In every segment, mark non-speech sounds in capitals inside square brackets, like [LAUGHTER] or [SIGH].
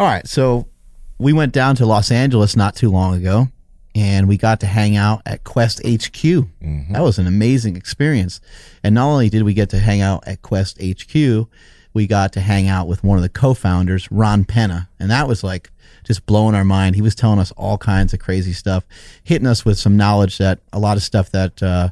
All right, so we went down to Los Angeles not too long ago, and we got to hang out at Quest HQ. That was an amazing experience. And not only did we get to hang out at Quest HQ, we got to hang out with one of the co-founders, Ron Penna, and that was like just blowing our mind. He was telling us all kinds of crazy stuff, hitting us with some knowledge that a lot of stuff that uh,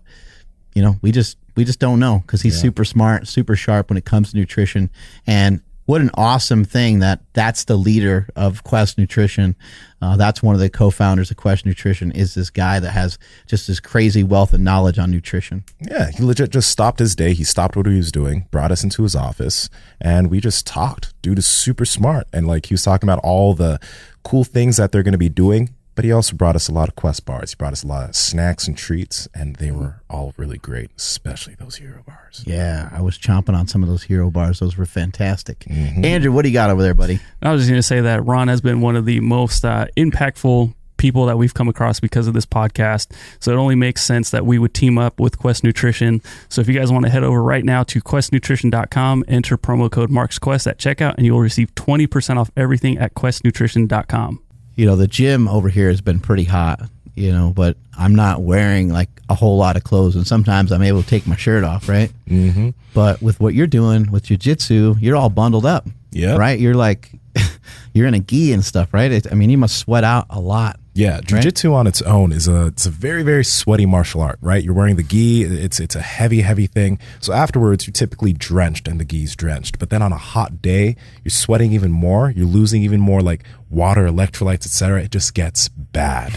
you know we just we just don't know because he's super smart, super sharp when it comes to nutrition, and what an awesome thing that that's the leader of Quest Nutrition. Uh, that's one of the co-founders of Quest Nutrition. Is this guy that has just this crazy wealth of knowledge on nutrition? Yeah, he legit just stopped his day. He stopped what he was doing, brought us into his office, and we just talked. Dude is super smart. And like he was talking about all the cool things that they're going to be doing. But he also brought us a lot of Quest bars. He brought us a lot of snacks and treats, and they were all really great, especially those hero bars. Yeah, I was chomping on some of those hero bars. Those were fantastic. Andrew, what do you got over there, buddy? I was just going to say that Ron has been one of the most uh, impactful people that we've come across because of this podcast. So it only makes sense that we would team up with Quest Nutrition. So if you guys want to head over right now to questnutrition.com, enter promo code MarksQuest at checkout, and you will receive 20% off everything at questnutrition.com. You know, the gym over here has been pretty hot, you know, but I'm not wearing like a whole lot of clothes. And sometimes I'm able to take my shirt off, right? Mm-hmm. But with what you're doing with jujitsu, you're all bundled up. Yeah. Right? You're like, [LAUGHS] you're in a gi and stuff, right? It, I mean, you must sweat out a lot. Yeah, jujitsu on its own is a it's a very very sweaty martial art, right? You're wearing the gi, it's it's a heavy heavy thing. So afterwards, you're typically drenched and the gi's drenched. But then on a hot day, you're sweating even more. You're losing even more like water, electrolytes, etc. It just gets bad,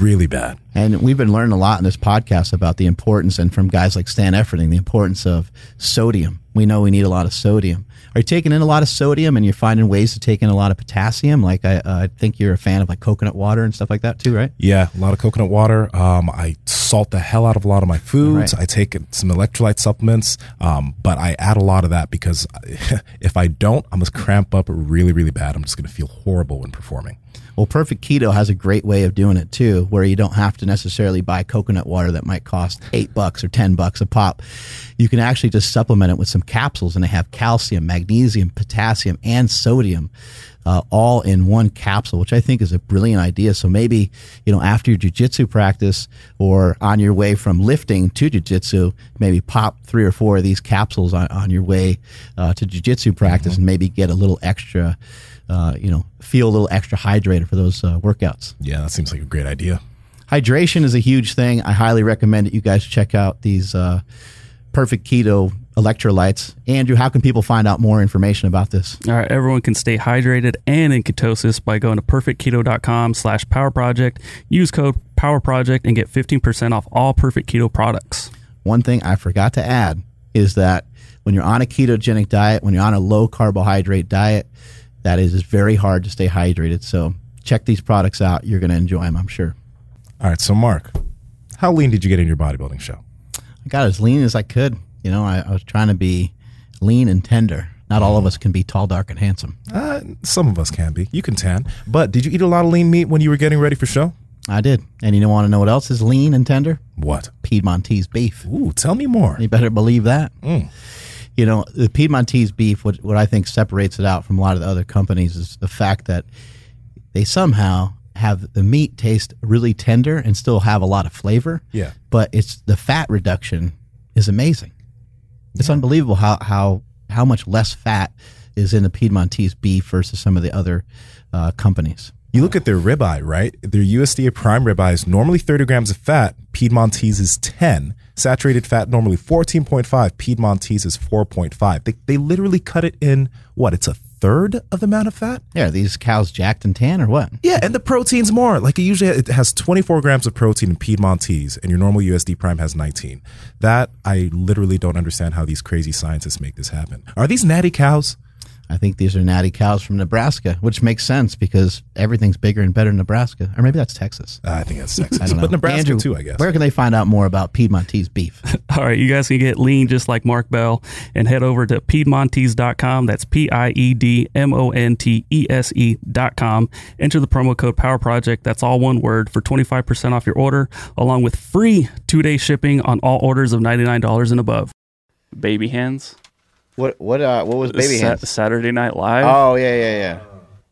really bad. And we've been learning a lot in this podcast about the importance, and from guys like Stan Efferding, the importance of sodium. We know we need a lot of sodium. Are you taking in a lot of sodium and you're finding ways to take in a lot of potassium? Like, I, uh, I think you're a fan of like coconut water and stuff like that too, right? Yeah, a lot of coconut water. Um, I salt the hell out of a lot of my foods. Right. I take some electrolyte supplements, um, but I add a lot of that because [LAUGHS] if I don't, I'm gonna cramp up really, really bad. I'm just gonna feel horrible when performing. Well, Perfect Keto has a great way of doing it too, where you don't have to necessarily buy coconut water that might cost eight bucks or ten bucks a pop. You can actually just supplement it with some capsules, and they have calcium, magnesium, potassium, and sodium. Uh, all in one capsule, which I think is a brilliant idea. So maybe, you know, after your jujitsu practice or on your way from lifting to jujitsu, maybe pop three or four of these capsules on, on your way uh, to jujitsu practice and maybe get a little extra, uh, you know, feel a little extra hydrated for those uh, workouts. Yeah, that seems like a great idea. Hydration is a huge thing. I highly recommend that you guys check out these uh, Perfect Keto electrolytes. Andrew, how can people find out more information about this? All right, everyone can stay hydrated and in ketosis by going to perfectketo.com slash power project. Use code power project and get 15% off all perfect keto products. One thing I forgot to add is that when you're on a ketogenic diet, when you're on a low carbohydrate diet, that is very hard to stay hydrated. So check these products out. You're going to enjoy them, I'm sure. All right, so Mark, how lean did you get in your bodybuilding show? I got as lean as I could. You know, I, I was trying to be lean and tender. Not all of us can be tall, dark, and handsome. Uh, some of us can be. You can tan. But did you eat a lot of lean meat when you were getting ready for show? I did. And you don't want to know what else is lean and tender? What? Piedmontese beef. Ooh, tell me more. You better believe that. You know, the Piedmontese beef, what, what I think separates it out from a lot of the other companies is the fact that they somehow have the meat taste really tender and still have a lot of flavor. Yeah. But it's the fat reduction is amazing. It's unbelievable how, how, how much less fat is in the Piedmontese beef versus some of the other uh, companies. You look at their ribeye, right? Their USDA prime ribeye is normally 30 grams of fat. Piedmontese is 10. Saturated fat normally 14.5. Piedmontese is 4.5. They, they literally cut it in what? It's a third of the amount of fat. Yeah, are these cows jacked and tan or what? Yeah, and the protein's more. Like it usually it has 24 grams of protein in Piedmontese, and your normal USD prime has 19. That I literally don't understand how these crazy scientists make this happen. Are these natty cows? I think these are natty cows from Nebraska, which makes sense because everything's bigger and better in Nebraska. Or maybe that's Texas. Uh, I think that's Texas, [LAUGHS] I don't know. but Nebraska Andrew, too, I guess. Where can they find out more about Piedmontese beef? [LAUGHS] All right, you guys can get lean just like Mark Bell and head over to Piedmontese.com. That's P I E D M O N T E S E.com. Enter the promo code Power Project. That's all one word for 25% off your order, along with free two day shipping on all orders of $99 and above. Baby hands. What what uh, what was Baby Sa- Saturday Night Live. Oh yeah yeah yeah.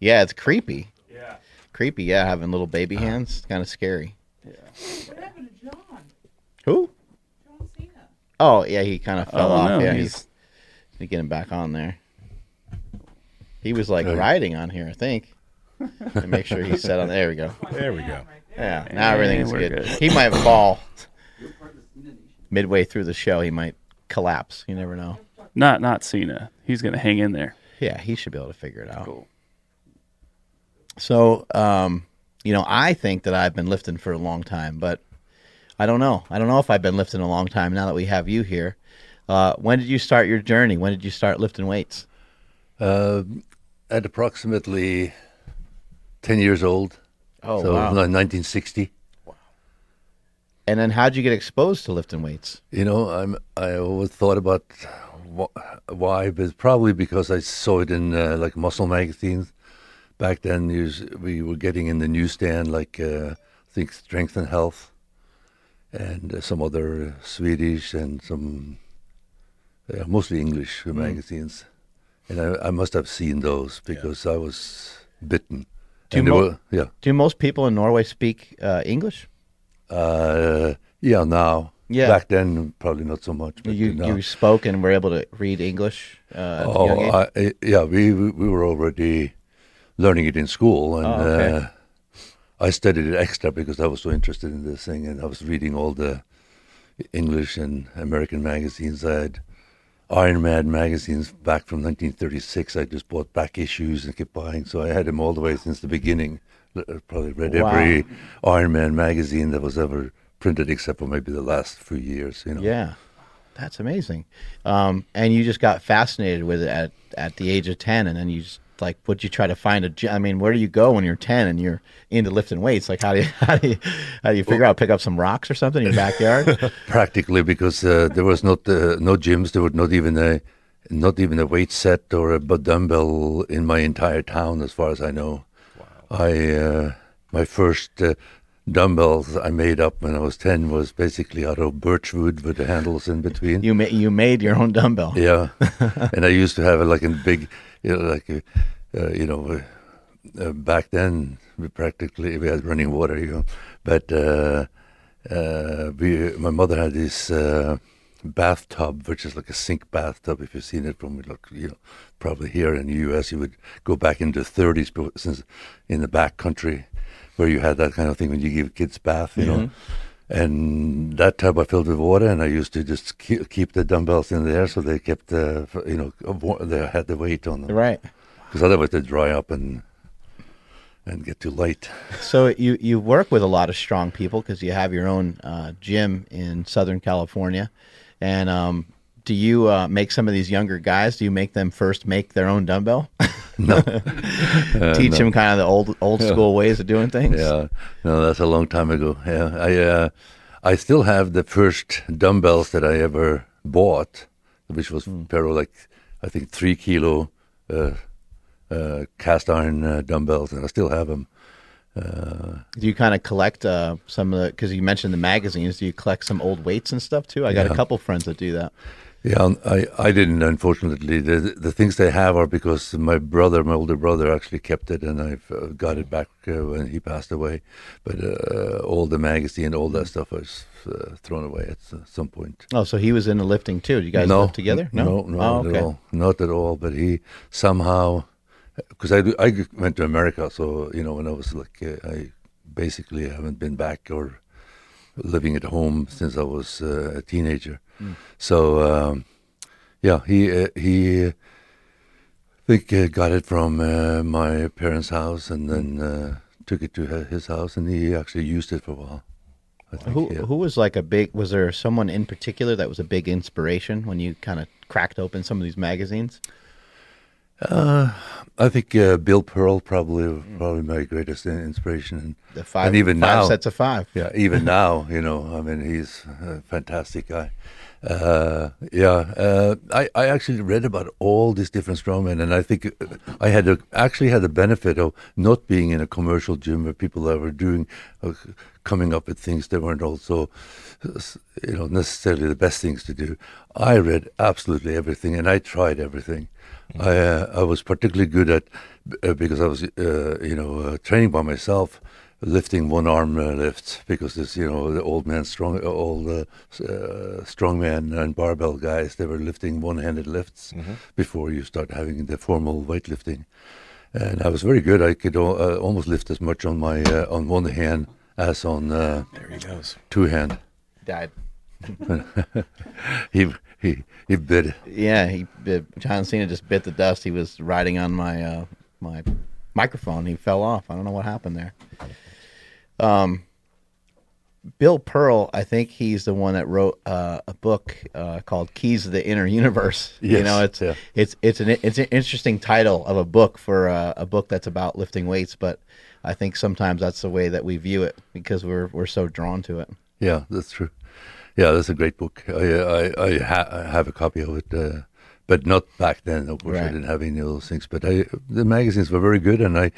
Yeah, it's creepy. Yeah. Creepy. Yeah, having little baby hands. It's kind of scary. Yeah. What happened to John? Who? John Cena. Oh yeah, he kind of fell Oh, off. no, yeah, he's- he's, he's getting back on there. He was like Right. riding on here, I think. to make sure he's set on. There we go. There we go. Yeah, now everything's good. good. He might [LAUGHS] fall midway through the show. He might collapse. You never know. Not not Cena. He's gonna hang in there. Yeah, he should be able to figure it out. Cool. So, um, you know, I think that I've been lifting for a long time, but I don't know. I don't know if I've been lifting a long time now that we have you here. Uh, when did you start your journey? When did you start lifting weights? Uh, at approximately 10 years old. Oh, so wow. ni- 1960. And then how'd you get exposed to lifting weights? You know, I'm, I always thought about wh- why, but probably because I saw it in uh, like muscle magazines. Back then, you, we were getting in the newsstand, like uh, I think Strength and Health, and uh, some other Swedish and some uh, mostly English magazines. And I, I must have seen those because I was bitten. Do you mo- were- yeah. Do most people in Norway speak uh, English? Uh, yeah, now. Yeah. Back then, probably not so much. But You you spoke and were able to read English uh, oh. I, yeah, we we we were already learning it in school, and Oh, okay. uh, I studied it extra because I was so interested in this thing, and I was reading all the English and American magazines. I had Iron Man magazines back from 1936. I just bought back issues and kept buying, so I had them all the way since the beginning. Probably read Wow. every Iron Man magazine that was ever printed, except for maybe the last few years. You know. Yeah, that's amazing. Um, and you just got fascinated with it at, at the age of ten, and then you just like, would you try to find a? gy- I mean, where do you go when you're ten and you're into lifting weights? Like, how do you [LAUGHS] how do you how do you figure out pick up some rocks or something in your backyard? [LAUGHS] practically because uh, there was not uh, no gyms. There was not even a not even a weight set or a dumbbell in my entire town, as far as I know. wow. I uh, my first uh, dumbbells I made up when I was ten was basically out of birch wood with the handles in between. you made you made your own dumbbell. Yeah, [LAUGHS] and I used to have it like a big, you know, like a, uh, you know, uh, uh, back then we practically we had running water, you know, but uh, uh, we my mother had this uh, bathtub, which is like a sink bathtub. If you've seen it from like you know, probably here in the U.S., you would go back into the 30s, but since in the back country where you had that kind of thing when you give kids bath, you know. And that tub I filled with water, and I used to just keep, keep the dumbbells in there so they kept, uh, you know, they had the weight on them. Right. Because otherwise they'd dry up and and get too light. [LAUGHS] So you you work with a lot of strong people because you have your own uh, gym in Southern California, and um, do you uh, make some of these younger guys? Do you make them first make their own dumbbell? [LAUGHS] No. [LAUGHS] Teach them kind of the old old school ways of doing things. Yeah, no, that's a long time ago. Yeah, I uh, I still have the first dumbbells that I ever bought, which was pair of like I think three kilo uh, uh, cast iron uh, dumbbells, and I still have them. Uh, Do you kind of collect uh, some of the? Because you mentioned the magazines. Do you collect some old weights and stuff too? I got a couple friends that do that. Yeah, I, I didn't, unfortunately. The, the things they have are because my brother, my older brother, actually kept it, and I've uh, got it back uh, when he passed away. But uh, all the magazine, all that stuff was uh, thrown away at some point. Oh, so he was into lifting too. You guys no, lift together? No, no, Oh, not okay. at all. Not at all. But he somehow, because I, I went to America, so, you know, when I was like, uh, I basically haven't been back or living at home since I was uh, a teenager. Hmm. So, um, yeah, he, uh, he, I think uh, got it from uh, my parents' house and then uh, took it to his house, and he actually used it for a while. Think, Who yeah. who was like a big? Was there someone in particular that was a big inspiration when you kind of cracked open some of these magazines? Uh, I think uh, Bill Pearl probably probably my greatest inspiration, and, The five and even five now, sets of five. yeah, even [LAUGHS] now, you know, I mean, he's a fantastic guy. Uh, yeah, uh, I I actually read about all these different strongmen, and I think uh, I had a, actually had the benefit of not being in a commercial gym where people that were doing a coming up with things that weren't also, you know, necessarily the best things to do. I read absolutely everything, and I tried everything. I uh, I was particularly good at uh, because I was uh, you know uh, training by myself, lifting one arm uh, lifts because this you know the old man strong all the uh, strongman and barbell guys they were lifting one handed lifts before you start having the formal weightlifting, and I was very good. I could uh, almost lift as much on my uh, on one hand as on uh, There he goes. two hand. Died. [LAUGHS] He he he bit. Yeah, he bit, John Cena just bit the dust. He was riding on my uh, my microphone. He fell off. I don't know what happened there. Um, Bill Pearl, I think he's the one that wrote uh, a book uh, called "Keys to the Inner Universe." [LAUGHS] you know, it's yeah. it's it's an it's an interesting title of a book for uh, a book that's about lifting weights, but I think sometimes that's the way that we view it because we're we're so drawn to it. Yeah, that's true. Yeah, that's a great book. I I, I, ha- I have a copy of it, uh, but not back then. Of course, I didn't have any of those things. But I, the magazines were very good, and I,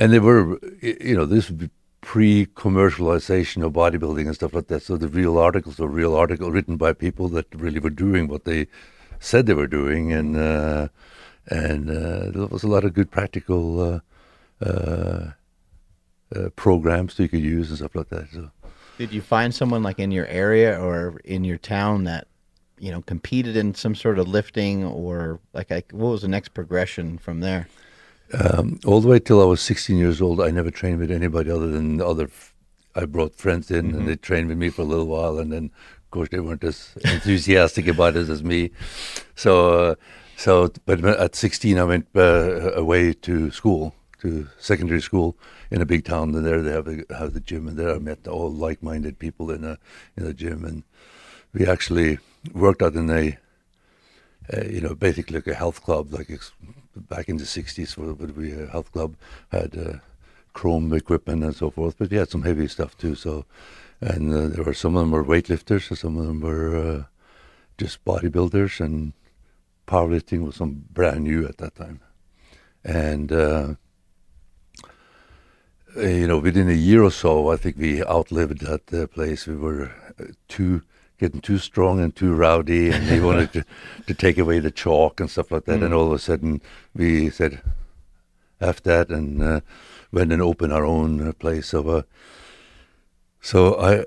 and they were, you know, this pre-commercialization of bodybuilding and stuff like that. So the real articles were real articles written by people that really were doing what they said they were doing, and uh, and uh, there was a lot of good practical uh, uh, uh, programs that you could use and stuff like that. So. Did you find someone like in your area or in your town that you know competed in some sort of lifting or like, what was the next progression from there? Um, all the way till I was 16 years old, I never trained with anybody other than the other. f- I brought friends in, and they trained with me for a little while, and then, of course, they weren't as enthusiastic about it as me. So, uh, so, but at 16, I went uh, away to school, to secondary school in a big town, and there they have the, have the gym, and there I met all like-minded people in a in a gym, and we actually worked out in a uh, you know, basically like a health club, like back in the 60s, where be a health club, had uh, chrome equipment and so forth, but we had some heavy stuff too. So, and uh, there were some of them were weightlifters, some of them were uh, just bodybuilders, and powerlifting was some brand new at that time. And, uh, uh, you know, within a year or so, I think we outlived that uh, place. We were uh, too getting too strong and too rowdy, and they wanted to, [LAUGHS] to take away the chalk and stuff like that. And all of a sudden, we said, "F that," and uh, went and opened our own uh, place. So, uh, so I.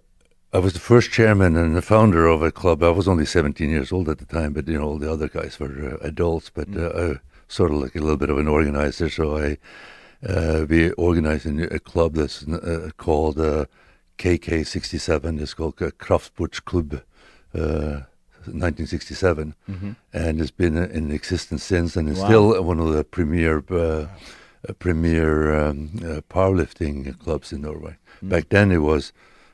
I was the first chairman and the founder of a club. I was only 17 years old at the time, but you know all the other guys were uh, adults. But uh, I sort of like a little bit of an organizer. So I uh, we organized a, a club that's uh, called uh, KK67. It's called Kraftsportsklubb uh, 1967, and it's been uh, in existence since, and it's Wow. still one of the premier uh, premier um, uh, powerlifting clubs in Norway. Back then, it was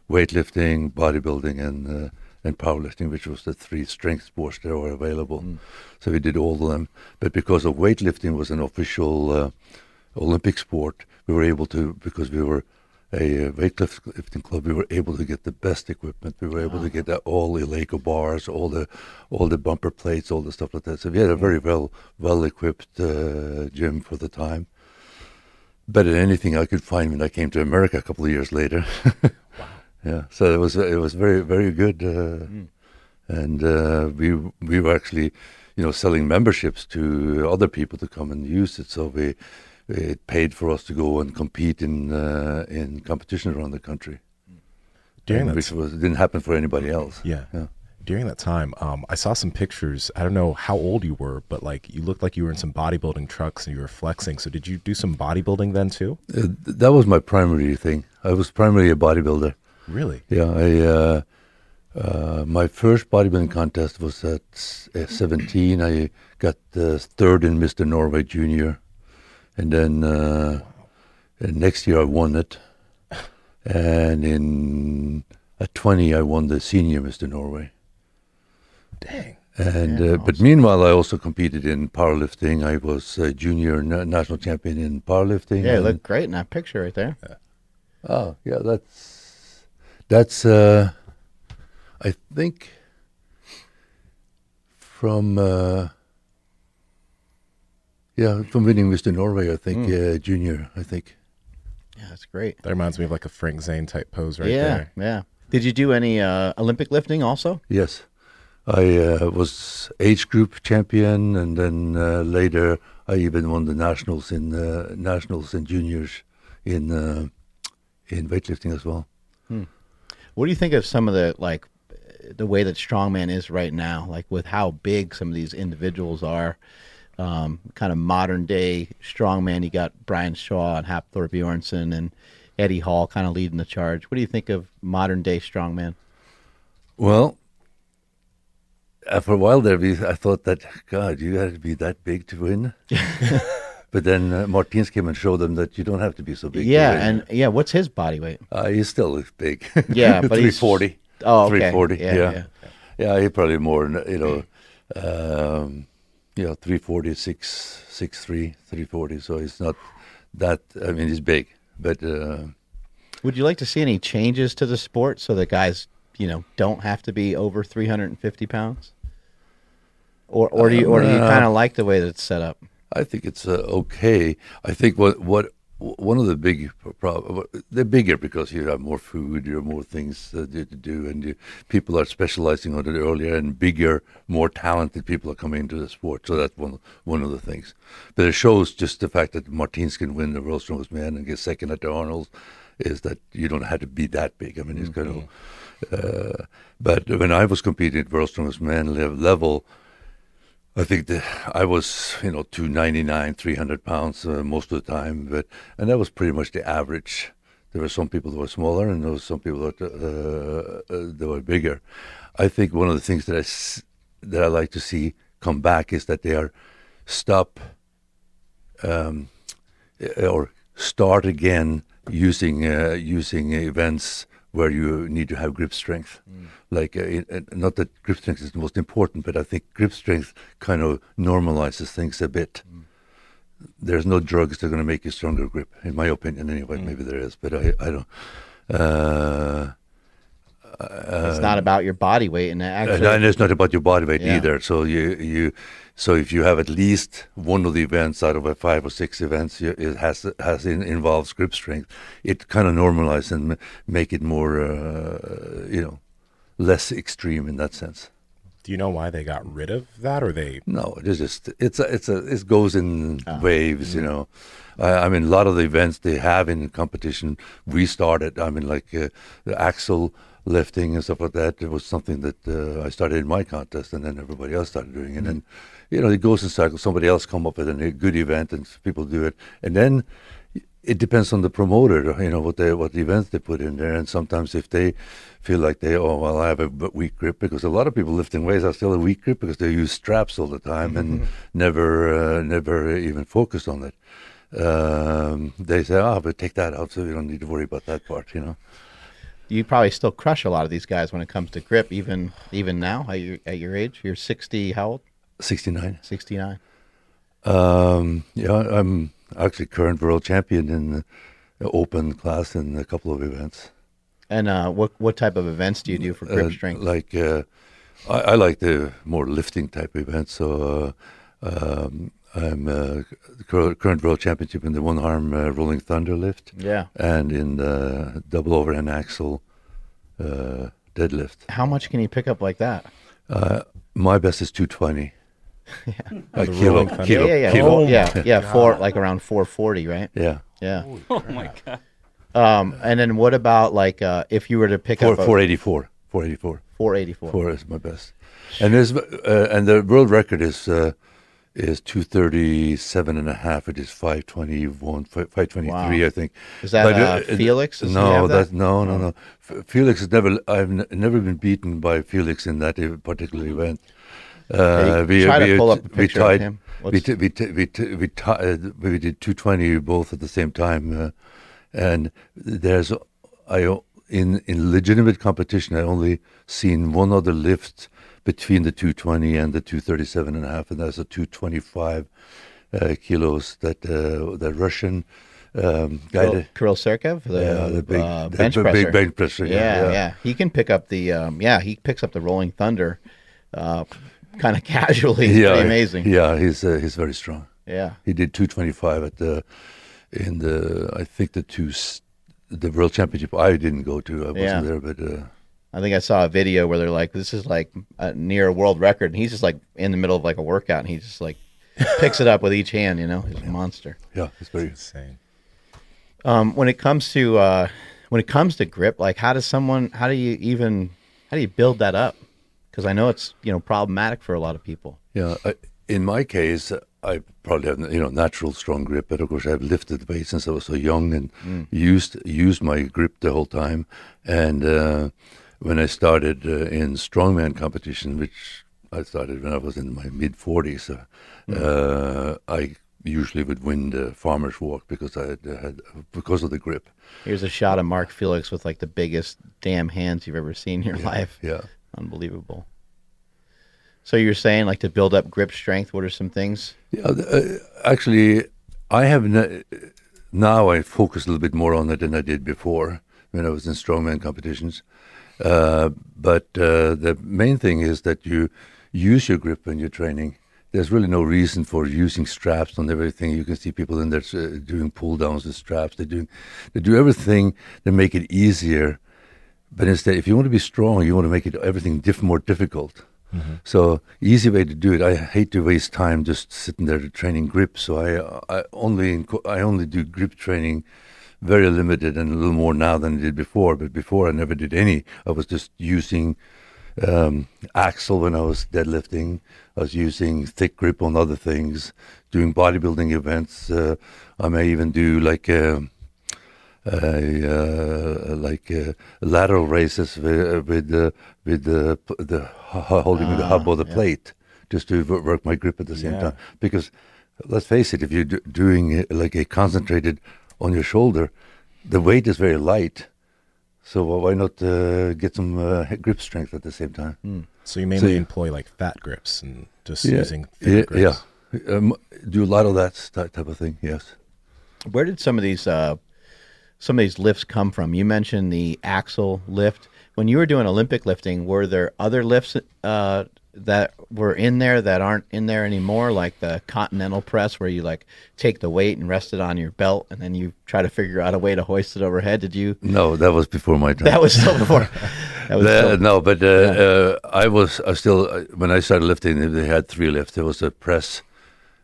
weightlifting, bodybuilding, and uh, and powerlifting, which was the three strength sports that were available. So we did all of them. But because of weightlifting was an official uh, Olympic sport, we were able to because we were a uh, weightlifting club. We were able to get the best equipment. We were able to get all the Eleiko bars, all the all the bumper plates, all the stuff like that. So we had a very well well equipped uh, gym for the time. Better than anything I could find when I came to America a couple of years later. [LAUGHS] wow. Yeah, so it was it was very very good, uh, and uh, we we were actually, you know, selling memberships to other people to come and use it. So we it paid for us to go and compete in uh, in competition around the country, During that which was didn't happen for anybody else. Yeah. Yeah. During that time, um, I saw some pictures. I don't know how old you were, but like you looked like you were in some bodybuilding trucks and you were flexing. So did you do some bodybuilding then too? Uh, that was my primary thing. I was primarily a bodybuilder. Really? Yeah, I uh, uh, my first bodybuilding contest was at uh, 17. I got uh, third in Mr. Norway Junior, and then uh, and next year I won it. And in at 20, I won the senior Mr. Norway. Dang. And Yeah, uh, but meanwhile, I also competed in powerlifting. I was uh, junior na- national champion in powerlifting. Yeah, and- looked great in that picture right there. Oh, yeah, that's that's uh I think from uh yeah, from winning Mr. Norway, I think, uh, junior, I think. Yeah, that's great. That reminds me of like a Frank Zane type pose right yeah, there. yeah. Did you do any uh, Olympic lifting also? Yes, I uh, was age group champion, and then uh, later I even won the nationals in uh, nationals and juniors in uh, in weightlifting as well. What do you think of some of the like the way that strongman is right now? Like with how big some of these individuals are, um, kind of modern day strongman. You got Brian Shaw and Hafthor Bjornsson and Eddie Hall kind of leading the charge. What do you think of modern day strongman? Well, for a while there, we, I thought that God, you got to be that big to win. [LAUGHS] but then uh, Martins came and showed them that you don't have to be so big. to Yeah, and yeah, what's his body weight? uh, he's still big. Yeah, [LAUGHS] but he's- three forty. Oh, okay. three forty. Yeah, Yeah, yeah. yeah, He probably more. You know, um, you know, three forty, six, six three, three forty. So it's not that. I mean, it's big, but. Uh, Would you like to see any changes to the sport so that guys, you know, don't have to be over 350 pounds? Or, or do you, or do you Uh, kind of like the way that it's set up? I think it's uh, okay. I think what what one of the big problems they're bigger because you have more food, you have more things uh, to do, and you, people are specializing on it earlier, and bigger, more talented people are coming into the sport. So that's one one of the things. But it shows just the fact that Martins can win the world's strongest man and get second at the Arnold's is that you don't have to be that big. I mean, it's kind of. Uh, but when I was competing at world's strongest man level, I think that I was, you know, 299, 300 pounds uh, most of the time, but and that was pretty much the average. There were some people that were smaller, and there were some people that uh, uh, that were bigger. I think one of the things that I that I like to see come back is that they are stop um, uh, or start again using uh, using events where you need to have grip strength. Like, uh, it, uh, not that grip strength is the most important, but I think grip strength kind of normalizes things a bit. There's no drugs that are going to make you stronger grip, in my opinion. Anyway, maybe there is, but I, I don't. Uh, it's not about your body weight, and and, actually, and it's not about your body weight Yeah. either. So you you so if you have at least one of the events out of a five or six events, you, it has has in, involves grip strength. It kind of normalize and m- make it more uh, you know less extreme in that sense. Do you know why they got rid of that, or they? No, it is just it's a, it's a it goes in Ah. waves, you know. I, I mean, a lot of the events they have in competition, we started. I mean, like uh, the axle lifting and stuff like that. It was something that uh, I started in my contest, and then everybody else started doing it. And you know, it goes in cycles. Somebody else come up with a good event, and people do it, and then it depends on the promoter, you know, what they what events they put in there, and sometimes if they feel like they, oh well, I have a weak grip because a lot of people lifting weights are still a weak grip because they use straps all the time and never uh, never even focus on it. Um, they say, oh, but take that out, so you don't need to worry about that part, you know. You probably still crush a lot of these guys when it comes to grip, even even now at your at your age. You're 60. How old? Sixty nine. 69. Um, yeah, I'm actually current world champion in the open class in a couple of events. And uh, what what type of events do you do for grip uh, strength? Like uh, I, I like the more lifting type events. So uh, um, I'm uh, current world championship in the one arm uh, rolling thunder lift yeah. and in the double overhand axle uh, deadlift. How much can you pick up like that? Uh, my best is 220. [LAUGHS] A The kilo, kilo, yeah, yeah, yeah, kilo. Four- yeah, yeah. Four like around 440, right? Yeah. Yeah. Oh my god. Um, and then what about like uh, if you were to pick Four, up a 484. 484. 484? Four is my best. And there's uh, and the world record is uh, is 237 and a half. It is 521, 523, Wow. I think. Is that, uh, Felix? Does No, that? that? no, no, no. F- Felix has never. I've n- never been beaten by Felix in that particular event. Uh, Okay, try to pull up a we picture of tied, him. We, t- we, t- we, t- we, uh, we did 220 both at the same time, uh, and there's I in in legitimate competition I only seen one other lift between the 220 and the 237 and a half, and that's a 225 uh, kilos that uh, the Russian um, guy. Kirill, that- Kirill Sarychev, the, yeah, the big, uh, the bench big presser. bench presser. yeah, yeah, He can pick up the um, yeah, he picks up the Rolling Thunder, uh, kind of [LAUGHS] casually. It's yeah, amazing. Yeah, he's uh, he's very strong. Yeah. He did 225 at the in the I think the two the world championship I didn't go to. I wasn't Yeah. there, but uh, I think I saw a video where they're like, "This is like a near a world record," and he's just like in the middle of like a workout, and he just like [LAUGHS] picks it up with each hand. You know, he's a monster. yeah, it's very Insane. Um, when it comes to uh, when it comes to grip, like how does someone, how do you even, how do you build that up? Because I know it's you know problematic for a lot of people. Yeah, I, in my case, I probably have you know natural strong grip, but of course I've lifted weight since I was so young and used used my grip the whole time. And uh, when I started uh, in strongman competition, which I started when I was in my mid forties, uh, uh, I usually would win the farmers walk because I had, had because of the grip. Here's a shot of Mark Felix with like the biggest damn hands you've ever seen in your life. Yeah. Unbelievable. So you're saying like to build up grip strength? What are some things? Yeah, uh, actually, I have n- now I focus a little bit more on it than I did before when I was in strongman competitions. Uh, but uh, the main thing is that you use your grip when you're training. There's really no reason for using straps on everything. You can see people in there uh, doing pull downs with straps. They do they do everything to make it easier. But instead, if you want to be strong, you want to make it everything diff- more difficult. So easy way to do it. I hate to waste time just sitting there training grip. So I I only I only do grip training, very limited and a little more now than I did before. But before I never did any. I was just using um, axle when I was deadlifting. I was using thick grip on other things. Doing bodybuilding events. Uh, I may even do like. um uh, like uh, lateral races with with the with the the holding the hub or the plate just to work my grip at the same Yeah. time. Because let's face it, if you're do- doing like a concentrated on your shoulder, the weight is very light. So why not uh, get some uh, [LAUGHS] grip strength at the same time? So you mainly you- employ like fat grips and just Yeah, using yeah, grips. yeah. Um, do a lot of that s- type of thing. Yes. Where did some of these uh, some of these lifts come from? You mentioned the axle lift. When you were doing Olympic lifting, were there other lifts uh, that were in there that aren't in there anymore, like the continental press, where you like take the weight and rest it on your belt, and then you try to figure out a way to hoist it overhead? Did you? No, that was before my time. That was still before. [LAUGHS] That was The- still, no, but uh, uh, I was I still uh, when I started lifting, they had three lifts. There was a press,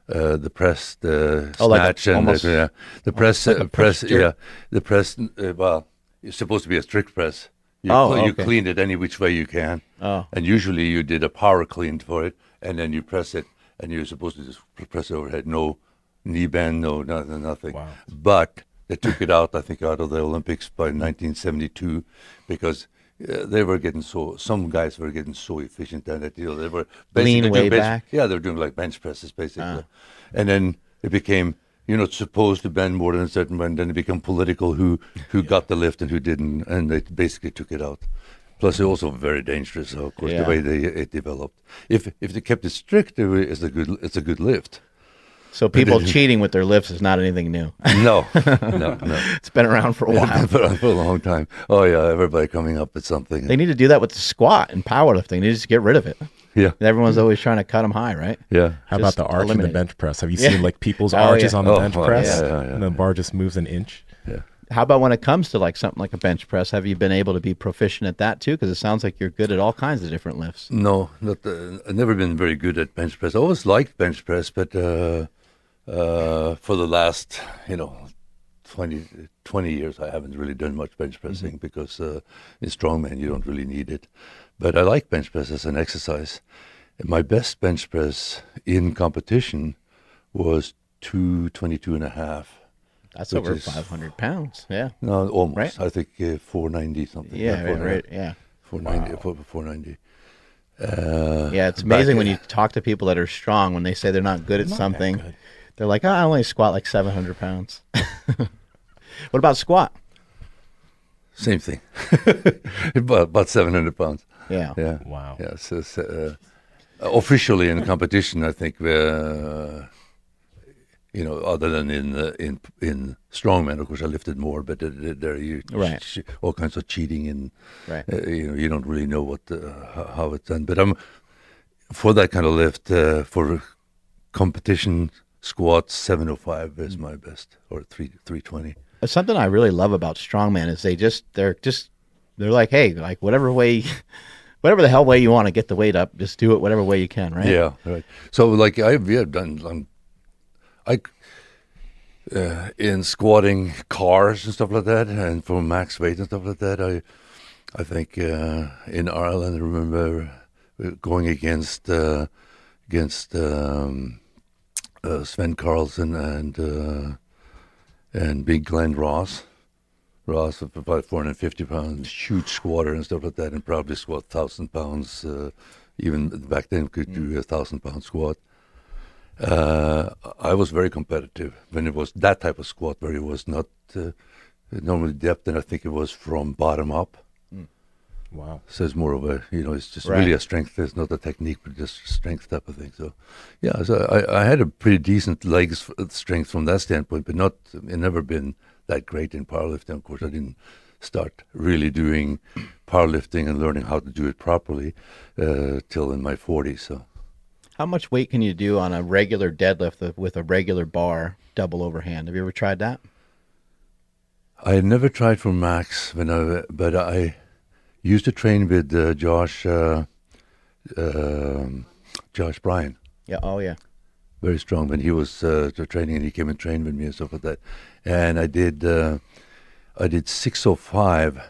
uh, the press, the Oh, like a- snatch, and almost- the, yeah, the press, like uh, press, jerk. yeah, the press. Uh, well, it's supposed to be a strict press. You, Oh, you okay. clean it any which way you can, Oh. and usually you did a power clean for it, and then you press it, and you're supposed to just press it overhead. No knee bend, no nothing, nothing. Wow. But they took it out, I think, out of the Olympics by 1972 because uh, they were getting so. Some guys were getting so efficient at it. You know, they were Lean way bench- back? Ah. Yeah, they were doing like bench presses basically, and then it became. You're not supposed to bend more than a certain way, and then it became political who who got the lift and who didn't, and they basically took it out. Plus, it's also very dangerous. So of course, Yeah. the way they it developed. If if they kept it strict, it's a good it's a good lift. So people [LAUGHS] cheating with their lifts is not anything new. No, [LAUGHS] no, no. it's been around for a while. [LAUGHS] for, for a long time. Oh yeah, everybody coming up with something. They need to do that with the squat and powerlifting. They just get rid of it. yeah, Everyone's always trying to cut them high, right? yeah. How about the arch in the bench press? Have you Yeah. seen like people's Oh, arches yeah. on the Oh, bench well, press? yeah, yeah, yeah, and the bar just moves an inch. Yeah. How about when it comes to like something like a bench press? Have you been able to be proficient at that too? Because it sounds like you're good at all kinds of different lifts. No, not. Uh, I've never been very good at bench press. I always liked bench press, but uh, uh, for the last, you know, 20, 20 years, I haven't really done much bench pressing because uh, in strongman you don't really need it. But I like bench press as an exercise. And My best bench press in competition was 222 and a half. That's over is- 500 pounds. Yeah. No, almost. Right. I think uh, 490 something. Yeah. Right. 490. right, Yeah. 490. 490. Uh, Yeah. It's back- amazing when you talk to people that are strong when they say they're not good at something. good. They're like, oh, I only squat like 700 pounds. [LAUGHS] what about squat? Same thing. [LAUGHS] about, about 700 pounds. Yeah. Yeah. Wow. Yeah. So, so, uh, officially in competition, I think, uh, you know, other than in uh, in in strongman, of course, I lifted more, but there you Right. ch- all kinds of cheating and Right. uh, you know you don't really know what uh, how, how it's done. But I'm for that kind of lift uh, for competition squat 705 is my best, or three 320. Something I really love about strongman is they just they're just they're like, hey, like whatever way, [LAUGHS] whatever the hell way you want to get the weight up, just do it whatever way you can, right? Yeah, right. So like I've yeah, done, um, I uh, in squatting cars and stuff like that, and for max weight and stuff like that. I I think uh, in Ireland, I remember uh, going against uh, against um, uh, Sven Karlsen and uh, and Big Glenn Ross. Ross of about 450 pounds, huge squatter and stuff like that, and probably squat thousand pounds. Uh, even back then, could do a thousand pound squat. Uh, I was very competitive when it was that type of squat where it was not uh, normally depth, and I think it was from bottom up. Wow. So it's more of a, you know, it's just Right. really a strength. It's not a technique, but just strength type of thing. So, yeah, so I, I had a pretty decent legs strength from that standpoint, but not, it never been that great in powerlifting. Of course, I didn't start really doing powerlifting and learning how to do it properly uh, till in my 40s. So, How much weight can you do on a regular deadlift with- a regular bar double overhand? Have you ever tried that? I had never tried for max, when I, but I used to train with uh, Josh, uh, um Josh Bryan. Yeah. Oh yeah. very strong when he was uh, training and he came and trained with me and stuff like that. And I did uh, I did 605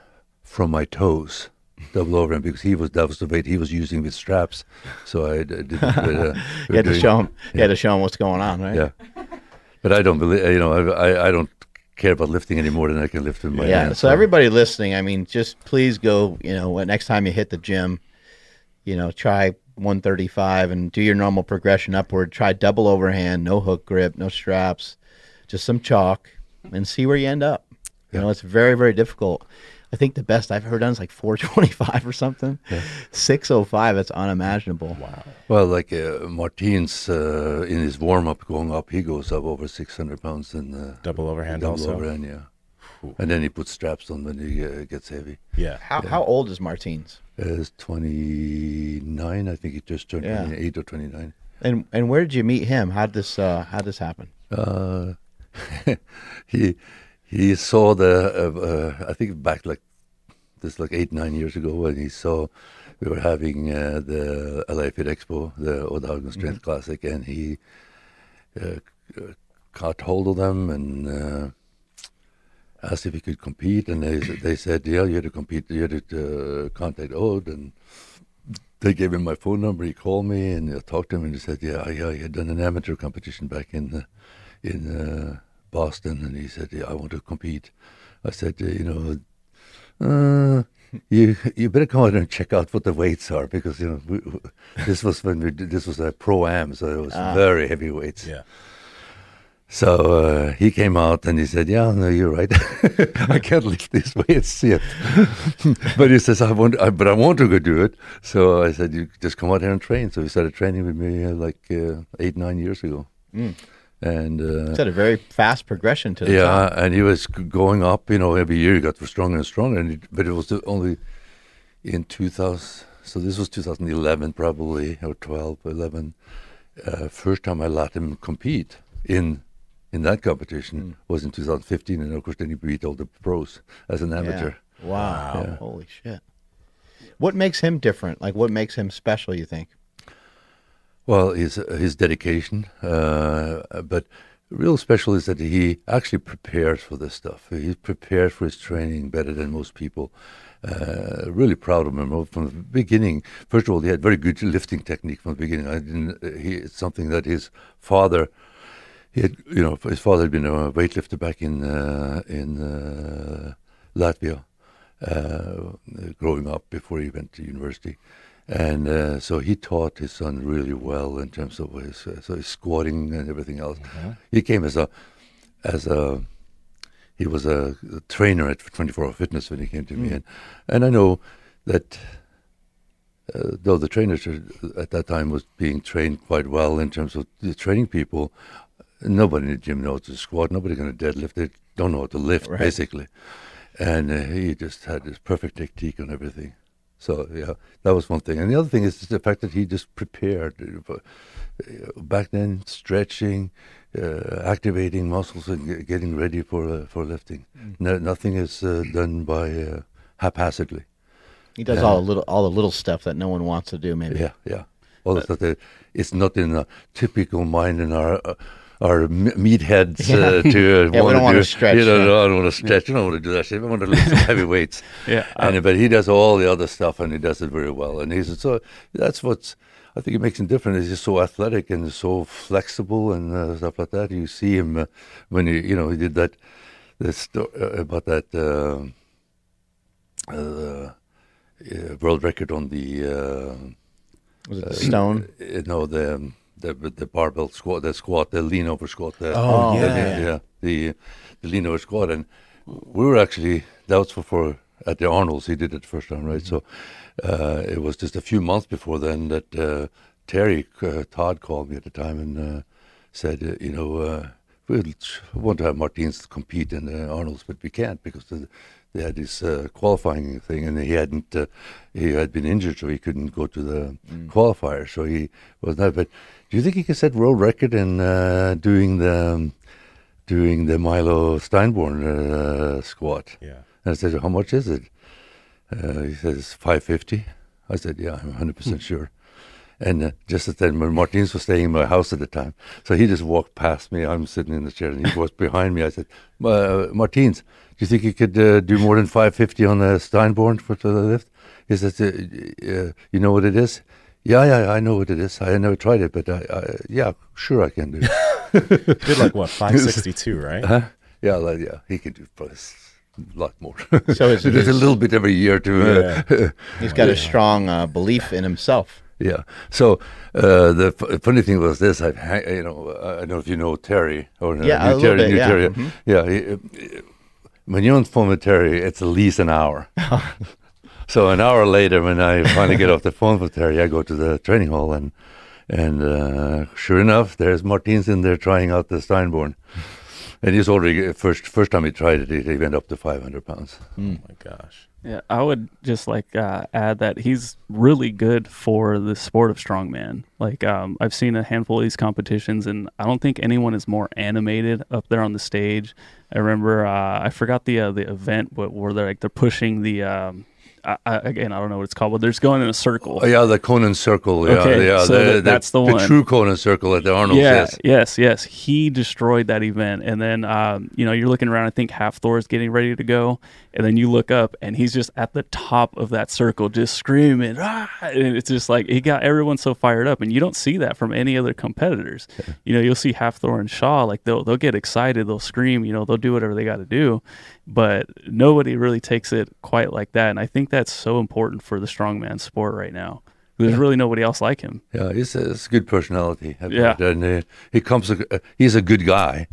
from my toes, double overhand because he was that was the weight he was using with straps. So I, I did. it uh, [LAUGHS] You had to doing- show him. You had to show him what's going on, right? Yeah, but I don't believe you know I, I I don't care about lifting any more than I can lift in my yeah. hands. So everybody listening, I mean, just please go. You know, when- next time you hit the gym, you know, try 135 and do your normal progression upward. Try double overhand, no hook grip, no straps, just some chalk, and see where you end up. You know, it's very very difficult. I think the best I've ever done is like 425 or something. 605. That's unimaginable. Wow. Well, like uh, Martin's uh, in his warm up going up, he goes up over 600 pounds in uh, Double overhand double also. overhand, yeah. And then he puts straps on when he uh, gets heavy. Yeah. How how old is Martins? is 29. I think he just turned Yeah. 28 or 29. And and where did you meet him? How did this uh how did this happen? Uh, [LAUGHS] he he saw the uh, uh, I think back like this like eight nine years ago when he saw we were having uh, the LA Fit Expo, the Odd Haugen Strength Classic, and he uh, caught hold of them and uh, asked if he could compete, and they they said, yeah, you had to compete, you had to uh, contact Odd, and they gave him my phone number. He called me and I talked to him, and he said, yeah, I he had done an amateur competition back in uh, in uh, Boston, and he said, yeah, I want to compete. I said, you know. Uh, you you better come out and check out what the weights are because you know we, this was when we did, this was a pro am so it was very heavy weights. Yeah. So uh, he came out and he said, "Yeah, no, you're right. [LAUGHS] I can't lift this weights yet." [LAUGHS] but he says, "I want, I, but I want to go do it." So I said, "You just come out here and train." So he started training with me uh, like uh, eight nine years ago, and. Uh, It's had a very fast progression to the yeah, top. and he was going up. You know, every year he got stronger and stronger. And it, but it was only in 2000. So this was 2011, probably or 12, 11. Uh, first time I let him compete in in that competition was in 2015, and of course then he beat all the pros as an amateur. Yeah. Wow. Yeah. Holy shit. What makes him different? Like what makes him special, you think? Well, his his dedication, uh, but real special is that he actually prepares for this stuff. He prepares for his training better than most people. Uh, really proud of him from the beginning. First of all, he had very good lifting technique from the beginning. I didn't. He it's something that his father. He had, you know, his father had been a weightlifter back in uh, in uh, Latvia, uh, growing up before he went to university, and uh, so he taught his son really well in terms of his, uh, so his squatting and everything else. He came as a as a he was a, trainer at 24 Hour Fitness when he came to me, and and I know that uh, though the trainers at that time was being trained quite well in terms of the training people, nobody in the gym knows to squat. Nobody going to deadlift. They don't know how to lift Right. basically, and uh, he just had this perfect technique on everything. So yeah, that was one thing. And the other thing is the fact that he just prepared. Back then, stretching, uh, activating muscles and getting ready for uh, for lifting. No, nothing is uh, done by uh, haphazardly. He does all the little all the little stuff that no one wants to do. Maybe. Yeah, yeah. All that uh, it's not in the typical mind in our uh, our m- meatheads uh, to uh, [LAUGHS] we wanna don't wanna stretch, You know, yeah. no, I don't want to stretch. I don't want to do that shit. I want to lift some [LAUGHS] heavy weights. Yeah, and but he does all the other stuff, and he does it very well. And he's so that's what's I think it makes him different. He's just so athletic and so flexible and uh, stuff like that. You see him uh, when he, you know, he did that. The sto- uh, about that. Uh, uh, uh, world record on the Was it the stone? no, the um, the the barbell squat, the squat, the lean over squat. The, Oh, the- yeah. yeah, the the lean over squat, and we were actually that was for, for at the Arnold's. He did it the first time, right? So uh, it was just a few months before then that uh, Terry uh, Todd called me at the time and uh, said, uh, you know, uh, we want to have Martins compete in the Arnold's, but we can't because the, they had this uh, qualifying thing, and he hadn't. Uh, he had been injured, so he couldn't go to the qualifier. So he was not. But do you think he can set world record in uh, doing the um, doing the Milo Steinborn uh, squat? Yeah. And I said, "How much is it?" Uh, he says, 550 I said, "Yeah, I'm 100 percent sure." And uh, just at then, when Martins was staying in my house at the time, so he just walked past me. I'm sitting in the chair, and he was behind me. I said, uh, "Martins, do you think you could uh, do more than 550 on the Steinborn for the lift?" He says, uh, uh, "You know what it is?" Yeah, yeah, I know what it is. I never tried it, but I, I yeah, sure I can do. it." Did like what, [LAUGHS] 562, right? Huh? Yeah, like, yeah, he can do probably s- a lot more. So [LAUGHS] it's- There's a little bit every year to. Uh, [LAUGHS] He's got a strong uh, belief in himself. Yeah. So uh, the f- funny thing was this: I've ha- you know I don't know if you know Terry or uh, Yeah, a New little Terry. bit, New yeah. Terry. Mhm. Yeah. he- uh, when you're on the phone with Terry, it's at least an hour. So an hour later, when I finally get off the phone with Terry, I go to the training hall and and uh, sure enough, there's Martins in there trying out the Steinborn. And he's already first first time he tried it, he, he went up to 500 pounds. Oh my gosh. Yeah, I would just like uh, add that he's really good for the sport of strongman. Like um, I've seen a handful of these competitions, and I don't think anyone is more animated up there on the stage. I remember uh, I forgot the uh, the event, but where they're like they're pushing the um, I, I, again I don't know what it's called, but they're just going in a circle. Oh, yeah, the Conan Circle. Yeah, Okay, yeah, so the, that- that's the one. The true Conan Circle at the Arnold yeah, yes. yes, yes. He destroyed that event, and then um, you know you're looking around. I think Hafthor is getting ready to go, and then you look up, and he's just at the top of that circle, just screaming. Ah! And it's just like he got everyone so fired up, and you don't see that from any other competitors. You know, you'll see Hafthor and Shaw like they'll they'll get excited, they'll scream, you know, they'll do whatever they got to do, but nobody really takes it quite like that, and I think that's so important for the strongman sport right now. There's really nobody else like him. Yeah, he's a, he's a good personality. Yeah. and uh, he comes. Uh, he's a good guy,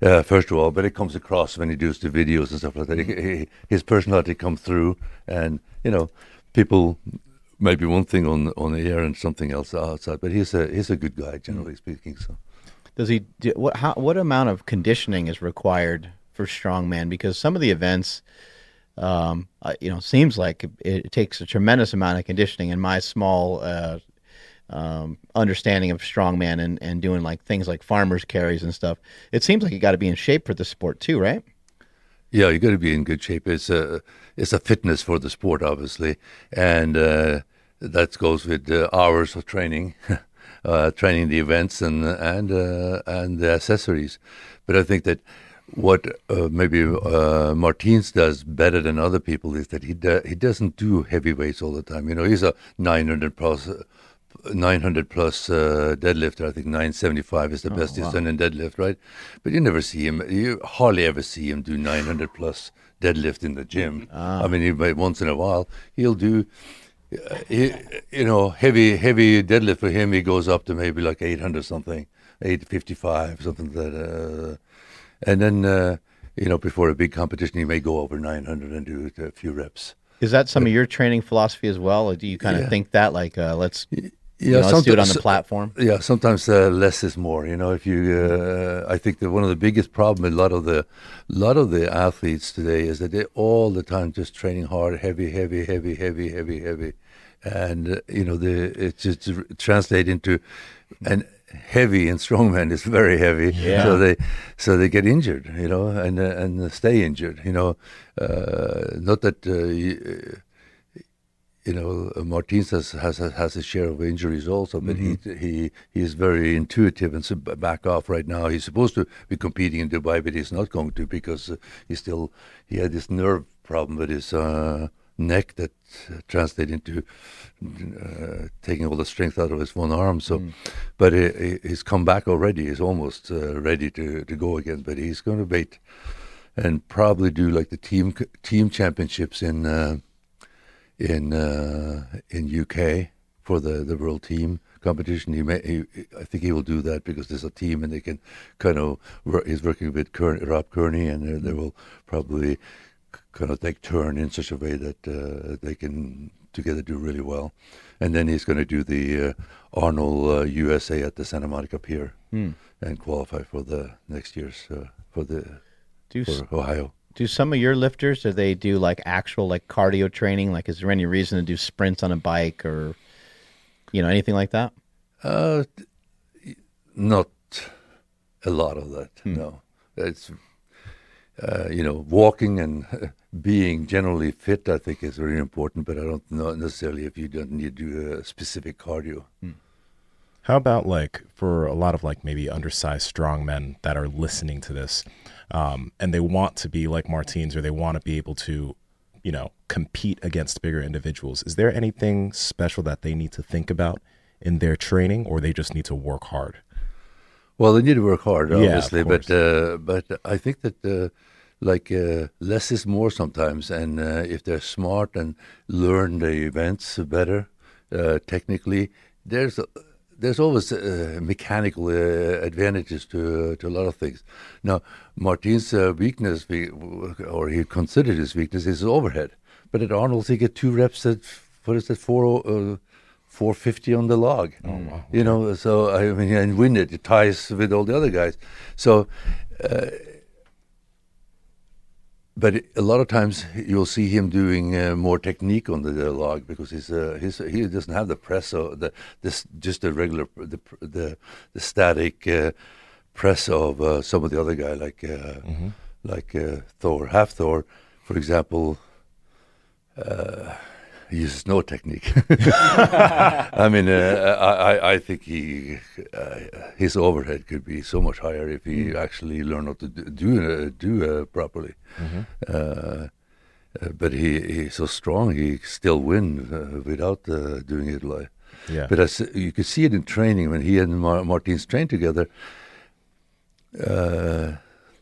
uh, first of all, but it comes across when he does the videos and stuff like that. He, he, his personality comes through, and you know, people maybe one thing on on the air and something else outside. But he's a he's a good guy, generally speaking. So Does he? Do, what? How? What amount of conditioning is required for strongman? Because some of the events, um, uh, you know, seems like it, it takes a tremendous amount of conditioning. In my small uh, um, understanding of strongman and and doing like things like farmers carries and stuff, it seems like you got to be in shape for the sport too, right? Yeah, you got to be in good shape. It's a it's a fitness for the sport, obviously, and uh, that goes with uh, hours of training, [LAUGHS] uh, training the events and and uh, and the accessories. But I think that what uh, maybe uh, Martins does better than other people is that he do, he doesn't do heavy weights all the time. You know, he's a 900 plus. 900 plus uh, deadlifter. I think 975 is the best he's done in deadlift, right? But you never see him. You hardly ever see him do 900 plus deadlift in the gym. [LAUGHS] I mean, he might once in a while he'll do. Uh, he, you know, heavy heavy deadlift for him, he goes up to maybe like 800 something, 855 something like that. Uh, and then uh, you know, before a big competition, you may go over 900 and do a few reps. Is that some of your training philosophy as well? Or do you kind of Yeah. think that like uh, let's you Yeah, know, let's do it on the platform? Yeah, sometimes uh, less is more. You know, if you, uh, I think that one of the biggest problem with a lot of the, lot of the athletes today is that they all the time just training hard, heavy, heavy, heavy, heavy, heavy, heavy, and uh, you know, the it's just translate into, and heavy and strongman is very heavy. Yeah. So they so they get injured, you know, and uh, and stay injured. You know, uh, not that. Uh, you, you know, uh, Martins has, has has a share of injuries also, but he he he is very intuitive and so back off right now. He's supposed to be competing in Dubai, but he's not going to because uh, he still he had this nerve problem with his uh, neck that translated into uh, taking all the strength out of his one arm. So, but he, he- he's come back already. He's almost uh, ready to to go again, but he's going to wait and probably do like the team team championships in. Uh, in uh, in UK for the, the world team competition. He, may, he I think he will do that because there's a team and they can kind of wor- he's working with Kearney, Rob Kearney and uh, they will probably kind of take turn in such a way that uh, they can together do really well. And then he's going to do the uh, Arnold uh, USA at the Santa Monica Pier and qualify for the next year's uh, for the Do s- for Ohio. do some of your lifters do they do like actual like cardio training? Like, is there any reason to do sprints on a bike or you know anything like that? Uh, not a lot of that. No, it's uh, you know walking and [LAUGHS] being generally fit. I think is very important, but I don't know necessarily if you don't need to do a specific cardio. How about like for a lot of like maybe undersized strong men that are listening to this, um, and they want to be like Martins or they want to be able to, you know, compete against bigger individuals. Is there anything special that they need to think about in their training, or they just need to work hard? Well, they need to work hard, obviously, Yeah, of obviously, but uh, but I think that uh, like uh, less is more sometimes, and uh, if they're smart and learn the events better uh, technically, there's there's always uh, mechanical uh, advantages to to a lot of things. Now, Martin's uh, weakness, or he considered his weakness, is his overhead. But at Arnold's, he get two reps at what is it, four uh, four fifty on the log. Oh wow! You know, so I mean, and win it. It ties with all the other guys. So. But a lot of times you'll see him doing uh, more technique on the, log because he's, uh, he's he doesn't have the press or the this just the regular the the, the static uh, press of uh, some of the other guy like uh, like uh, Thor Hafthor for example. Uh, he uses no technique. [LAUGHS] I mean, uh, I, I- think he uh, his overhead could be so much higher if he actually learned how to do do, uh, do uh, properly. Uh, uh, but he he's so strong, he still win uh, without uh, doing it like. Yeah. But as, you could see it in training when he and Mar- Martins trained together. Uh,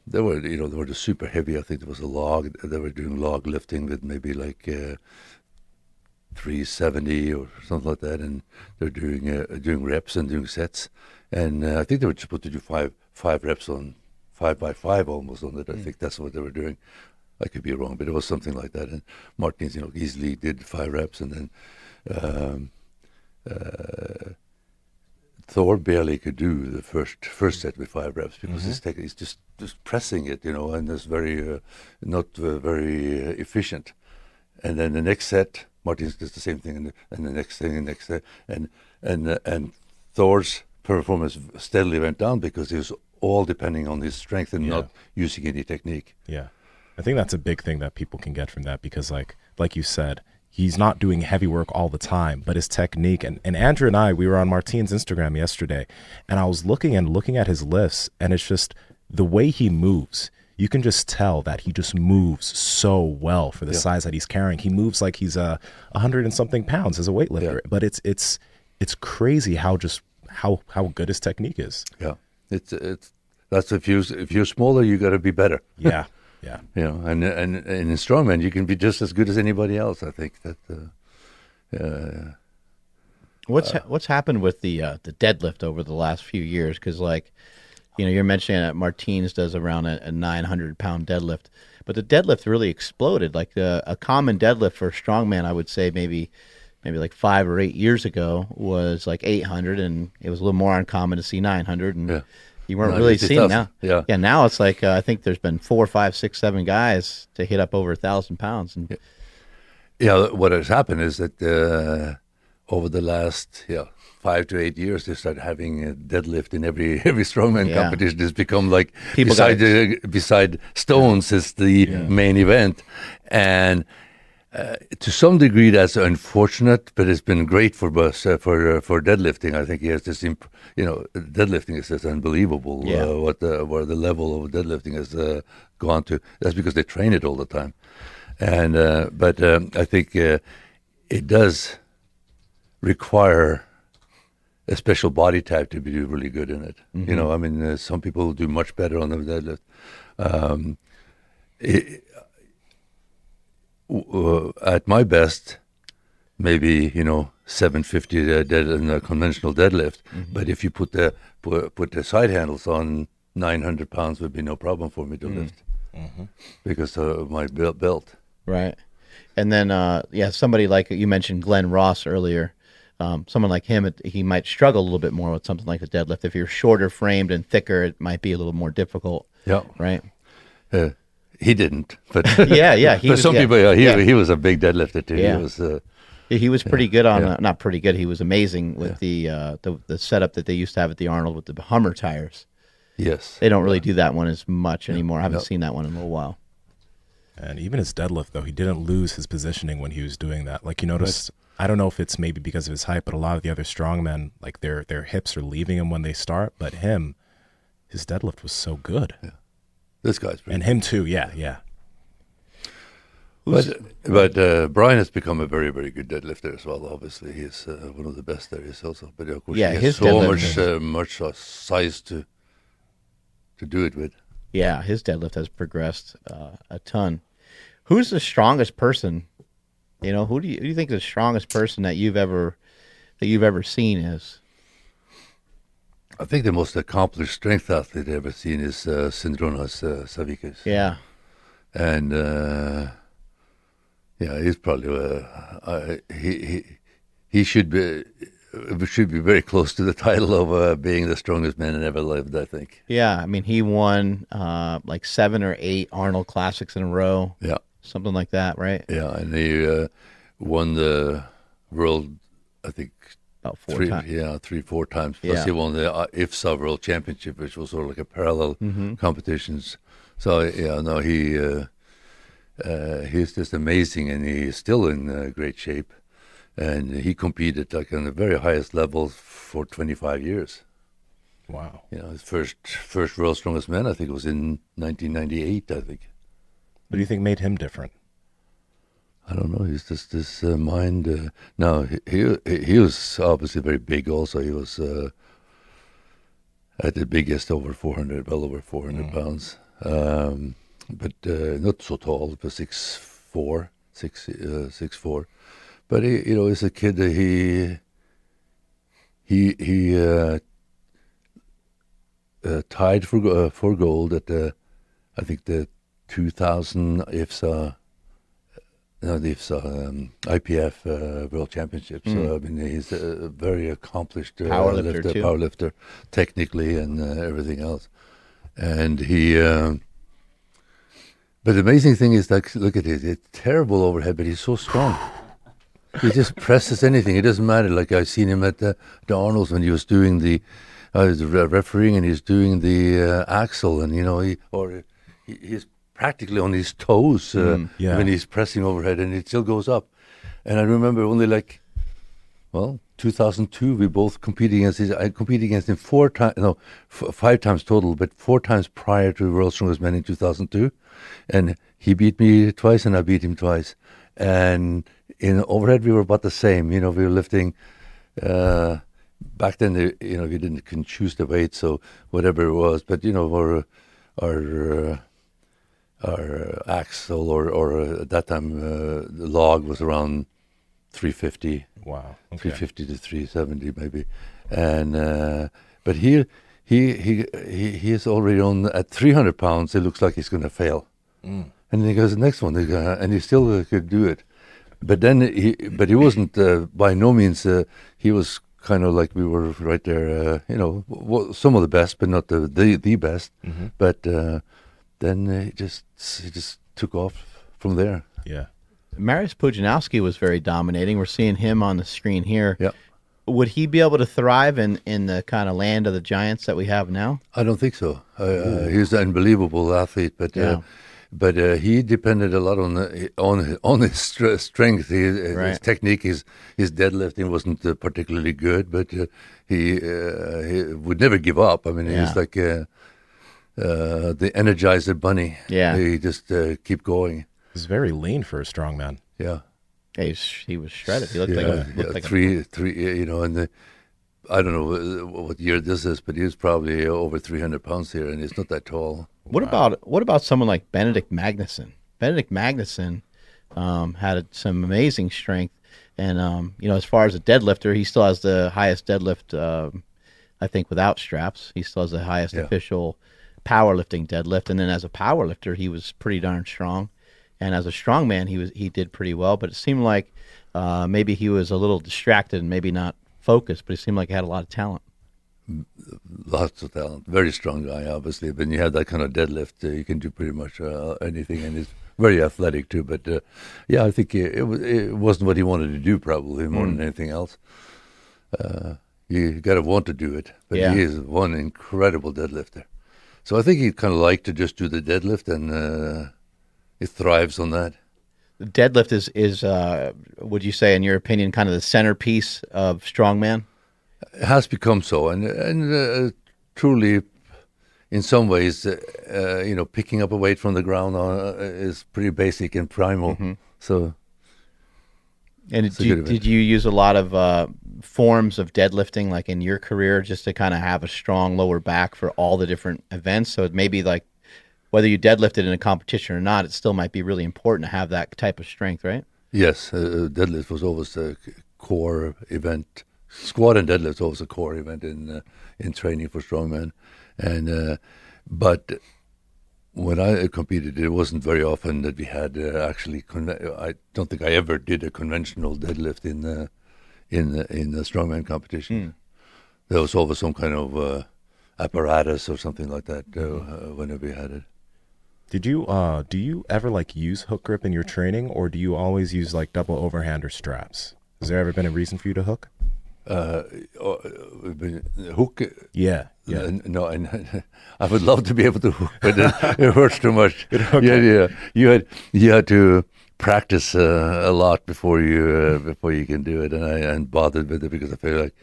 they were, you know, they were just super heavy. I think there was a log. They were doing log lifting with maybe like uh, 370 or something like that, and they're doing uh, doing reps and doing sets. And uh, I think they were supposed to do five five reps on five by five almost on it. I think that's what they were doing. I could be wrong, but it was something like that. And Martins, you know, easily did five reps, and then um, uh, Thor barely could do the first first set with five reps because he's taking, he's just just pressing it, you know, and it's very uh, not uh, very uh, efficient. And then the next set, Martins does the same thing, and the, and the next thing, and the next set, and and uh, and Thor's performance steadily went down because he was all depending on his strength and Yeah. not using any technique. Yeah. I think that's a big thing that people can get from that because like like you said, he's not doing heavy work all the time, but his technique and, and Andrew and I, we were on Martine's Instagram yesterday and I was looking and looking at his lifts and it's just the way he moves. You can just tell that he just moves so well for the Yeah. size that he's carrying. He moves like he's a uh, hundred and something pounds as a weightlifter, Yeah. but it's it's it's crazy how just how how good his technique is. Yeah, it's it's that's if you if you're smaller, you got to be better. [LAUGHS] Yeah, yeah. you know, and and and in strongman you can be just as good as anybody else. I think that. Uh, uh, What's ha- what's happened with the uh, the deadlift over the last few years? Because like, you know, you're mentioning that Martins does around a, a 900 pound deadlift, but the deadlift really exploded. Like uh, a common deadlift for a strongman, I would say maybe maybe like five or eight years ago was like 800, and it was a little more uncommon to see 900, and Yeah. you weren't No, really seeing tough. now. Yeah. yeah. Now it's like uh, I think there's been four, five, six, seven guys to hit up over a thousand pounds, and yeah, what has happened is that uh, over the last yeah five to eight years, they started having a deadlift in every [LAUGHS] every strongman Yeah. competition. It's become like People beside uh, beside stones is the main event, and uh, to some degree that's unfortunate, but it's been great for us uh, for uh, for deadlifting. I think he has this, imp- you know, deadlifting is just unbelievable. Yeah. Uh, what the where the level of deadlifting has uh, gone to. That's because they train it all the time, and uh, but um, I think uh, it does require a special body type to be really good in it. You know, I mean, uh, some people do much better on the deadlift. Um, it, uh, at my best, maybe you know 750 uh, dead in a conventional deadlift. But if you put the put, put the side handles on, 900 pounds would be no problem for me to lift because of my belt. Right. And then, uh, yeah, somebody like you mentioned Glenn Ross earlier. Um, someone like him, it, he might struggle a little bit more with something like a deadlift. If you're shorter framed and thicker, it might be a little more difficult. Yeah. Right. Uh, he didn't, but [LAUGHS] Yeah, yeah, [LAUGHS] he but was- some yeah, people, yeah, he yeah. he was a big deadlifter too. Yeah. He was. Uh, He was pretty good on, yeah. uh, not pretty good. He was amazing with the, uh, the the setup that they used to have at the Arnold with the Hummer tires. yes. They don't really do that one as much anymore. I haven't no. seen that one in a little while. And even his deadlift, though, he didn't lose his positioning when he was doing that. Like you notice, I don't know if it's maybe because of his height, but a lot of the other strongmen, like their their hips are leaving him when they start. But him, his deadlift was so good, This guy's pretty and him too. Yeah, yeah. But but uh, Brian has become a very very good deadlifter as well. Obviously, he's uh, one of the best there is also. But of course, Yeah, he has his so deadlift much uh, much uh, size to to do it with. Yeah, his deadlift has progressed uh, a ton. Who's the strongest person? You know, who do you, who do you think the strongest person that you've ever that you've ever seen is? I think the most accomplished strength athlete I've ever seen is uh, Zydrunas uh, Savickas. Yeah, and uh, yeah, he's probably uh, he he he should be uh, should be very close to the [LAUGHS] title of uh, being the strongest man that ever lived. I think. yeah. I mean, he won uh, like seven or eight Arnold Classics in a row, Yeah, something like that, right? yeah, and he uh, won the world. I think About four three, times. yeah, three, four times. Plus, Yeah. he won the uh, IFSA World Championship, which was sort of like a parallel Mm-hmm. competitions. So yeah, no, he uh, uh, he's just amazing, and he's still in uh, great shape. And he competed like on the very highest level for 25 years. Wow. You know, his first first World's Strongest Man, I think, was in 1998. I think. What do you think made him different? I don't know. He's just this uh, mind. Uh, no, he, he he was obviously very big. Also, he was uh, at the biggest over 400, well over 400 pounds. Um, but uh, not so tall, but six four, six uh, six four. But he, you know, as a kid, he he he uh, uh, tied for uh, for gold at the, I think the 2000 IFSA no, the IFSA, um, IPF uh, World Championship. So I mean, he's a very accomplished uh, Powerlifter, lifter, too. powerlifter, technically and uh, everything else. And he, um, but the amazing thing is, like, look at it, it's terrible overhead, but he's so strong. He just [LAUGHS] presses anything. It doesn't matter. Like I've seen him at the, the Arnold's when he was doing the, I was refereeing and he's doing the uh, axle, and you know, he or he, he's practically on his toes uh, yeah. when he's pressing overhead, and it still goes up. And I remember only like, well, 2002, we both competed against his, I competed against him four times, no, f- five times total, but four times prior to World's Strongest Man in 2002. And he beat me twice and I beat him twice. And in overhead, we were about the same. You know, we were lifting, uh, back then, the, you know, we didn't can choose the weight, so whatever it was, but, you know, our, our, uh, our uh, axle or, or uh, at that time, uh, the log was around 350. Wow. Okay. 350 to 370 maybe and uh, but here he he he he is already on at 300 pounds it looks like he's going to fail and then he goes the next one gonna, and he still uh, could do it but then he but he wasn't uh, by no means uh, he was kind of like we were right there uh, you know w- some of the best but not the the, the best but uh, then it just he just took off from there Yeah. Mariusz Pudzianowski was very dominating. We're seeing him on the screen here. Yeah. Would he be able to thrive in, in the kind of land of the giants that we have now? I don't think so. Uh, uh, he's an unbelievable athlete, but Yeah. uh, but uh, he depended a lot on the, on his, on his str- strength. He, His technique, his his deadlifting wasn't uh, particularly good, but uh, he uh, he would never give up. I mean, Yeah. he's like uh, the Energizer Bunny. Yeah. he just uh, keep going. He's very lean for a strong man. Yeah. Yeah, He was, he was shredded. He looked yeah, like a, looked yeah, like a- three, three. You know, and the, I don't know uh, what year this is, but he was probably over three hundred pounds here, and he's not that tall. What about what about someone like Benedikt Magnusson? Benedikt Magnusson um, had some amazing strength, and um, you know, as far as a deadlifter, he still has the highest deadlift. Um, I think without straps, he still has the highest Yeah. official powerlifting deadlift. And then as a powerlifter, he was pretty darn strong. And as a strongman, he was he did pretty well. But it seemed like uh, maybe he was a little distracted and maybe not focused. But he seemed like he had a lot of talent. Lots of talent, very strong guy. Obviously, when you have that kind of deadlift, uh, you can do pretty much uh, anything, and he's very athletic too. But uh, yeah, I think it, it, it wasn't what he wanted to do, probably more than anything else. Uh, you got to want to do it, but Yeah. he is one incredible deadlifter. So I think he'd kind of liked to just do the deadlift, and uh, he thrives on that. The deadlift is is uh, would you say, in your opinion, kind of the centerpiece of strongman? It has become so, and and uh, truly, in some ways, uh, you know, picking up a weight from the ground uh, is pretty basic and primal. So And It's did you, did you use a lot of uh, forms of deadlifting, like in your career, just to kind of have a strong lower back for all the different events? So it may be like whether you deadlifted in a competition or not, it still might be really important to have that type of strength, right? yes, uh, deadlift was always a core event. Squat and deadlift was always a core event in uh, in training for strongman, and uh, but when I competed, it wasn't very often that we had uh, actually. Con- I don't think I ever did a conventional deadlift in the in the, in the strongman competition. There was always some kind of uh, apparatus or something like that uh, uh, whenever we had it. Did you uh do you ever like use hook grip in your training or do you always use like double overhand or straps? Has there ever been a reason for you to hook? Uh, uh, hook. Yeah. Yeah. Yeah. no, and [LAUGHS] I would love to be able to but it, [LAUGHS] it hurts too much. Yeah, yeah. You had you had to practice uh, a lot before you uh, before you can do it, and I am bothered with it because I feel like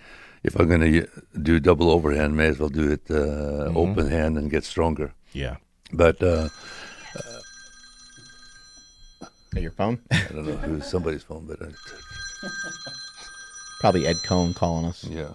if I'm going to do double overhand, may as well do it uh, open hand and get stronger. Yeah. But uh, Your phone, [LAUGHS] I don't know who's somebody's phone, but I, probably Ed Coan calling us. yeah.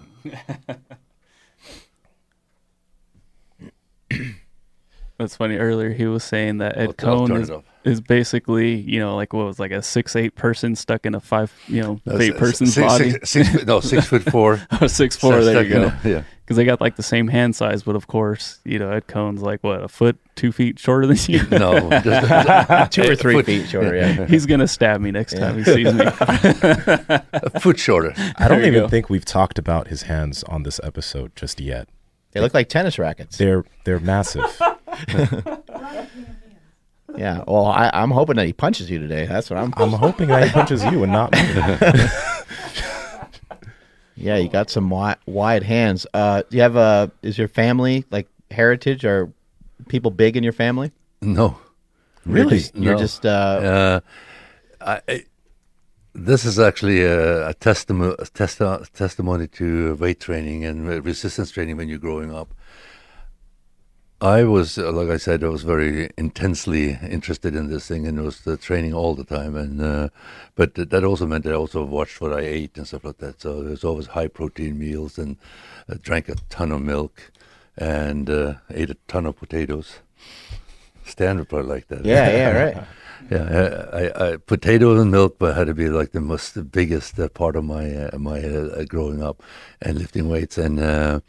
[CLEARS THROAT] That's funny. Earlier, he was saying that Ed I'll- I'll is, is basically, you know, like what was like a six eight person stuck in a five, you know, No, eight s- person's six, body. Six, six foot, no, six foot four. [LAUGHS] Oh, six four. There you go. a- Yeah. Because they got like the same hand size, but of course, you know, Ed Coan's like what a foot, two feet shorter than you. [LAUGHS] No, [LAUGHS] just, Two or three Foot- feet shorter, yeah. He's gonna stab me next time he sees me. a foot shorter. I don't even go. think we've talked about his hands on this episode just yet. They look like tennis rackets. They're they're massive. [LAUGHS] Yeah. Well, I, I'm hoping that he punches you today. That's what I'm. I'm hoping that he punches you and not me. [LAUGHS] Yeah, you got some wide, wide hands. Uh, do you have a? Is your family like heritage? Are people big in your family? No. You're Really? just, you're No. just uh, Uh, I, I, this is actually a, a, testimo- a testi- testimony to weight training and resistance training when you're growing up. I was, uh, like I said, I was very intensely interested in this thing and was uh, training all the time. And uh, but th- that also meant that I also watched what I ate and stuff like that. So there's always high protein meals and uh, drank a ton of milk and uh, ate a ton of potatoes. Standard part like that. yeah, yeah, right. [LAUGHS] Yeah, I, I, I, potato and milk, but had to be like the most the biggest uh, part of my uh, my uh, growing up and lifting weights and uh,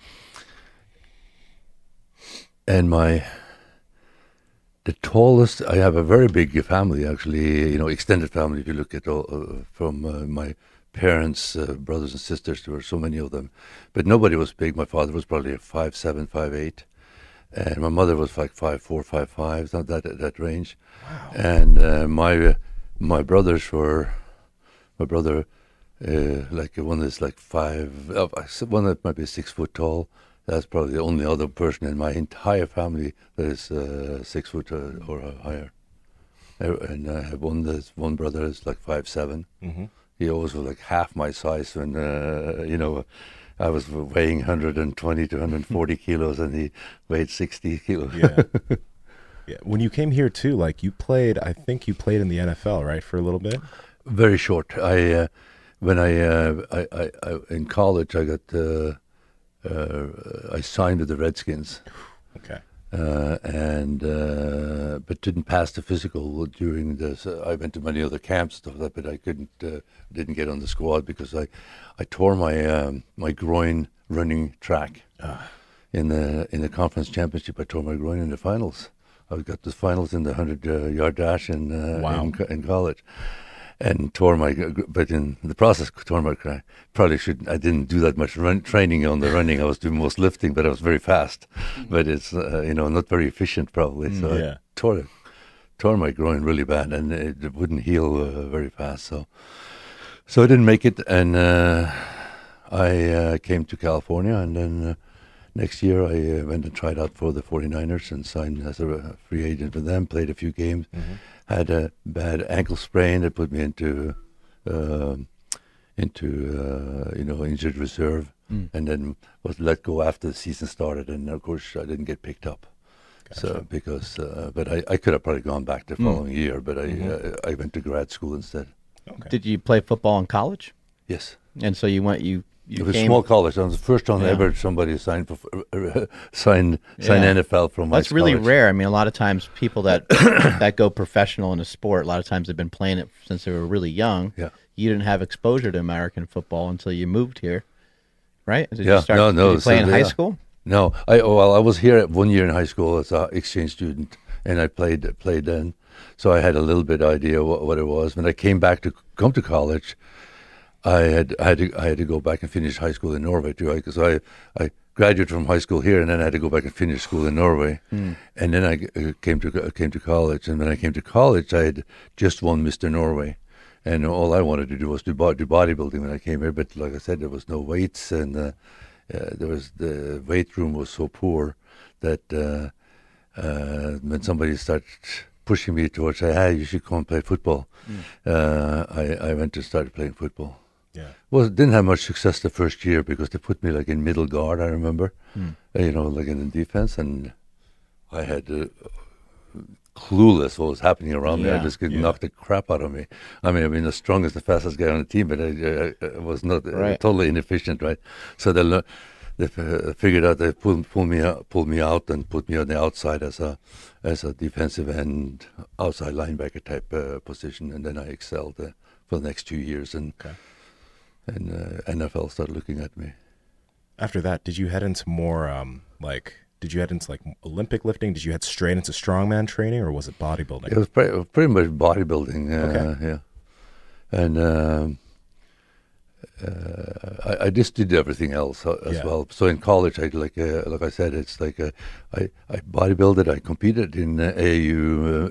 and my the tallest. I have a very big family, actually. You know, extended family. If you look at all uh, from uh, my parents, uh, brothers and sisters, there were so many of them, but nobody was big. My father was probably five seven, five eight and my mother was like five four, five five, not that that range. Wow. And uh, my uh, my brothers were, my brother, uh, like one that's like five, uh, one that might be six foot tall. That's probably the only other person in my entire family that is uh, six foot uh, or higher. Uh, And I have one that's one brother is like five seven. Mm-hmm. He always was like half my size and uh, you know I was weighing 120 to 140 [LAUGHS] kilos, and he weighed 60 kilos. Yeah. [LAUGHS] yeah. When you came here too, like you played, I think you played in the NFL, right, for a little bit. Very short. I uh, when I, uh, I, I, I in college I got uh, uh, I signed with the Redskins. Uh, and uh, but didn't pass the physical during this. I went to many other camps stuff like that, but I couldn't uh, didn't get on the squad because I I tore my um, my groin running track in the in the conference championship. I tore my groin in the finals. I got the finals in the hundred uh, yard dash in, uh, Wow. in in college. And tore my, but in the process, tore my. cra- Probably should. I didn't do that much run, training on the running. I was doing most lifting, but I was very fast. But it's uh, you know not very efficient probably. So yeah. I tore it, tore my groin really bad, and it, wouldn't heal uh, very fast. So, so I didn't make it, and uh, I uh, came to California, and then uh, next year I uh, went and tried out for the 49ers and signed as a free agent with them. Played a few games, had a bad ankle sprain that put me into um into uh, you know injured reserve, and then was let go after the season started, and of course I didn't get picked up. So because, uh, but I, I could have probably gone back the following year, but I uh, I went to grad school instead. Okay. Did you play football in college? Yes. And so you went. You you it was came. small college. I was the first time Yeah. ever somebody signed for uh, [LAUGHS] signed signed Yeah. NFL from my That's really college. rare. I mean, a lot of times people that [COUGHS] that go professional in a sport, a lot of times they've been playing it since they were really young. Yeah. You didn't have exposure to American football until you moved here, right? Did Yeah. You start, No, no, Did you play so in yeah. high school? No, I well I was here at one year in high school as an exchange student, and I played played then, so I had a little bit idea what, what it was. When I came back to come to college, I had I had to I had to go back and finish high school in Norway too, because I I graduated from high school here, and then I had to go back and finish school in Norway, and then I uh, came to uh, came to college, and when I came to college, I had just won Mister Norway. And all I wanted to do was do, do bodybuilding when I came here. But like I said, there was no weights, and uh, uh, there was the weight room was so poor that uh, uh, when somebody started pushing me towards, say, "Hey, you should come and play football," uh, I, I went to start playing football. Yeah. Well, didn't have much success the first year because they put me like in middle guard. I remember, uh, you know, like in the defense, and I had uh, clueless what was happening around me. I just could Yeah. knock the crap out of me. I mean, I mean, the strongest, the fastest guy on the team, but I, I, I was not uh, totally inefficient, right? So they they uh, figured out they pulled pulled me out, pulled me out and put me on the outside as a as a defensive end, outside linebacker type uh, position, and then I excelled uh, for the next two years, and Okay. And uh, NFL started looking at me. After that, did you head into more um like did you head into like Olympic lifting? Did you head straight into strongman training or was it bodybuilding? It was pretty, pretty much bodybuilding, uh, Okay. yeah. And um, uh, I, I just did everything else uh, as Yeah. well. So in college, I like uh, like I said, it's like uh, I I bodybuilded. I competed in uh, AAU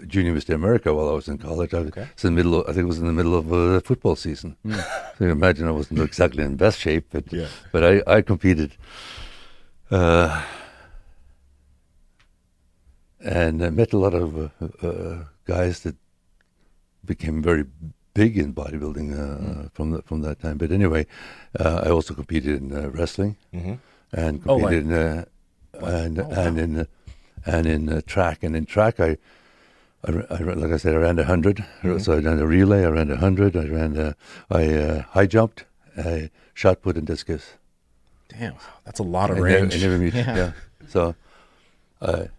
uh, Junior Mister America while I was in college. I Okay. it's in the middle. Of, I think it was in the middle of uh, football season. [LAUGHS] So you imagine I wasn't exactly in best shape, but Yeah. but I I competed. Uh, and I met a lot of uh, uh, guys that became very big in bodybuilding uh, from the, from that time. But anyway, uh, I also competed in uh, wrestling Mm-hmm. and Oh, competed in uh, and and in uh, and in uh, track. And in track, I, I, I like I said, I ran a 100 So I ran a relay. I ran a hundred. I ran. A, I uh, high jumped. I shot put and discus. Damn. That's a lot of never- range. I never meet- [LAUGHS] Yeah. yeah. So, I-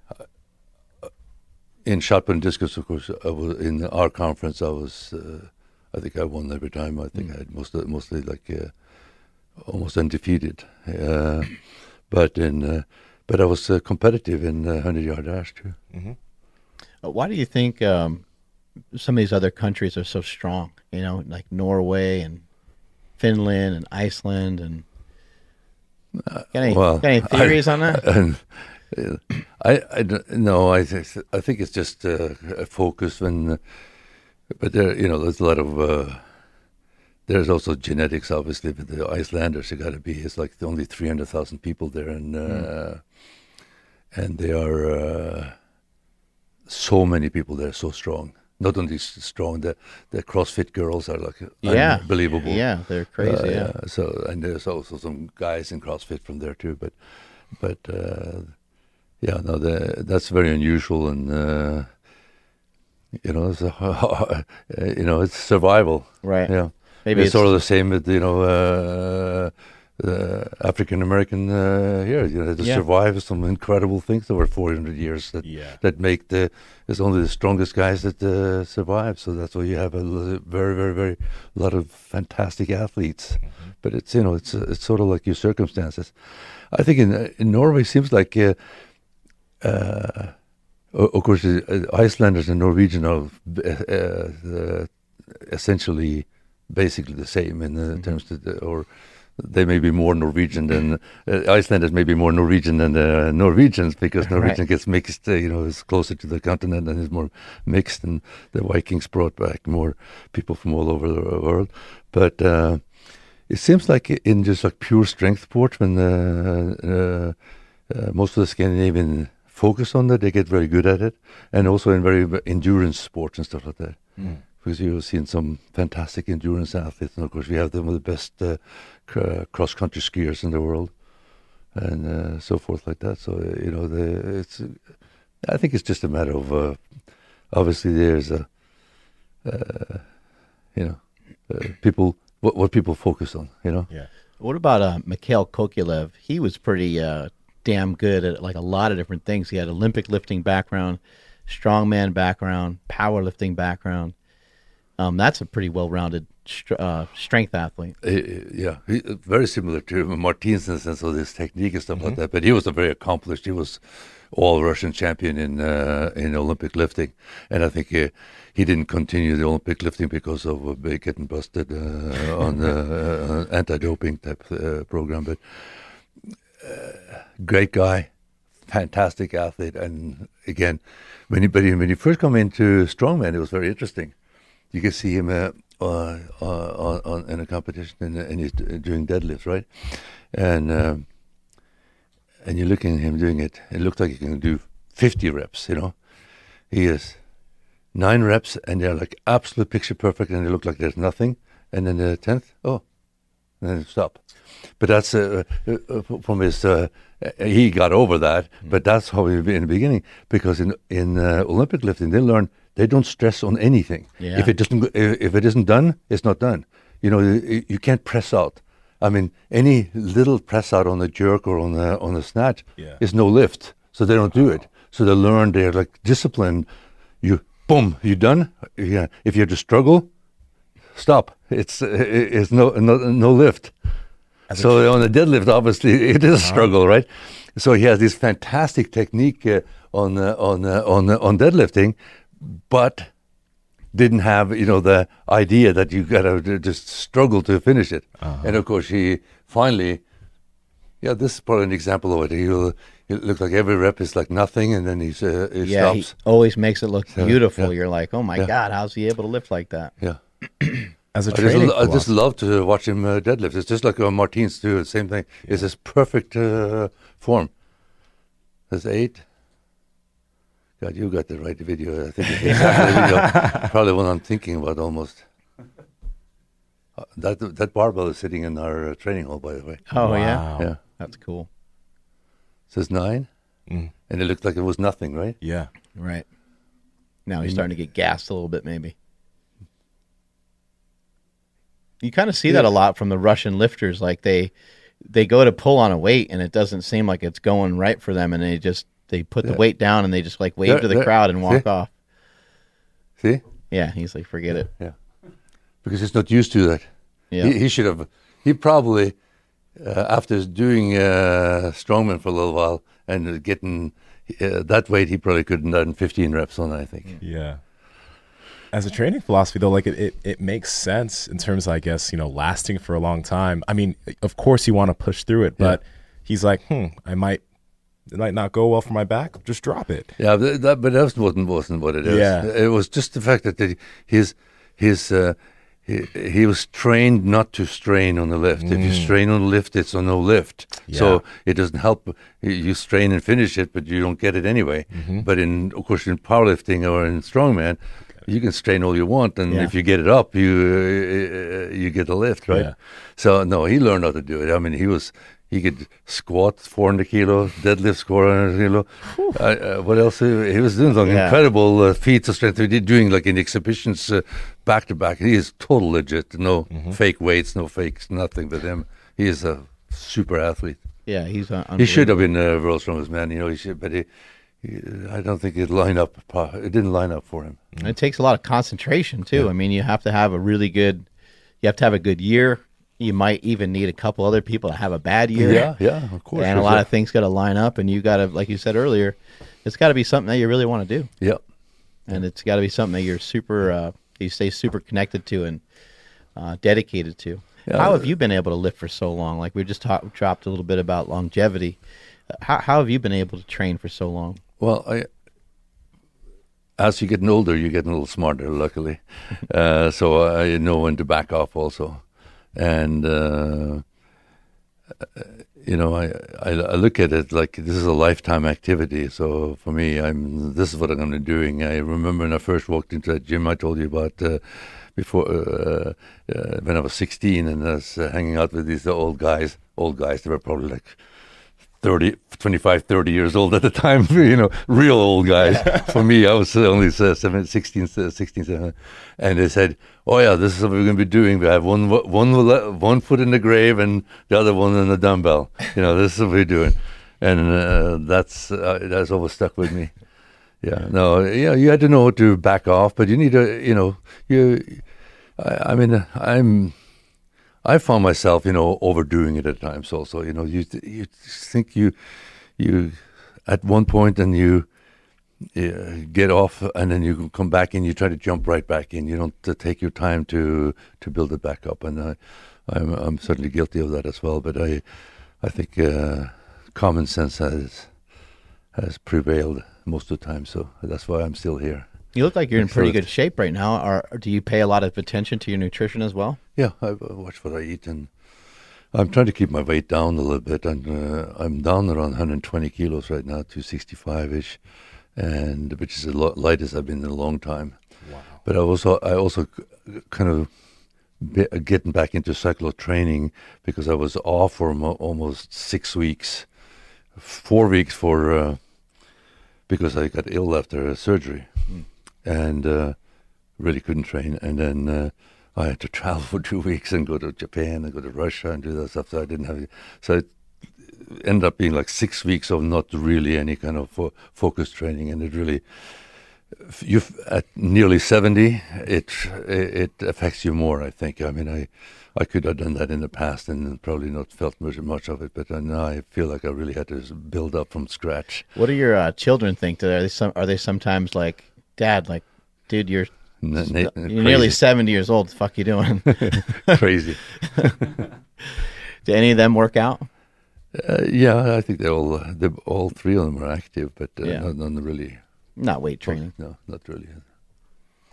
in shot put and discus, of course, I was in our conference. I was, uh, I think I won every time. I think I had most of, mostly like uh, almost undefeated. Uh, but in, uh, but I was uh, competitive in uh, hundred yard dash too. hmm Uh, Why do you think um, some of these other countries are so strong? You know, like Norway and Finland and Iceland and. Got any, well, got any theories on that? [LAUGHS] I, I don't- no, I, I think it's just uh, a focus when, uh, but there, you know, there's a lot of. Uh, there's also genetics, obviously, but the Icelanders, you got to be. It's like only three hundred thousand people there, and uh, and they are uh, so many people there, so strong. Not only strong, the the CrossFit girls are like Yeah. unbelievable. Yeah, they're crazy. Uh, yeah. So and there's also some guys in CrossFit from there too, but but uh, yeah, no, the, that's very unusual and. Uh, you know, it's a, [LAUGHS] you know, it's survival. Right. Yeah. Maybe it's, it's, sort of the same with you know uh, the African American uh, here. You know, they Yeah. survive some incredible things over 400 years that Yeah. that make the it's only the strongest guys that uh, survive. So that's why you have a very very very lot of fantastic athletes. But it's you know it's it's sort of like your circumstances. I think in in Norway seems like. Uh, uh, of course, uh, Icelanders and Norwegian are uh, uh, essentially basically the same in uh, terms of the, or they may be more Norwegian than uh, Icelanders may be more Norwegian than uh, Norwegians because [LAUGHS] Norwegian Right. gets mixed, uh, you know, is closer to the continent and is more mixed, and the Vikings brought back more people from all over the world. But uh, it seems like in just like pure strength sport, when uh, uh, uh, most of the Scandinavian focus on that, they get very good at it, and also in very endurance sports and stuff like that because you've seen some fantastic endurance athletes, and of course we have some of the best uh, cr- cross country skiers in the world, and uh, so forth like that. So uh, you know, the, it's I think it's just a matter of uh, obviously there's a uh, you know uh, people what what people focus on. You know, Yeah. What about uh, Mikhail Koklyaev? He was pretty uh, damn good at like a lot of different things. He had Olympic lifting background, strongman background, powerlifting background. Um, that's a pretty well-rounded uh, strength athlete. Yeah, he, uh, very similar to Martins in the sense of his technique and stuff like that. But he was a very accomplished. He was all Russian champion in uh, in Olympic lifting, and I think uh, he didn't continue the Olympic lifting because of uh, getting busted uh, on the [LAUGHS] uh, anti-doping type uh, program. But uh, great guy, fantastic athlete, and again, when he but when he first come into strongman, it was very interesting. You can see him uh, uh, on, on in a competition, and, and he's doing deadlifts, right? And um, and you're looking at him doing it. It looks like he can do 50 reps. You know, he is nine reps, and they're like absolute picture perfect, and they look like there's nothing. And then the tenth, oh, then stop. But that's uh, uh, uh, from his. Uh, he got over that, but that's how he in the beginning. Because in in uh, Olympic lifting, they learn they don't stress on anything. Yeah. If it doesn't, if it isn't done, it's not done. You know, you, you can't press out. I mean, any little press out on a jerk or on a on a snatch Yeah. is no lift, so they don't do it. So they learn they're like disciplined. You boom, you done. Yeah, if you have to struggle, stop. It's it's no no no lift. So on the deadlift, obviously, [LAUGHS] it is a struggle, right? So he has this fantastic technique uh, on uh, on uh, on uh, on deadlifting, but didn't have you know the idea that you gotta just struggle to finish it. And of course, he finally, yeah, this is probably an example of it. He'll it look like every rep is like nothing, and then he's uh, he Yeah, he always makes it look Yeah, beautiful. yeah. You're like, oh my Yeah. god, how's he able to lift like that? yeah. [CLEARS THROAT] As a I just, training lo- I just love to watch him uh, deadlift. It's just like uh, Martins do the same thing. It's his perfect uh, form. That's eight. God, you got the right video. I think it's exactly video. Probably what I'm thinking about almost. Uh, that that barbell is sitting in our uh, training hall, by the way. Oh yeah, Wow. Yeah, that's cool. says nine, Mm. and it looked like it was nothing, right? Yeah. Right. Now he's starting to get gassed a little bit, maybe. You kind of see that a lot from the Russian lifters. Like they they go to pull on a weight and it doesn't seem like it's going right for them, and they just they put the weight down and they just like wave They're- to the they're- crowd and walk see? off. See, Yeah, he's like, forget it. yeah, because he's not used to that. Yeah, He, he should have. He probably, uh, after doing uh, strongman for a little while and getting uh, that weight, he probably could have done 15 reps on. I think. Yeah. As a training philosophy, though, like it, it, it makes sense in terms, of, I guess, you know, lasting for a long time. I mean, of course, you want to push through it, but he's like, hmm, I might it might not go well for my back. Just drop it. Yeah, but that, but that wasn't wasn't what it is. Yeah. it was just the fact that the, his his uh, he, he was trained not to strain on the lift. If you strain on the lift, it's a no lift. Yeah. So it doesn't help. You- You strain and finish it, but you don't get it anyway. But in of course in powerlifting or in strongman. You can strain all you want, and Yeah. if you get it up, you uh, you get the lift, right? Yeah. So no, he learned how to do it. I mean, he was he could squat 400 kilo, deadlift 400 kilo. Uh, uh, what else? He, he was doing some Yeah. incredible uh, feats of strength. He did doing like in exhibitions uh, back to back. He is total legit. No fake weights, no fakes, nothing with him. He is a super athlete. Yeah, he's uh, He should have been uh, world's strongest man. You know, he should, but he, I don't think it line up. It didn't line up for him. It takes a lot of concentration too. I mean, you have to have a really good, you have to have a good year. You might even need a couple other people to have a bad year. Yeah, yeah, of course. and a lot of things got to line up, and you got to, like you said earlier, it's got to be something that you really want to do, yeah. and it's got to be something that you're super, uh, you stay super connected to and uh, dedicated to. Yeah. How have you been able to lift for so long? Like we just talked, dropped a little bit about longevity. How, how have you been able to train for so long? Well, I, as you're getting older, you're getting a little smarter, luckily. [LAUGHS] uh, so I know when to back off also. And, uh, you know, I, I, I look at it like this is a lifetime activity. So for me, I'm this is what I'm going to be doing. I remember when I first walked into that gym I told you about uh, before uh, uh, when I was 16 and I was uh, hanging out with these old guys. Old guys, they were probably like 30, 25, 30 years old at the time, [LAUGHS] you know, real old guys. [LAUGHS] For me, I was only uh, seven, 16, uh, 16, 17. And they said, oh yeah, this is what we're going to be doing. We have one, one, one foot in the grave and the other one in the dumbbell. You know, this is what we're doing. And uh, that's, uh, that's always stuck with me. [LAUGHS] Yeah, no, yeah, you had to know to back off, but you need to, you know, you, I, I mean, I'm, I found myself, you know, overdoing it at times. Also, you know, you you think you you at one point and you uh, get off, and then you come back and you try to jump right back in. You don't uh, take your time to to build it back up, and I, I'm I'm certainly guilty of that as well. But I I think uh, common sense has has prevailed most of the time, so that's why I'm still here. You look like you're in pretty good shape right now. Or do you pay a lot of attention to your nutrition as well? Yeah, I watch what I eat, and I'm trying to keep my weight down a little bit. And uh, I'm down around 120 kilos right now, 265 ish, and which is the lightest I've been in a long time. Wow. But I also I also kind of uh, getting back into cyclo training because I was off for mo- almost six weeks, four weeks for uh, because I got ill after a surgery, and uh, really couldn't train. And then uh, I had to [LAUGHS] travel for two weeks and go to Japan and go to Russia and do that stuff. So I didn't have so it ended up being like six weeks of not really any kind of fo- training, and it really. You at nearly seventy, it it affects you more. I think. I mean, I I could have done that in the past and probably not felt much much of it, but uh, now I feel like I really had to build up from scratch. What do your uh, children think? Are they some? Are they sometimes like, Dad, like, dude, you're na- you're nearly seventy years old. The fuck you doing? [LAUGHS] [LAUGHS] crazy. [LAUGHS] do any of them work out? Uh, yeah, I think they all they all three of them are active, but uh, Yeah. not, none really. Not weight training. No, not really.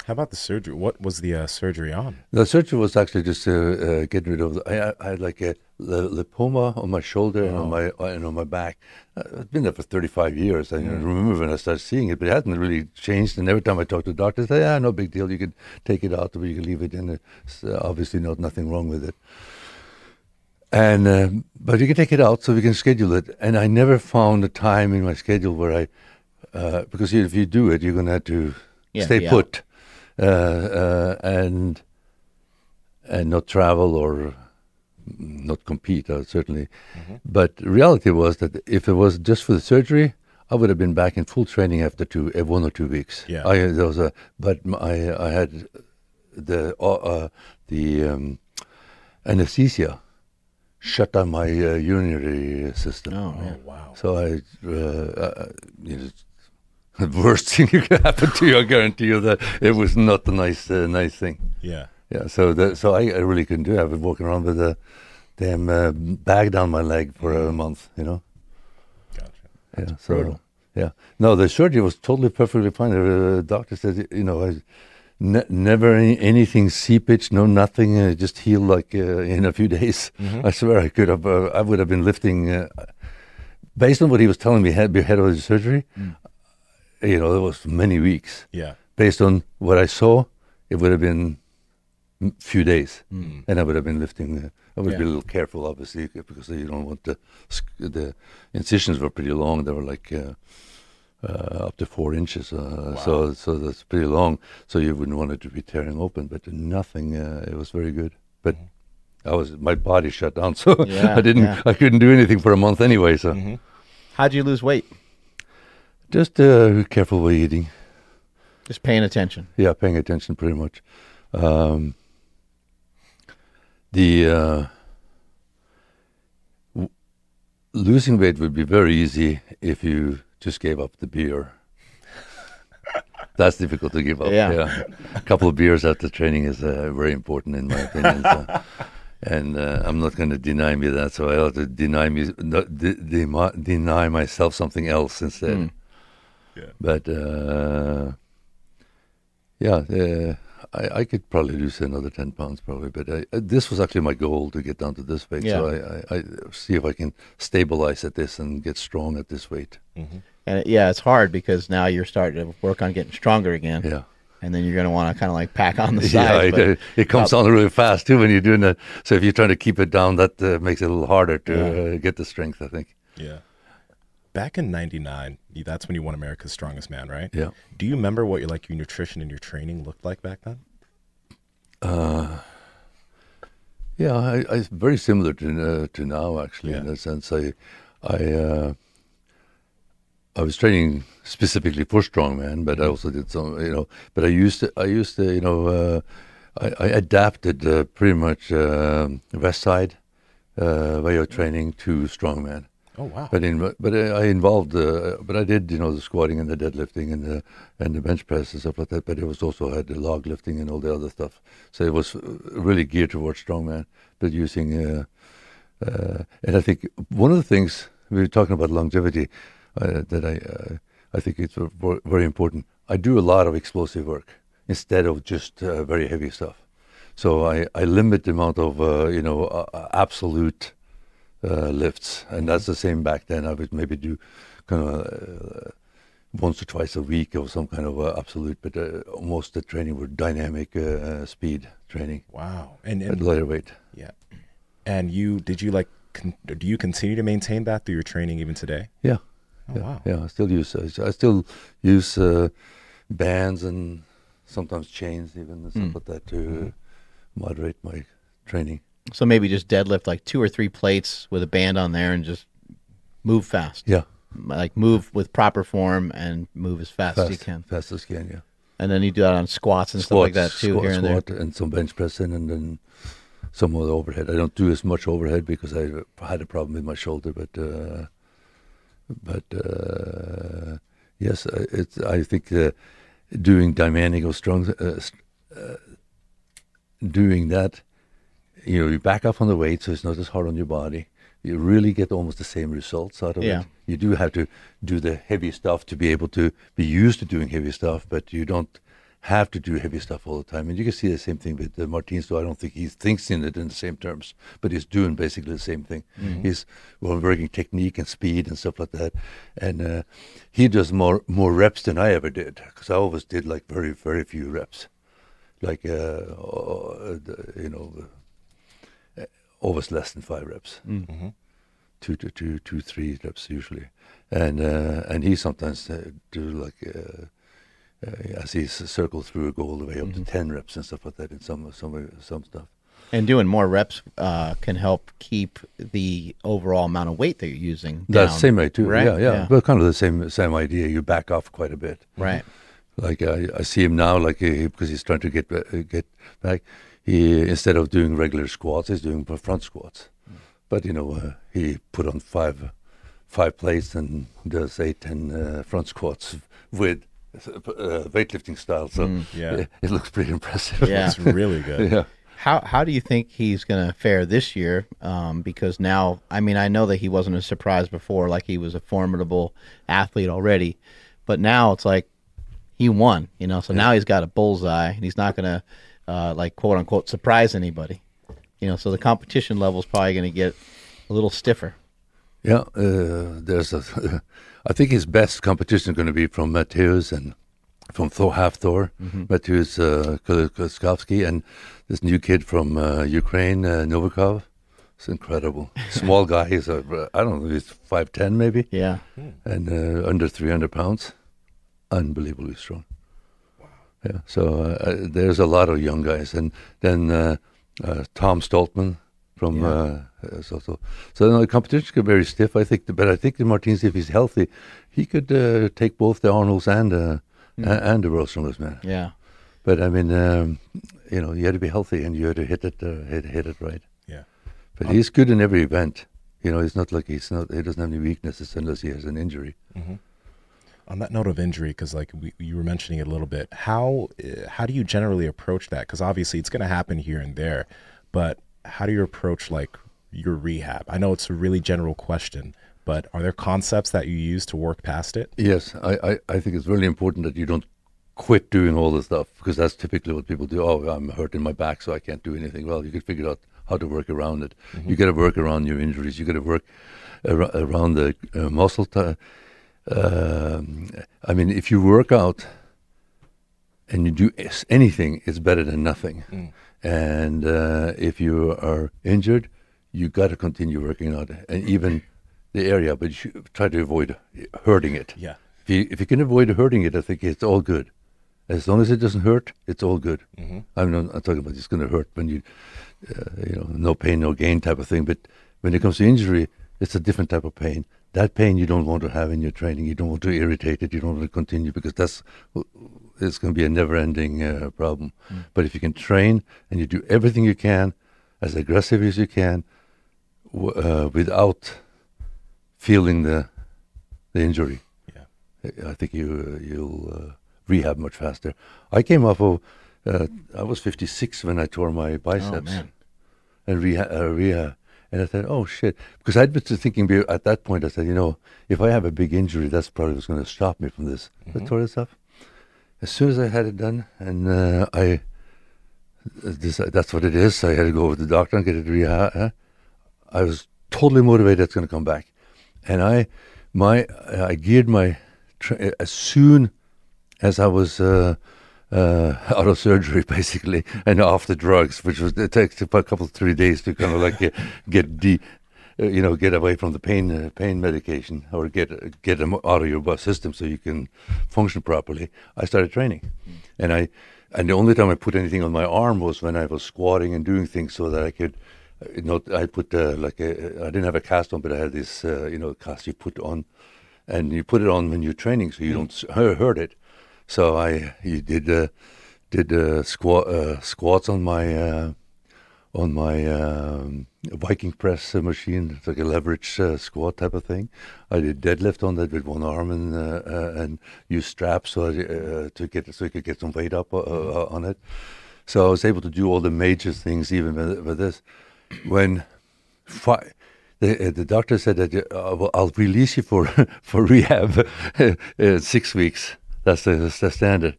How about the surgery? What was the uh, surgery on? The surgery was actually just uh, uh, getting rid of. The, I, I had like a li- lipoma on my shoulder and on my and on my back. Uh, it's been there for 35 years. I remember when I started seeing it, but it hasn't really changed. And every time I talk to the doctor, they say, "Yeah, no big deal. You could take it out, or you can leave it in. It's uh, obviously not nothing wrong with it." And um, but you can take it out, so we can schedule it. And I never found a time in my schedule where I, uh, because if you do it, you're going to have to Yeah, stay out. put, uh, uh, and and not travel or not compete. Uh, certainly, but reality was that if it was just for the surgery, I would have been back in full training after two, uh, one or two weeks. Yeah. I there was a, but I I had the uh, uh, the um, anesthesia shut down my uh, urinary system. Oh. Oh wow. So I, uh, uh, you know, [LAUGHS] the worst thing you can happen to you, I guarantee you that it was not a nice, uh, nice thing. Yeah. Yeah. So that, so I, I really couldn't do it. I've been walking around with a damn uh, bag down my leg for a month, you know. Gotcha. yeah. brutal. So yeah, no, the surgery was totally perfectly fine. The doctor said, you know, I ne- never any, anything seepage, no nothing. Uh, just healed like uh, in a few [LAUGHS] days. I swear I could have. Uh, I would have been lifting. Uh, based on what he was telling me had ahead of the surgery, you know, it was many weeks. Yeah. Based on what I saw, it would have been a few days, and I would have been lifting. Uh, I would be a little careful, obviously, because you don't want the the incisions were pretty long. They were like uh, uh, up to four inches, uh, so so that's pretty long. So you wouldn't want it to be tearing open, but nothing. Uh, it was very good, but. I was my body shut down, [LAUGHS] so Yeah, I didn't. yeah. I couldn't do anything for a month anyway. So How'd you lose weight? Just uh, careful with eating. Just paying attention. Yeah, paying attention pretty much. Um, the uh, w- losing weight would be very easy if you just gave up the beer. That's difficult to give up. Yeah. a couple of beers after training is uh, very important in my opinion. so- and uh, I'm not going to deny me that, so I have to deny me de- demi- deny myself something else instead. Yeah. But uh, yeah, uh, I, I could probably lose another ten pounds probably. But I, uh, this was actually my goal to get down to this weight. So I, I, I see if I can stabilize at this and get strong at this weight. And yeah, it's hard because now you're starting to work on getting stronger again. Yeah. And then you're going to want to kind of like pack on the [LAUGHS] Yeah, sides. it, but- uh, it comes on really fast too when you're doing that. So if you're trying to keep it down, that uh, makes it a little harder to uh, get the strength. I think. Yeah. Back in '99, that's when you won America's Strongest Man, right? Yeah. Do you remember what your like your nutrition and your training looked like back then? uh Yeah, I, I very similar to uh, to now actually in a sense. I I uh, I was training specifically for strongman, but I also did some you know. But I used to I used to you know uh, I, I adapted uh, pretty much um West Side uh, way of training to strongman. Oh wow. But in but I involved uh, but I did you know the squatting and the deadlifting and the and the bench press and stuff like that. But it was also had the log lifting and all the other stuff. So it was uh, really geared towards strongman, but using uh, uh, and I think one of the things we were talking about longevity uh, that I uh, I think it's very important. I do a lot of explosive work instead of just very heavy stuff. So I, I limit the amount of you know absolute uh, lifts, and that's the same back then. I would maybe do kind of uh, once or twice a week or some kind of uh, absolute, but uh, most the training were dynamic uh, speed training wow. And, and lighter weight. yeah. And you did you like con- do you continue to maintain that through your training even today? Yeah. Oh, yeah, wow. yeah. I still use uh, I still use uh, bands and sometimes chains even and stuff Mm. like that to Mm-hmm. moderate my training. So maybe just deadlift like two or three plates with a band on there and just move fast. Yeah, Like move with proper form and move as fast, as you can. fast as you can. Yeah, And then you do that on squats and stuff like that too squat, here and there. and some bench pressing and then some of the overhead. I don't do as much overhead because I had a problem with my shoulder, but uh, but uh, yes, uh, it's I think uh, doing dynamic or strong, uh, uh, doing that, you know, you back up on the weight, so it's not as hard on your body. You really get almost the same results out of Yeah. it. You do have to do the heavy stuff to be able to be used to doing heavy stuff, but you don't have to do heavy stuff all the time. And you can see the same thing with uh, Martins, though I don't think he thinks in it in the same terms, but he's doing basically the same thing. He's well, working technique and speed and stuff like that. And uh, he does more more reps than I ever did, because I always did like very, very few reps. Like, uh, uh, you know, uh, always less than five reps Mm-hmm. two to two, two, three reps usually, and uh, and he sometimes uh, do like uh, uh, as he's circled through a goal all the way up to ten reps and stuff like that in some some some stuff. And doing more reps uh, can help keep the overall amount of weight that you're using. That's down, same way too. Right? Yeah, yeah, but kind of the same same idea. You back off quite a bit. Right. Like I, I see him now, like uh, because he's trying to get uh, get back. He instead of doing regular squats, he's doing front squats. But you know, uh, he put on five five plates and does eight ten uh, front squats with uh, weightlifting style. So Mm. Yeah. it, it looks pretty impressive. Yeah. It's [LAUGHS] really good. yeah. How how do you think he's going to fare this year? Um, because now, I mean, I know that he wasn't a surprise before, like he was a formidable athlete already, but now it's like he won, you know. So now he's got a bullseye, and he's not going to uh, like quote unquote surprise anybody, you know. So the competition level is probably going to get a little stiffer. Yeah, uh, there's a. [LAUGHS] I think his best competition is going to be from Mateusz and from Thor, half Thor, Mateusz uh, Kieliszkowski, and this new kid from uh, Ukraine, uh, Novikov. It's incredible. [LAUGHS] Small guy. He's a, I don't know, he's five ten maybe, Yeah, and uh, under three hundred pounds. Unbelievably strong. Yeah. So uh, uh, there's a lot of young guys, and then uh, uh, Tom Stoltman from Yeah. uh, is also. So no, the competition could be very stiff. I think, but I think that Martinez, if he's healthy, he could uh, take both the Arnolds and uh, a- and the Rostromers, man. yeah, But I mean, um, you know, you had to be healthy and you had to hit it, uh, hit, hit it right. Yeah. But he's good in every event. You know, he's not like he's not. He doesn't have any weaknesses unless he has an injury. On that note of injury, because like we, you were mentioning it a little bit, how uh, how do you generally approach that? Because obviously it's going to happen here and there, but how do you approach like your rehab? I know it's a really general question, but are there concepts that you use to work past it? Yes, I, I, I think it's really important that you don't quit doing all the stuff because that's typically what people do. Oh, I'm hurt in my back, so I can't do anything. Well, you can figure out how to work around it. You got to work around your injuries. You got to work ar- around the uh, muscle. T- um, I mean, if you work out and you do anything, it's better than nothing. And uh, if you are injured, you got to continue working out, and even the area, but you try to avoid hurting it. Yeah. If you if you can avoid hurting it, I think it's all good. As long as it doesn't hurt, it's all good. I'm not I'm talking about it's going to hurt when you, uh, you know, no pain, no gain type of thing. But when it comes to injury, it's a different type of pain. That pain you don't want to have in your training. You don't want to irritate it. You don't want to continue because that's it's going to be a never-ending uh, problem. But if you can train and you do everything you can, as aggressive as you can, w- uh, without feeling the the injury, Yeah. I think you uh, you'll uh, rehab much faster. I came off of uh, I was 56 when I tore my biceps man. and rehab, uh, rehab, and I thought, oh shit, because I'd been thinking at that point. I said, you know, if I have a big injury, that's probably what's going to stop me from this. I tore this up. As soon as I had it done, and uh, I this, that's what it is. I had to go with the doctor and get it rehab. uh, I was totally motivated. It's going to come back, and I my I geared my tra- as soon as I was uh, uh, [LAUGHS] out of surgery, basically, and off the drugs, which was it takes a couple three days to kind of like get get de, uh, you know, get away from the pain uh, pain medication or get get them out of your system so you can function properly. I started training, and I and the only time I put anything on my arm was when I was squatting and doing things so that I could. uh, You know, I put uh, like a, I didn't have a cast on, but I had this, uh, you know, cast you put on, and you put it on when you're training, so you don't s- hurt it. So I you did uh, did uh, squat uh, squats on my uh, on my um, Viking press uh, machine. It's like a leverage uh, squat type of thing. I did deadlift on that with one arm and uh, and use straps so I, uh, to get so I could get some weight up uh, uh, on it. So I was able to do all the major things even with, with this. When fi- the uh, the doctor said that uh, I'll release you for [LAUGHS] for rehab [LAUGHS] uh, six weeks. That's the, that's the standard.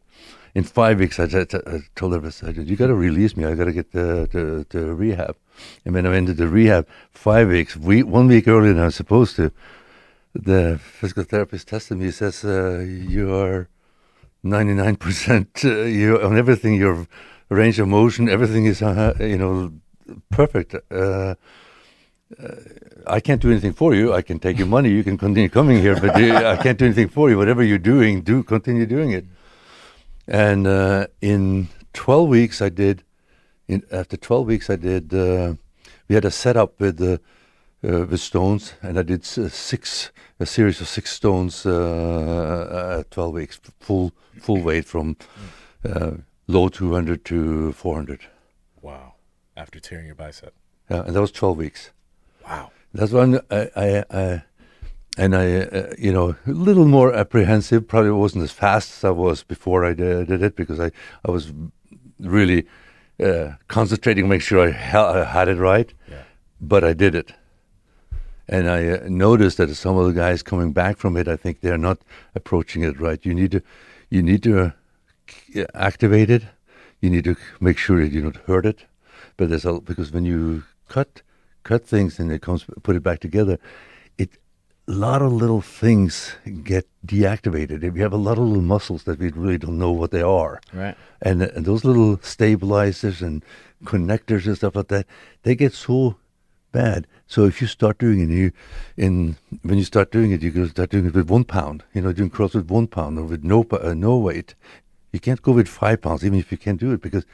In five weeks, I, t- t- I told her, I said, "You got to release me. I got to get to, to to rehab." And when I went into the rehab, five weeks, we, one week earlier than I was supposed to, the physical therapist tested me. He says, uh, "You are ninety nine percent. uh, You on everything. Your range of motion, everything is, uh, you know, perfect." Uh, I can't do anything for you. I can take your money. You can continue coming here, but uh, I can't do anything for you. Whatever you're doing, do continue doing it. And uh, in 12 weeks, I did. In after 12 weeks, I did. Uh, we had a setup with uh, uh, with stones, and I did six a series of six stones uh, at 12 weeks, full full weight from uh, low 200 to 400. Wow. After tearing your bicep. Yeah, and that was 12 weeks. Wow. That's one I, I, I and I, uh, you know, a little more apprehensive. Probably wasn't as fast as I was before I did, did it because I, I was really uh, concentrating, make sure I, ha- I had it right. Yeah. But I did it, and I uh, noticed that some of the guys coming back from it, I think they're not approaching it right. You need to, you need to uh, activate it. You need to make sure that you don't hurt it. But there's a because when you cut cut things and it comes put it back together, it a lot of little things get deactivated. We have a lot of little muscles that we really don't know what they are Right. and, and those little stabilizers and connectors and stuff like that, they get so bad. So if you start doing it, you in when you start doing it, you can start doing it with one pound. You know, doing cross with one pound or with no uh, no weight. You can't go with five pounds, even if you can do it, because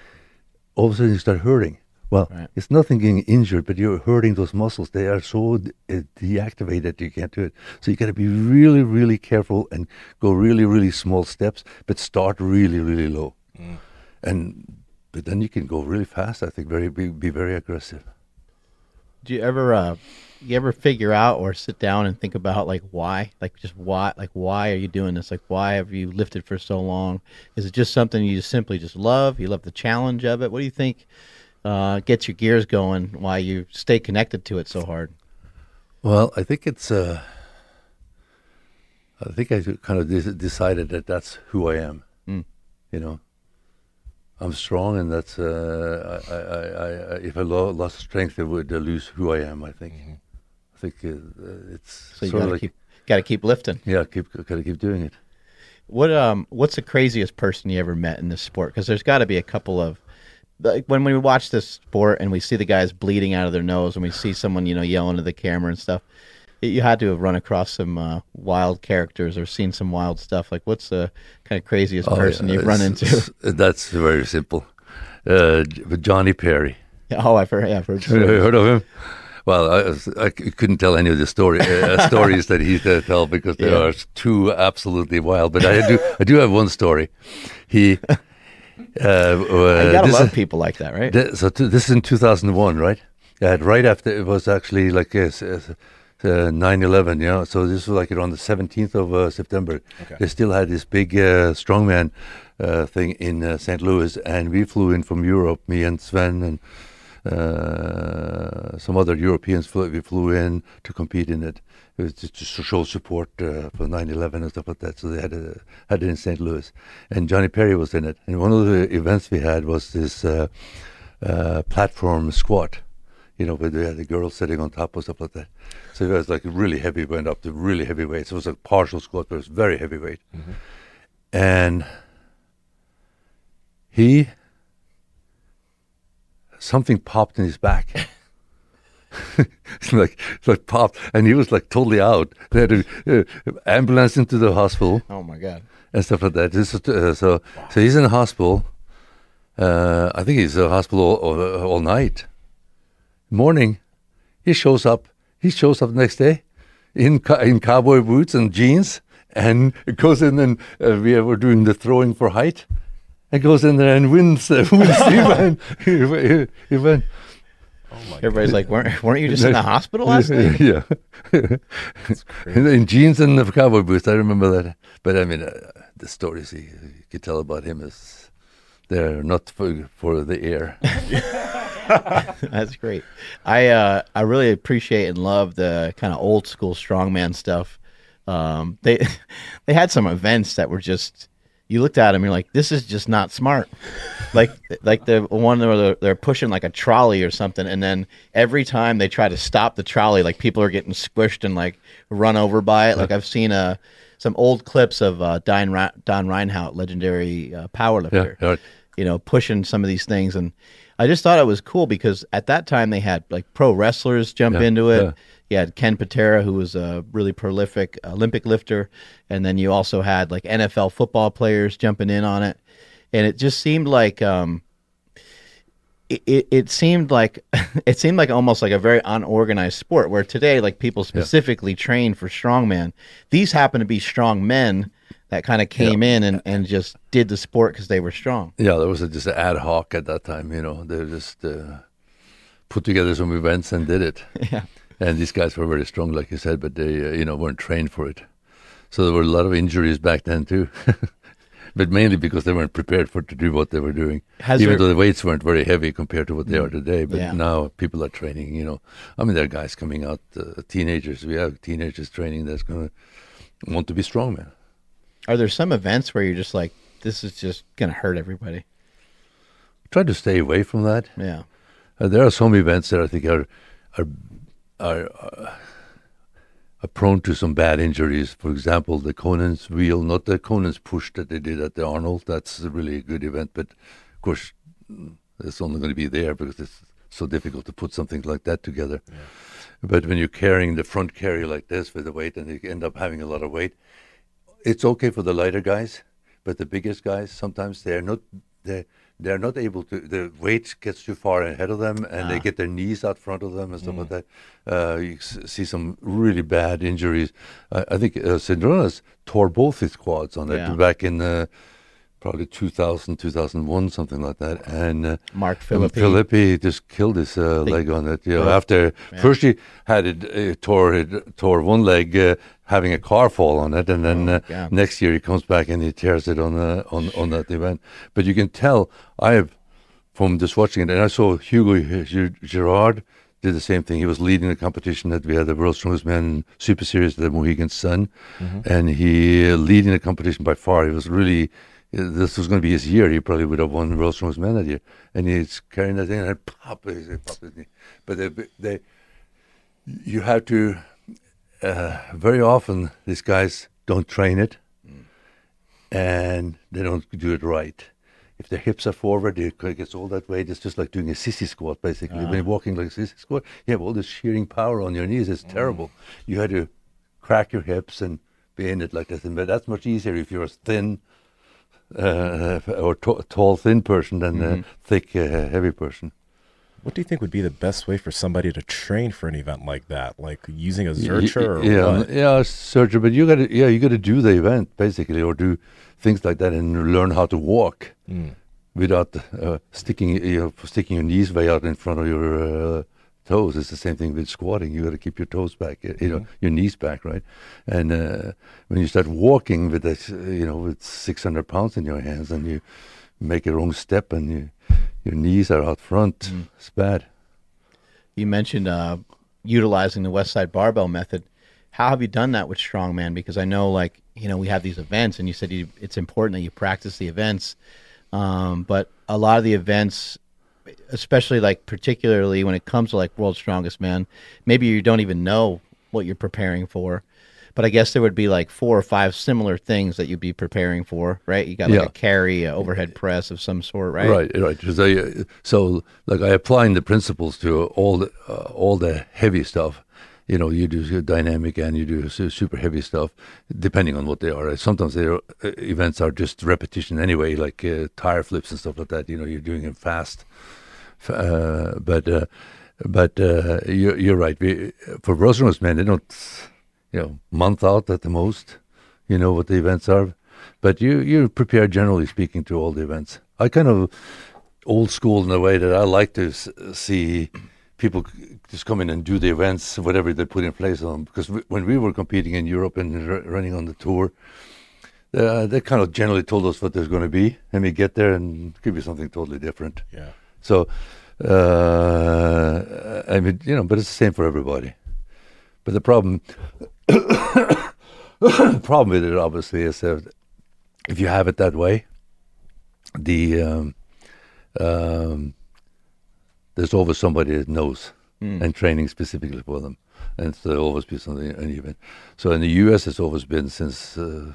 all of a sudden you start hurting. Well, Right. it's nothing getting injured, but you're hurting those muscles. They are so de- uh, deactivated you can't do it. So you got to be really, really careful and go really, really small steps, but start really, really low. And but then you can go really fast. I think very be, be very aggressive. Do you ever uh you ever figure out or sit down and think about like why? Like just why like why are you doing this? Like why have you lifted for so long? Is it just something you just simply just love? You love the challenge of it? What do you think uh gets your gears going why you stay connected to it so hard? Well, I think it's. Uh, I think I kind of de- decided that that's who I am. Mm. You know, I'm strong, and that's. Uh, I, I, I, if I lo- lost strength, I would uh, lose who I am. I think. I think uh, uh, it's So you sort got of to like keep got to keep lifting. yeah, keep gotta keep doing it. What um what's the craziest person you ever met in this sport? Because there's got to be a couple of like when we watch this sport and we see the guys bleeding out of their nose and we see [SIGHS] someone you know yelling to the camera and stuff. You had to have run across some uh, wild characters or seen some wild stuff. Like, what's the kind of craziest Oh, person yeah, you've run into? That's very simple. Uh, Johnny Perry. Oh, I've heard. Yeah, I've heard. Have you heard of him? Well, I, I couldn't tell any of the story uh, [LAUGHS] stories that he uh, tell because they Yeah. are too absolutely wild. But I do, I do have one story. He, uh, uh, you gotta love is- people like that, right? th- so t- this is in 2001, right? Yeah, right after it was actually like yes, uh, 9/11. You know, so this was like around the 17th of uh, September. Okay. They still had this big uh, strongman uh, thing in uh, St. Louis, and we flew in from Europe. Me and Sven and uh, some other Europeans flew, we flew in to compete in it. It just to show support uh, for 9/11 and stuff like that. So they had it, had it in St. Louis, and Johnny Perry was in it. And one of the events we had was this uh, uh, platform squat. You know, where they had the girl sitting on top or stuff like that. So it was like really heavy, went up to really heavy weights. It was a partial squat, but it was very heavy weight. And he something popped in his back. [LAUGHS] it's [LAUGHS] like it's like popped, and he was like totally out. They had to uh, ambulance into the hospital Oh my god. and stuff like that. Uh, so so he's in the hospital. Uh, I think he's in the hospital all, all, all night. Morning, he shows up. He shows up next day in in cowboy boots and jeans, and goes in and uh, we were doing the throwing for height, and goes in there and wins. Uh, [LAUGHS] wins the event. He, he, he went. Everybody's like, weren't, weren't you just in the [LAUGHS] hospital last night? yeah, in, [LAUGHS] in jeans and the cowboy boots. I remember that. But I mean, uh, the stories you, you could tell about him is they're not for for the air. [LAUGHS] That's great. I uh, I really appreciate and love the kind of old school strongman stuff. Um, they they had some events that were just you looked at them, you're like, this is just not smart. like like the one where they're, they're pushing like a trolley or something, and then every time they try to stop the trolley, like people are getting squished and like run over by it. Like I've seen uh, some old clips of uh, Don Don Reinhoudt, legendary uh, powerlifter Yeah, right. you know, pushing some of these things. And I just thought it was cool because at that time they had like pro wrestlers jump Yeah, into it. yeah. You had Ken Patera, who was a really prolific Olympic lifter. And then you also had like NFL football players jumping in on it. And it just seemed like, um, it, it, it seemed like [LAUGHS] it seemed like almost like a very unorganized sport where today like people specifically train for strongman these happen to be strong men that kind of came in and, and just did the sport because they were strong Yeah, there was a, just ad hoc at that time. You know, they just uh, put together some events and did it. [LAUGHS] Yeah. And these guys were very strong, like you said, but they, uh, you know, weren't trained for it. So there were a lot of injuries back then too. [LAUGHS] but mainly because they weren't prepared for to do what they were doing. Has Even there- though the weights weren't very heavy compared to what they are today, but Yeah. now people are training. You know, I mean, there are guys coming out, uh, teenagers. We have teenagers training that's going to want to be strongman. Are there some events where you're just like, this is just gonna hurt everybody? Try to stay away from that. Yeah. Uh, there are some events that I think are are are, uh, are prone to some bad injuries. For example, the Conan's wheel, not the Conan's push that they did at the Arnold. That's a really good event, but of course, it's only going to be there because it's so difficult to put something like that together. But when you're carrying the front carry like this with the weight, and you end up having a lot of weight, it's okay for the lighter guys, but the biggest guys sometimes they're not they they're not able to. The weight gets too far ahead of them, and they get their knees out front of them and stuff like that. Uh, you s- see some really bad injuries. I, I think uh, Zydrunas tore both his quads on it Yeah. back in. Uh, Probably 2000, 2001, something like that. And uh, Mark Philippi. Philippi just killed his uh, leg on it. You know, broke- after first he had it uh, tore it tore one leg uh, having a car fall on it, and then uh, God. next year he comes back and he tears it on uh, on on that event. But you can tell I have from just watching it, and I saw Hugo Gi- Girard did the same thing. He was leading the competition that we had the World's Strongest Man Super Series, the Mohegan Sun, and he uh, leading the competition by far. He was really. This was going to be his year. He probably would have won World's Strongest Man that year, and he's carrying that thing and pop, his- pop his knee. But they, they, you have to. Uh, very often, these guys don't train it, mm. and they don't do it right. If their hips are forward, it gets all that weight. It's just like doing a sissy squat, basically. Uh-huh. When you're walking like a sissy squat, you have all this shearing power on your knees. It's mm. terrible. You had to crack your hips and be in it like this. And but that's much easier if you're thin uh, or t- tall, thin person than a thick, uh, heavy person. What do you think would be the best way for somebody to train for an event like that? Like using a Y- Zercher or yeah, what? yeah, Zercher. But you got to, yeah, you got to do the event basically, or do things like that, and learn how to walk Mm. without uh, sticking, you know, sticking your knees way out in front of your uh, toes. It's the same thing with squatting. You got to keep your toes back, you know, your knees back, right? And uh, when you start walking with that, you know, with 600 pounds in your hands, and you make a wrong step, and you, your knees are out front, it's bad. You mentioned uh, utilizing the West Side Barbell method. How have you done that with strongman? Because I know, like you know, we have these events, and you said you, it's important that you practice the events. Um, but a lot of the events, especially like particularly when it comes to like World's Strongest Man, maybe you don't even know what you're preparing for. But I guess there would be like four or five similar things that you'd be preparing for, right? You got like Yeah. a carry, a overhead press of some sort, right? Right, right. 'Cause I, so, like, I applying the principles to all the uh, all the heavy stuff. You know, you do dynamic and you do super heavy stuff, depending on what they are. Sometimes their uh, events are just repetition anyway, like uh, tire flips and stuff like that. You know, you're doing it fast. Uh, but uh, but uh, you're, you're right. We, for World's Strongest Man, they don't, you know, month out at the most. You know what the events are, but you you prepare generally speaking to all the events. I kind of old school in a way that I like to see people just come in and do the events, whatever they put in place on them. Because w- when we were competing in Europe and r- running on the tour, uh, they kind of generally told us what there's going to be, and we get there and it could be something totally different. Yeah. So, uh, I mean, you know, but it's the same for everybody. But the problem, the [COUGHS] problem with it obviously is that if you have it that way, the um, um, there's always somebody that knows and training specifically for them, and so there'll always be something uneven. So in the U.S., it's always been since uh,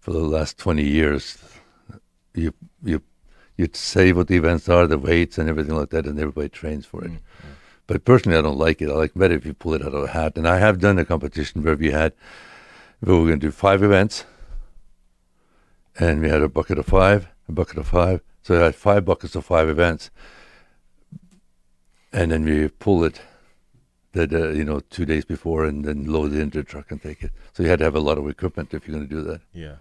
for the last 20 years. You you you say what the events are, the weights and everything like that, and everybody trains for it. But personally, I don't like it. I like better if you pull it out of a hat. And I have done a competition where we had, we were going to do five events, and we had a bucket of five, a bucket of five. So I had five buckets of five events, and then we pull it, that uh, you know, two days before, and then load it into the truck and take it. So you had to have a lot of equipment if you're going to do that. Yeah.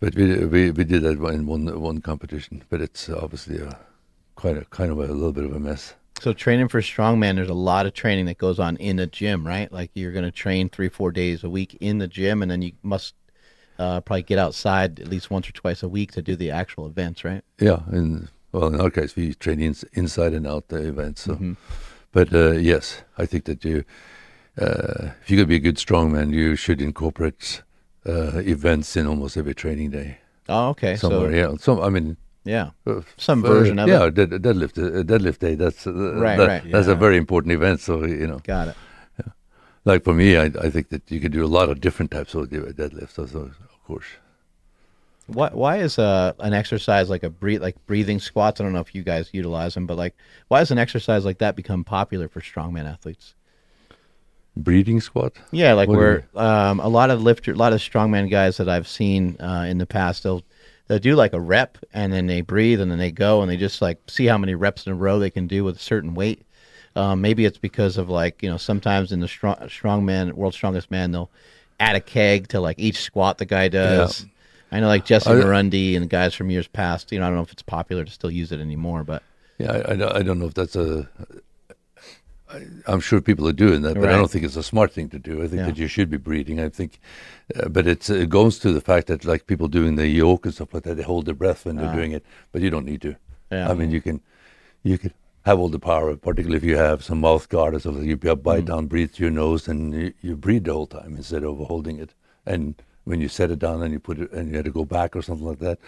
But we we we did that in one one competition. But it's obviously a quite a kind of a, little bit of a mess. So training for strongman, there's a lot of training that goes on in the gym, right? Like you're going to train three, four days a week in the gym, and then you must uh, probably get outside at least once or twice a week to do the actual events, right? Yeah, and well, in our case, we train ins inside and out the events. So, Mm-hmm. but uh, yes, I think that you, uh, if you're going to be a good strongman, you should incorporate uh, events in almost every training day. Oh, okay. Somewhere, so yeah. Some, I mean, yeah, uh, some version of yeah, it. dead, deadlift, uh, deadlift day. That's uh, Right, that- right. That's Yeah. a very important event. So you know, Got it. like for me, I, I think that you can do a lot of different types of deadlifts. So, so, of course. Why why is uh, an exercise like a breathe like breathing squats? I don't know if you guys utilize them, but like why has an exercise like that become popular for strongman athletes? Breathing squat. Yeah, like What where um, a lot of lifter, a lot of strongman guys that I've seen uh, in the past, they'll they'll do like a rep and then they breathe and then they go and they just like see how many reps in a row they can do with a certain weight. Um, maybe it's because of like you know sometimes in the strong strongman world's strongest man they'll add a keg to like each squat the guy does. I know like Jesse I- Marunde and the guys from years past. You know I don't know if it's popular to still use it anymore, but Yeah, I, I, don't- know if that's a. I, I'm sure people are doing that, but Right. I don't think it's a smart thing to do. I think Yeah. that you should be breathing. I think, uh, but it's it goes to the fact that like people doing the yoke and stuff like that, they hold their breath when they're doing it, but you don't need to. Yeah. I mean, you can, you can have all the power, particularly if you have some mouth guard or something. You bite down, breathe through your nose, and you, you breathe the whole time instead of holding it. And when you set it down and you put it, and you had to go back or something like that,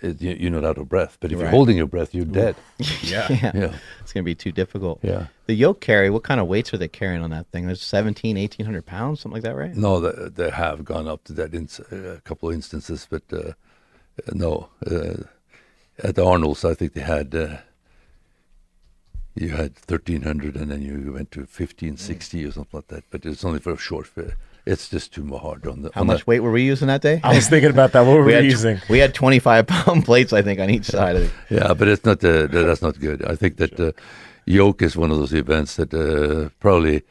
it, you, you're not out of breath. But if Right. you're holding your breath, you're dead. [LAUGHS] Yeah. yeah, Yeah. it's gonna be too difficult. Yeah. The yoke carry, what kind of weights are they carrying on that thing? There's 17, 1800 pounds, something like that, right? No, they, they have gone up to that in a couple of instances, but uh, uh, no. Uh, at the Arnold's, I think they had uh, you had thirteen hundred, and then you went to fifteen sixty or something like that. But it's only for a short. Fit. It's just too hard on the. How on much the- weight were we using that day? I was thinking about that. What were [LAUGHS] we, had using? we had 25 pound [LAUGHS] plates, I think, on each side of it. Yeah, but it's not. Uh, that- that's not good. I think that uh, yoke is one of those events that uh, probably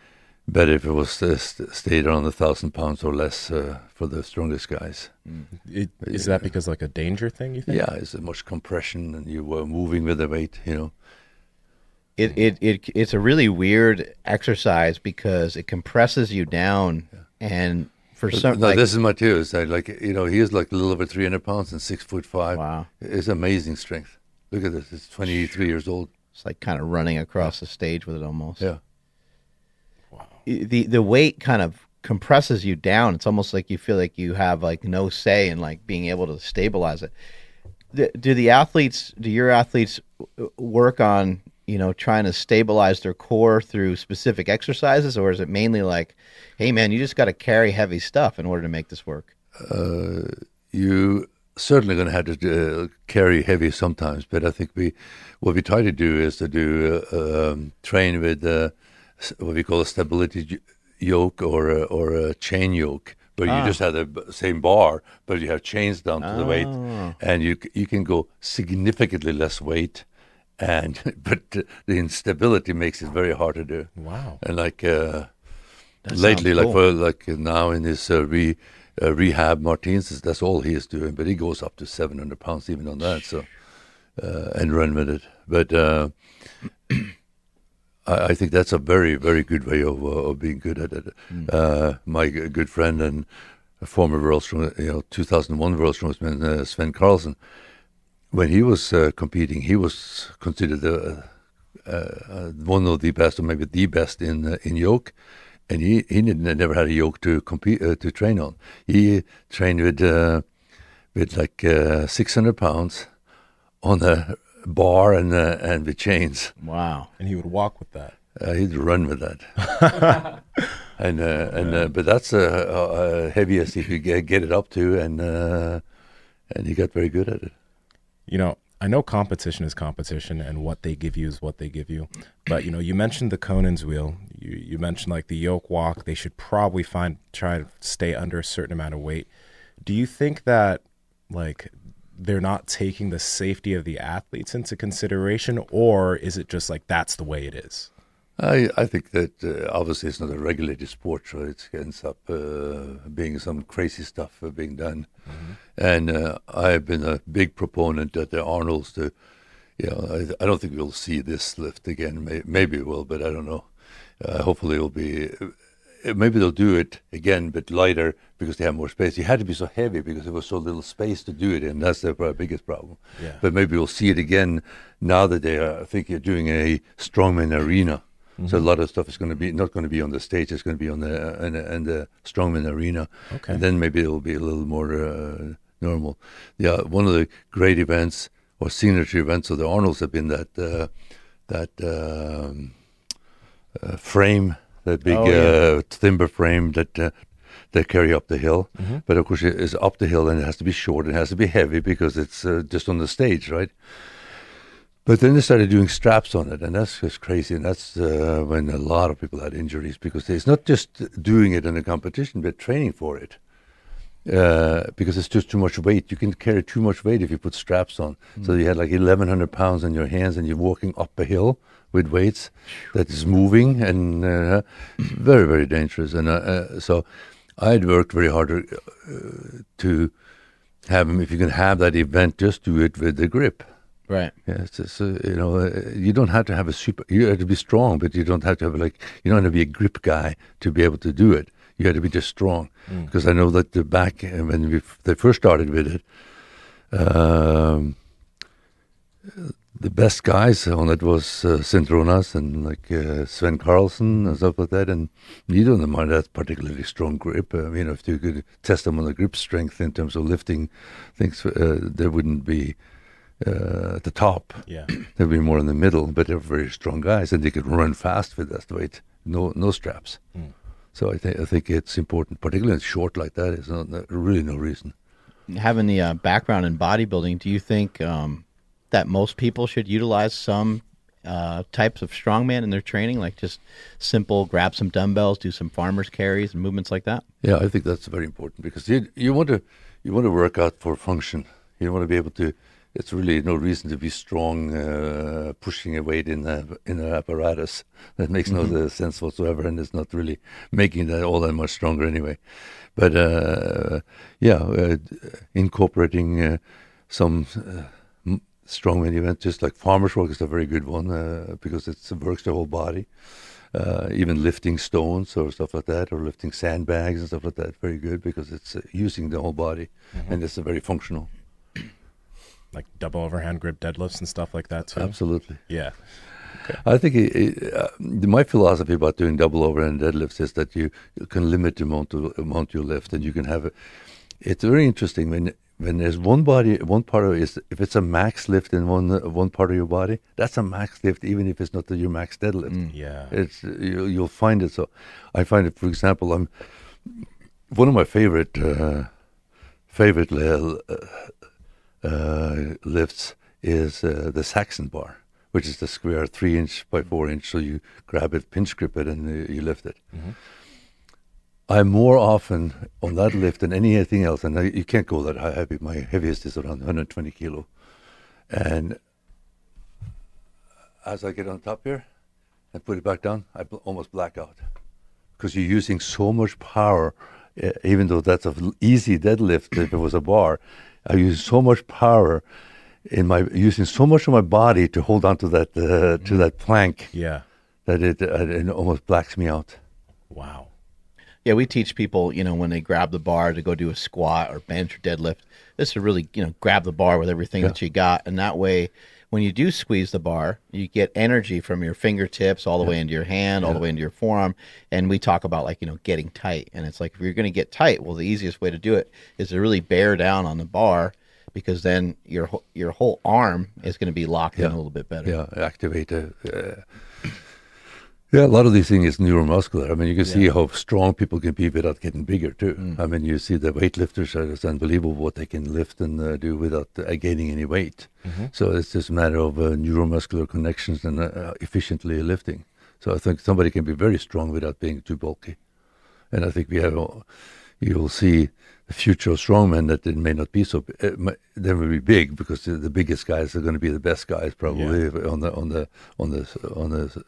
better if it was uh, st- stayed around a thousand pounds or less uh, for the strongest guys. It, is that because like a danger thing? You think? Yeah, it's a much compression, and you were moving with the weight. You know. It, it it it's a really weird exercise because it compresses you down, and for some, no, like, this is Mateusz's side. Like you know, he is like a little over three hundred pounds and six foot five. Wow. it's amazing strength. Look at this. He's twenty three years old. it's like kind of running across the stage with it almost. Yeah, Wow. the the weight kind of compresses you down. It's almost like you feel like you have like no say in like being able to stabilize it. Do the athletes, do your athletes work on you know trying to stabilize their core through specific exercises, or is it mainly like, hey man, you just got to carry heavy stuff in order to make this work? you certainly going to have to uh, carry heavy sometimes. But I think we, what we try to do is to do uh, um, train with uh, what we call a stability j- yoke or a, or a chain yoke. Where you just have the same bar, but you have chains down to the weight, and you you can go significantly less weight, and [LAUGHS] but uh, the instability makes it very hard to do. Wow. And like uh, lately, like cool. for like now in his uh, re uh, rehab, Martins, that's all he is doing. But he goes up to seven hundred pounds even on that. So uh, and run with it. But uh, [CLEARS THROAT] I, I think that's a very very good way of, uh, of being good at it. Uh, my good friend and former world strong, you know, two thousand one world strongest man, uh, Sven Karlsen. When he was uh, competing, he was considered uh, uh, one of the best, or maybe the best in uh, in yoke, and he he didn't, never had a yoke to compete uh, to train on. He trained with uh, with like uh, six hundred pounds on a bar and uh, and with chains. Wow. And he would walk with that. Uh, he'd run with that. [LAUGHS] and uh, and uh, but that's uh, uh, uh, heaviest he could get, get it up to, and uh, and he got very good at it. You know, I know competition is competition and what they give you is what they give you. But, you know, you mentioned the Conan's wheel. You, you mentioned like the yoke walk. They should probably find, try to stay under a certain amount of weight. Do you think that like they're not taking the safety of the athletes into consideration or is it just like that's the way it is? I, I think that uh, obviously it's not a regulated sport, so it ends up uh, being some crazy stuff uh, being done. And uh, I've been a big proponent at the Arnold's to, you know, I, I don't think we'll see this lift again. May, maybe we will, but I don't know. Uh, hopefully it'll be uh, maybe they'll do it again, but lighter because they have more space. You had to be so heavy because there was so little space to do it in. That's their biggest problem. Yeah. But maybe we'll see it again now that they are. I think you're doing a strongman arena. So a lot of stuff is going to be not going to be on the stage. It's going to be on the in the, in the strongman arena. Okay. And then maybe it will be a little more uh, normal. Yeah, one of the great events or signature events of the Arnolds have been that uh, that um, uh, frame, that big Oh, yeah. uh, timber frame that uh, they carry up the hill. But of course, it is up the hill and it has to be short. It has to be heavy because it's uh, just on the stage, right? But then they started doing straps on it, and that's just crazy. And that's uh, when a lot of people had injuries because it's not just doing it in a competition, but training for it. Uh, because it's just too much weight. You can carry too much weight if you put straps on. So you had like 1,100 pounds on your hands, and you're walking up a hill with weights that is moving, and uh, very, very dangerous. And uh, uh, so I had worked very hard uh, to have them. If you can have that event, just do it with the grip. Right. Yeah, it's uh, you know, uh, you don't have to have a super. You have to be strong, but you don't have to have like you don't have to be a grip guy to be able to do it. You have to be just strong. Because I know that the back uh, when we, they first started with it, um, the best guys on it was uh, Zydrunas and like uh, Sven Karlsen and stuff like that. And neither of them are that particularly strong grip. I mean, if you could test them on the grip strength in terms of lifting things, uh, they wouldn't be uh, at the top. Yeah. [CLEARS THROAT] They'd be more in the middle, but they're very strong guys, and they could run fast with that weight. No, no straps. So I think I think it's important, particularly in short like that. Is not not- really no reason. Having the uh, background in bodybuilding, do you think um, that most people should utilize some uh, types of strongman in their training, like just simple grab some dumbbells, do some farmers carries and movements like that? Yeah, I think that's very important because you you want to you want to work out for function. You want to be able to. It's really no reason to be strong uh, pushing a weight in a in an apparatus that makes no uh, sense whatsoever, and it's not really making that all that much stronger anyway. But uh, yeah, uh, incorporating uh, some uh, m- strongman event, just like farmers walk, is a very good one uh, because it works the whole body uh, even lifting stones or stuff like that, or lifting sandbags and stuff like that. Very good because it's uh, using the whole body, and it's very functional. Like double overhand grip deadlifts and stuff like that too. Absolutely. Yeah. I think it, it, uh, my philosophy about doing double overhand deadlifts is that you, you can limit the amount, of, amount you lift, and you can have it. It's very interesting when when there's one body, one part of it is if it's a max lift in one one part of your body, that's a max lift, even if it's not the, your max deadlift. Yeah. It's you, you'll find it. So I find it. For example, I'm one of my favorite uh, favorite uh, uh, lifts is uh, the Saxon bar, which is the square three inch by four inch. So you grab it, pinch grip it, and uh, you lift it. I'm more often on that lift than anything else, and I, you can't go that high heavy. My heaviest is around 120 kilo, and as I get on top here and put it back down, I bl- almost black out because you're using so much power. Uh, even though that's an easy deadlift, if it was a bar, I use so much power in my using so much of my body to hold on to that uh, to that plank Yeah. that it, uh, it almost blacks me out. Wow. Yeah, we teach people, you know, when they grab the bar to go do a squat or bench or deadlift, this to really, you know, grab the bar with everything that you got. And that way, when you do squeeze the bar, you get energy from your fingertips all the way into your hand, all the way into your forearm. And we talk about like, you know, getting tight. And it's like, if you're going to get tight, well, the easiest way to do it is to really bear down on the bar because then your, your whole arm is going to be locked in a little bit better. Yeah, activate the. Uh, yeah, a lot of these things is neuromuscular. I mean, you can see how strong people can be without getting bigger too. I mean, you see the weightlifters are it's unbelievable what they can lift and uh, do without uh, gaining any weight. So it's just a matter of uh, neuromuscular connections and uh, efficiently lifting. So I think somebody can be very strong without being too bulky. And I think we have, uh, you'll see the future of strongmen that it may not be so. b- It may, they will be big because the, the biggest guys are going to be the best guys probably on the on the on the on the uh,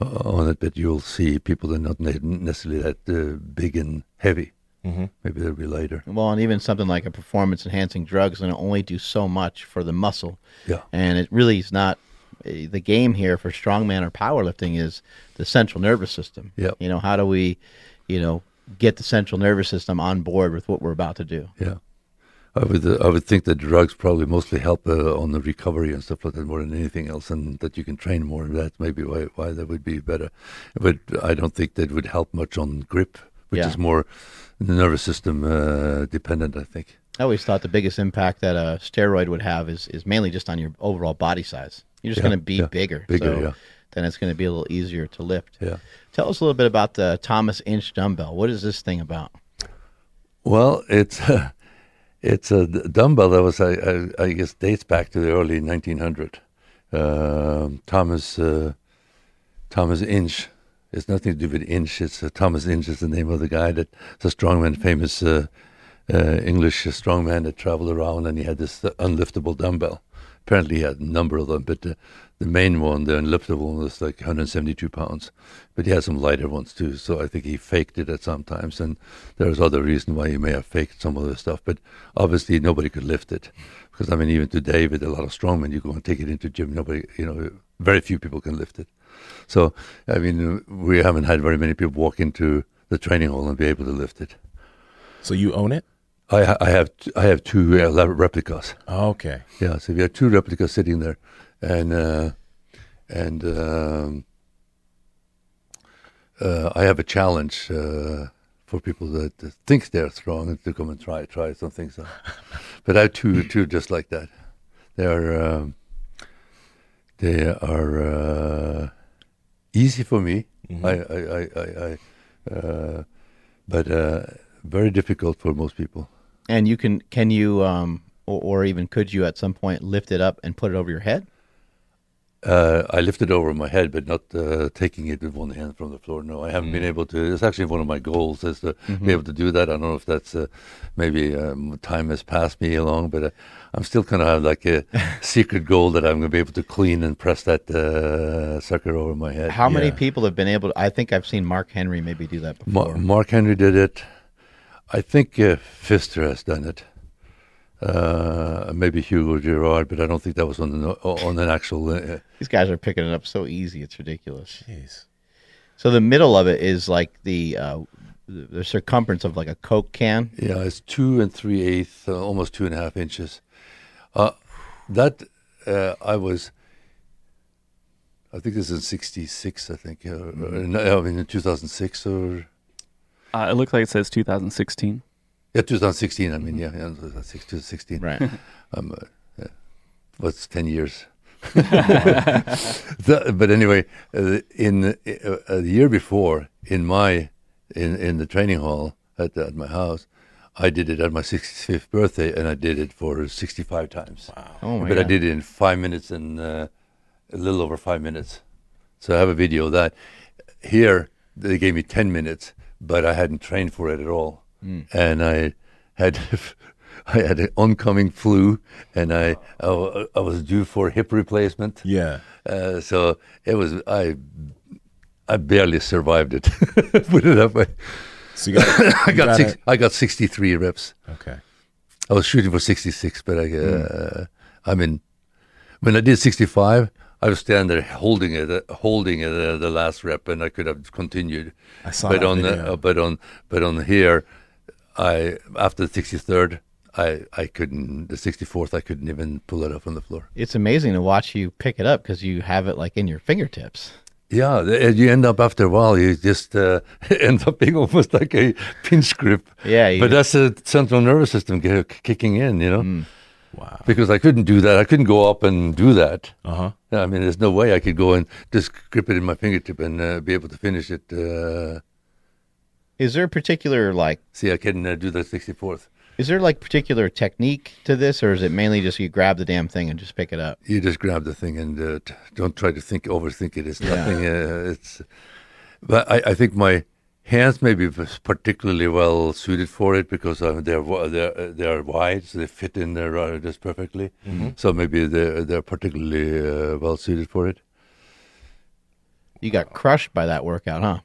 on it. But you'll see people that are not necessarily that uh, big and heavy. Mm-hmm. Maybe they'll be lighter. Well, and even something like a performance enhancing drug is going to only do so much for the muscle. Yeah. And it really is not eh, the game here for strongman or powerlifting is the central nervous system. Yep. You know, how do we, you know, get the central nervous system on board with what we're about to do? Yeah, I would uh, I would think that drugs probably mostly help uh, on the recovery and stuff like that more than anything else, and that you can train more. That's maybe why why that would be better, but I don't think that would help much on grip, which Yeah. is more the nervous system uh, dependent. I think. I always thought the biggest impact that a steroid would have is, is mainly just on your overall body size. You're just Yeah, going to be yeah. bigger. Bigger, so yeah. Then it's going to be a little easier to lift. Yeah. Tell us a little bit about the Thomas Inch dumbbell. What is this thing about? Well, it's [LAUGHS] it's a dumbbell that was I, I, I guess dates back to the early 1900. Um Thomas uh, Thomas Inch. It's nothing to do with Inch. It's uh, Thomas Inch is the name of the guy that the strongman, famous uh, uh, English strongman that traveled around, and he had this uh, unliftable dumbbell. Apparently, he had a number of them, but the, main one, the unliftable one, was like 172 pounds. But he had some lighter ones too, so I think he faked it at some times. And there's other reason why he may have faked some of the stuff, but obviously nobody could lift it because I mean, even today with a lot of strongmen, you go and take it into gym, nobody, you know, very few people can lift it. So I mean, we haven't had very many people walk into the training hall and be able to lift it. So you own it? I, I have I have two uh, replicas. Okay. Yeah, so we have two replicas sitting there, and uh, and um, uh, I have a challenge uh, for people that, that think they're strong and to come and try try some things out. [LAUGHS] but I two two just like that. They are um, they are uh, easy for me. I I I, I, I uh, but uh, very difficult for most people. And you can can you um or, or even could you at some point lift it up and put it over your head? Uh, I lifted over my head, but not uh, taking it with one hand from the floor. No, I haven't been able to. It's actually one of my goals is to be able to do that. I don't know if that's uh, maybe um, time has passed me along, but uh, I'm still kind of have like a [LAUGHS] secret goal that I'm going to be able to clean and press that uh, sucker over my head. How many people have been able to I think I've seen Mark Henry maybe do that Ma- before. Mark Henry did it. I think uh, Pfister has done it. Uh, maybe Hugo Girard, but I don't think that was on the, on an actual. Uh, These guys are picking it up so easy, it's ridiculous. Jeez. So the middle of it is like the uh, the the circumference of like a Coke can. Yeah, it's two and three eighths, uh, almost two and a half inches. Uh, that uh, I was, I think this is in '66. I think, uh, or, no, I mean in 2006 or Uh, it looks like it says 2016. Yeah, 2016. I mean, yeah, yeah 2016. Right. [LAUGHS] Um, uh. What's ten years? [LAUGHS] [LAUGHS] The- but anyway, uh, in uh, uh, the year before, in my in in the training hall at at my house, I did it at my 65th birthday, and I did it for 65 times. Wow! Oh my but I did it in five minutes and uh, a little over five minutes. So I have a video of that. Here they gave me 10 minutes, but I hadn't trained for it at all, and I had. [LAUGHS] I had an oncoming flu, and I, I I was due for hip replacement. Yeah. Uh, so it was I I barely survived it. [LAUGHS] Put it that way. So you got, [LAUGHS] I got got six, I got 63 reps. Okay. I was shooting for 66, but I uh, I mean when I did 65, I was standing there holding it, uh, holding it uh, the last rep, and I could have continued. I saw but on video. The, uh, but on but on here, I after the 63rd, I I couldn't the 64th I couldn't even pull it up on the floor. It's amazing to watch you pick it up because you have it like in your fingertips. Yeah, you end up after a while, you just uh, [LAUGHS] end up being almost like a pinch grip. Yeah, you- but that's the central nervous system ki- kicking in, you know. Mm. Wow. Because I couldn't do that. I couldn't go up and do that. Uh huh. I mean, there's no way I could go and just grip it in my fingertip and uh, be able to finish it. Uh, Is there a particular like see, I can uh, do the 64th. is there like particular technique to this or is it mainly just you grab the damn thing and just pick it up? You just grab the thing and uh, t- don't try to think, overthink it. It's Yeah. nothing. Uh, it's, but I, I think my hands maybe was particularly well suited for it because uh, they're they're uh, they are wide, so they fit in there uh, just perfectly. So maybe they're they're particularly uh, well suited for it. You got crushed by that workout, huh?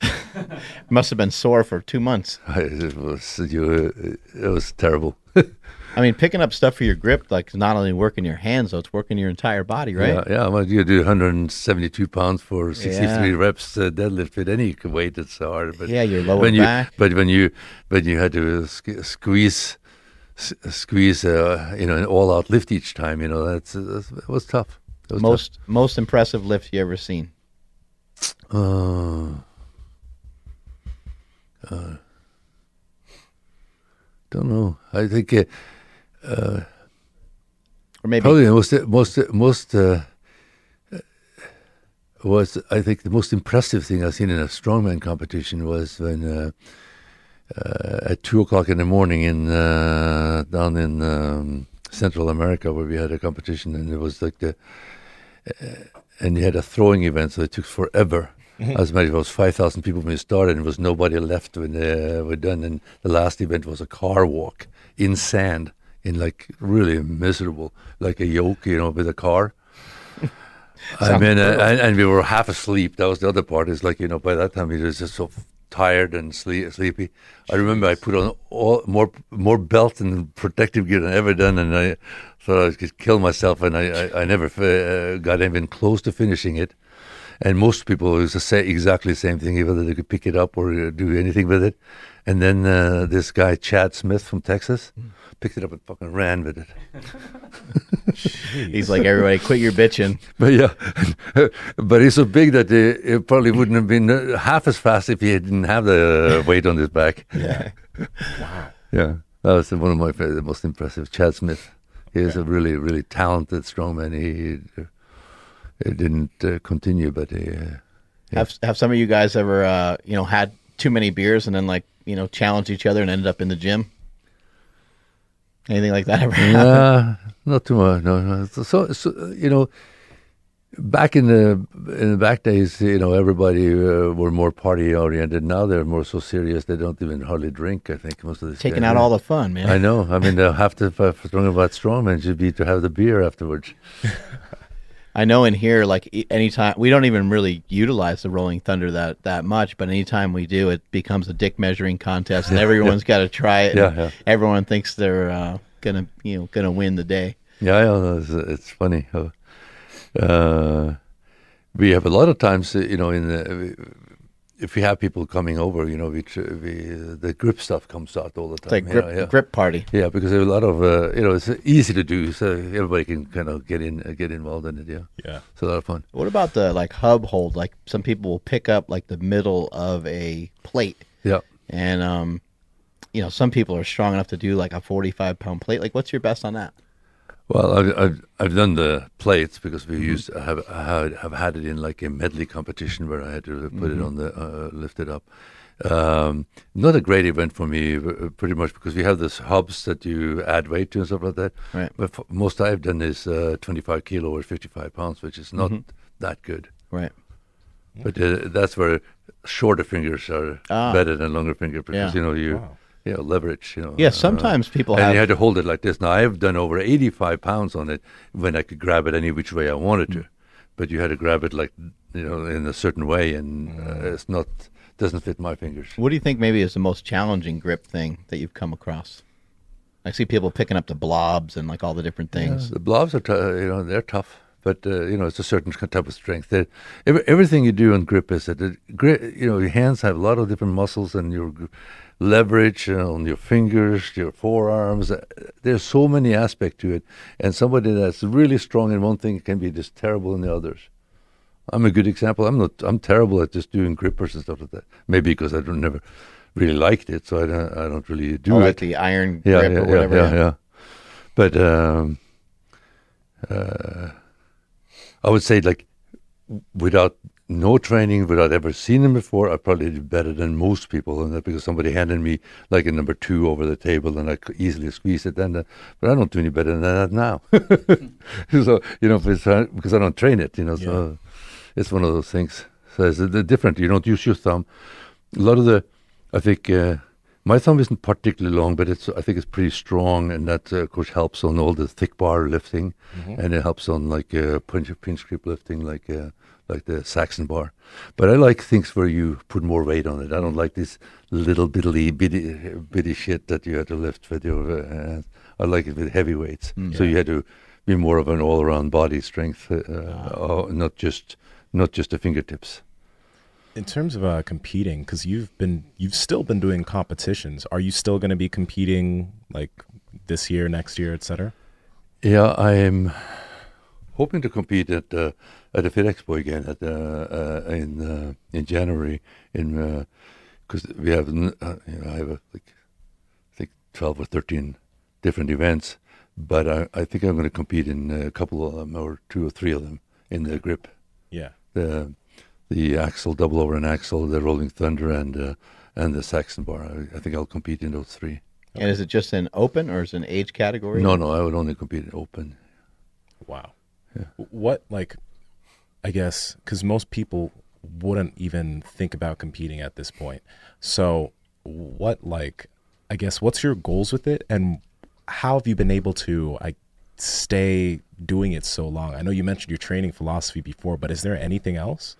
[LAUGHS] Must have been sore for two months. [LAUGHS] it was you, it was terrible. [LAUGHS] I mean, picking up stuff for your grip, like not only working your hands, though, it's working your entire body, right? Yeah, yeah. Well, you do 172 pounds for 63 Yeah. reps uh, deadlift with any weight. It's hard. But Yeah, your lower when you, back. But when you, when you had to sk- squeeze, s- squeeze, uh, you know, an all-out lift each time, you know, that's, that's it was tough. It was Most most impressive lift you ever seen. Uh, uh, don't know. I think uh, Or maybe Probably the most most most uh, was I think the most impressive thing I've seen in a strongman competition was when uh, uh, at two o'clock in the morning in uh, down in um, Central America where we had a competition and it was like the uh, and you had a throwing event so it took forever. As many, it was five thousand people when we started, and there was nobody left when they were done. And the last event was a car walk in sand, in like really miserable, like a yoke, you know, with a car. [LAUGHS] I mean, uh, and, and we were half asleep. That was the other part. Is like you know, by that time we were just so tired and sleep, sleepy. I remember I put on all more more belt and protective gear than I ever done, and I thought I could kill myself, and I I, I never uh, got even close to finishing it. And most people used to say exactly the same thing, whether they could pick it up or uh, do anything with it. And then uh, this guy Chad Smith from Texas picked it up and fucking ran with it. [LAUGHS] he's like, everybody, quit your bitching. [LAUGHS] But yeah, [LAUGHS] but he's so big that it, it probably wouldn't have been uh, half as fast if he didn't have the weight on his back. Yeah. Wow. Yeah, that was one of my fa- the most impressive. Chad Smith, he is a really, really talented strongman. He, he didn't uh, continue, but uh, Have have some of you guys ever, uh, you know, had too many beers and then like, you know, challenged each other and ended up in the gym? Anything like that ever [LAUGHS] happen? Yeah, not too much. No, no. So, so, you know, back in the in the back days, you know, everybody uh, were more party oriented. Now they're more so serious. They don't even hardly drink. I think most of the time. Taking out all the fun, man. I know. I mean, they'll have to if I'm talking about strongman should be to have the beer afterwards. [LAUGHS] I know in here, like anytime we don't even really utilize the Rolling Thunder that that much, but anytime we do, it becomes a dick measuring contest, and everyone's got to try it. and Yeah. Everyone thinks they're uh, gonna, you know, gonna win the day. Yeah, yeah, it's, it's funny. Uh, we have a lot of times, you know, in the, if we have people coming over, you know, we, tr- we uh, the grip stuff comes out all the It's time. like grip yeah, yeah. grip party. Yeah, because there's a lot of uh, you know it's easy to do, so everybody can kind of get in uh, get involved in it. Yeah, Yeah. it's a lot of fun. What about the like hub hold? Like some people will pick up like the middle of a plate, Yeah, and um, you know, some people are strong enough to do like a forty-five pound plate. Like, what's your best on that? Well, I've I've, I've done the plates because we used I have I have, have had it in like a medley competition where I had to put it on the uh, lift it up. Um, not a great event for me, uh, pretty much because we have this hubs that you add weight to and stuff like that. Right. But f- most I've done is uh, 25 kilo or 55 pounds, which is not that good. Right. But uh, that's where shorter fingers are Ah. better than longer fingers because Yeah. you know you Wow. You know leverage. You know. Yeah. uh, Sometimes people and have. you had to hold it like this. Now I've done over 85 pounds on it when I could grab it any which way I wanted to, but you had to grab it like you know in a certain way, and uh, it's not doesn't fit my fingers. What do you think maybe is the most challenging grip thing that you've come across? I see people picking up the blobs and like all the different things. The blobs are, t- you know, they're tough, but uh, you know, it's a certain type of strength. That every, everything you do in grip is that, it, grip, you know, your hands have a lot of different muscles and your leverage on your fingers, your forearms. There's so many aspects to it, and somebody that's really strong in one thing can be just terrible in the others. I'm a good example. I'm not. I'm terrible at just doing grippers and stuff like that. Maybe because I don't never really liked it, so I don't. I don't really do Oh, it like the iron yeah, grip yeah, or whatever. Yeah, yeah, yeah. But um, uh, I would say, like, without no training, without ever seen him before, I probably did better than most people, and that because somebody handed me like a number two over the table, and I could easily squeeze it. Then, uh, but I don't do any better than that now. [LAUGHS] so you know, because I don't train it, you know, so it's one of those things. So it's uh, different. You don't use your thumb. A lot of the, I think. Uh, my thumb isn't particularly long, but it's I think it's pretty strong, and that uh, of course helps on all the thick bar lifting, and it helps on like uh, pinch of pinch grip lifting, like uh, like the Saxon bar. But I like things where you put more weight on it. I don't like this little bitty bitty bitty shit that you have to lift with your uh, hands. I like it with heavy weights. So you had to be more of an all around body strength, uh, uh, not just not just the fingertips. In terms of uh, competing, because you've been you've still been doing competitions. Are you still going to be competing like this year, next year, etc.? Yeah, I am hoping to compete at uh, at the Fit Expo again at uh, uh, in uh, in January in because we have uh, you know, I have a, like I think twelve or thirteen different events, but I, I think I'm going to compete in a couple of them or two or three of them in the grip Yeah. the the axle double over an axle, the Rolling Thunder, and uh, and the Saxon bar. I, I think I'll compete in those three. And is it just an open or is it an age category? No, no, I would only compete in open. Wow. Yeah. What like I guess cuz most people wouldn't even think about competing at this point. So what like I guess what's your goals with it and how have you been able to I stay doing it so long? I know you mentioned your training philosophy before, but is there anything else?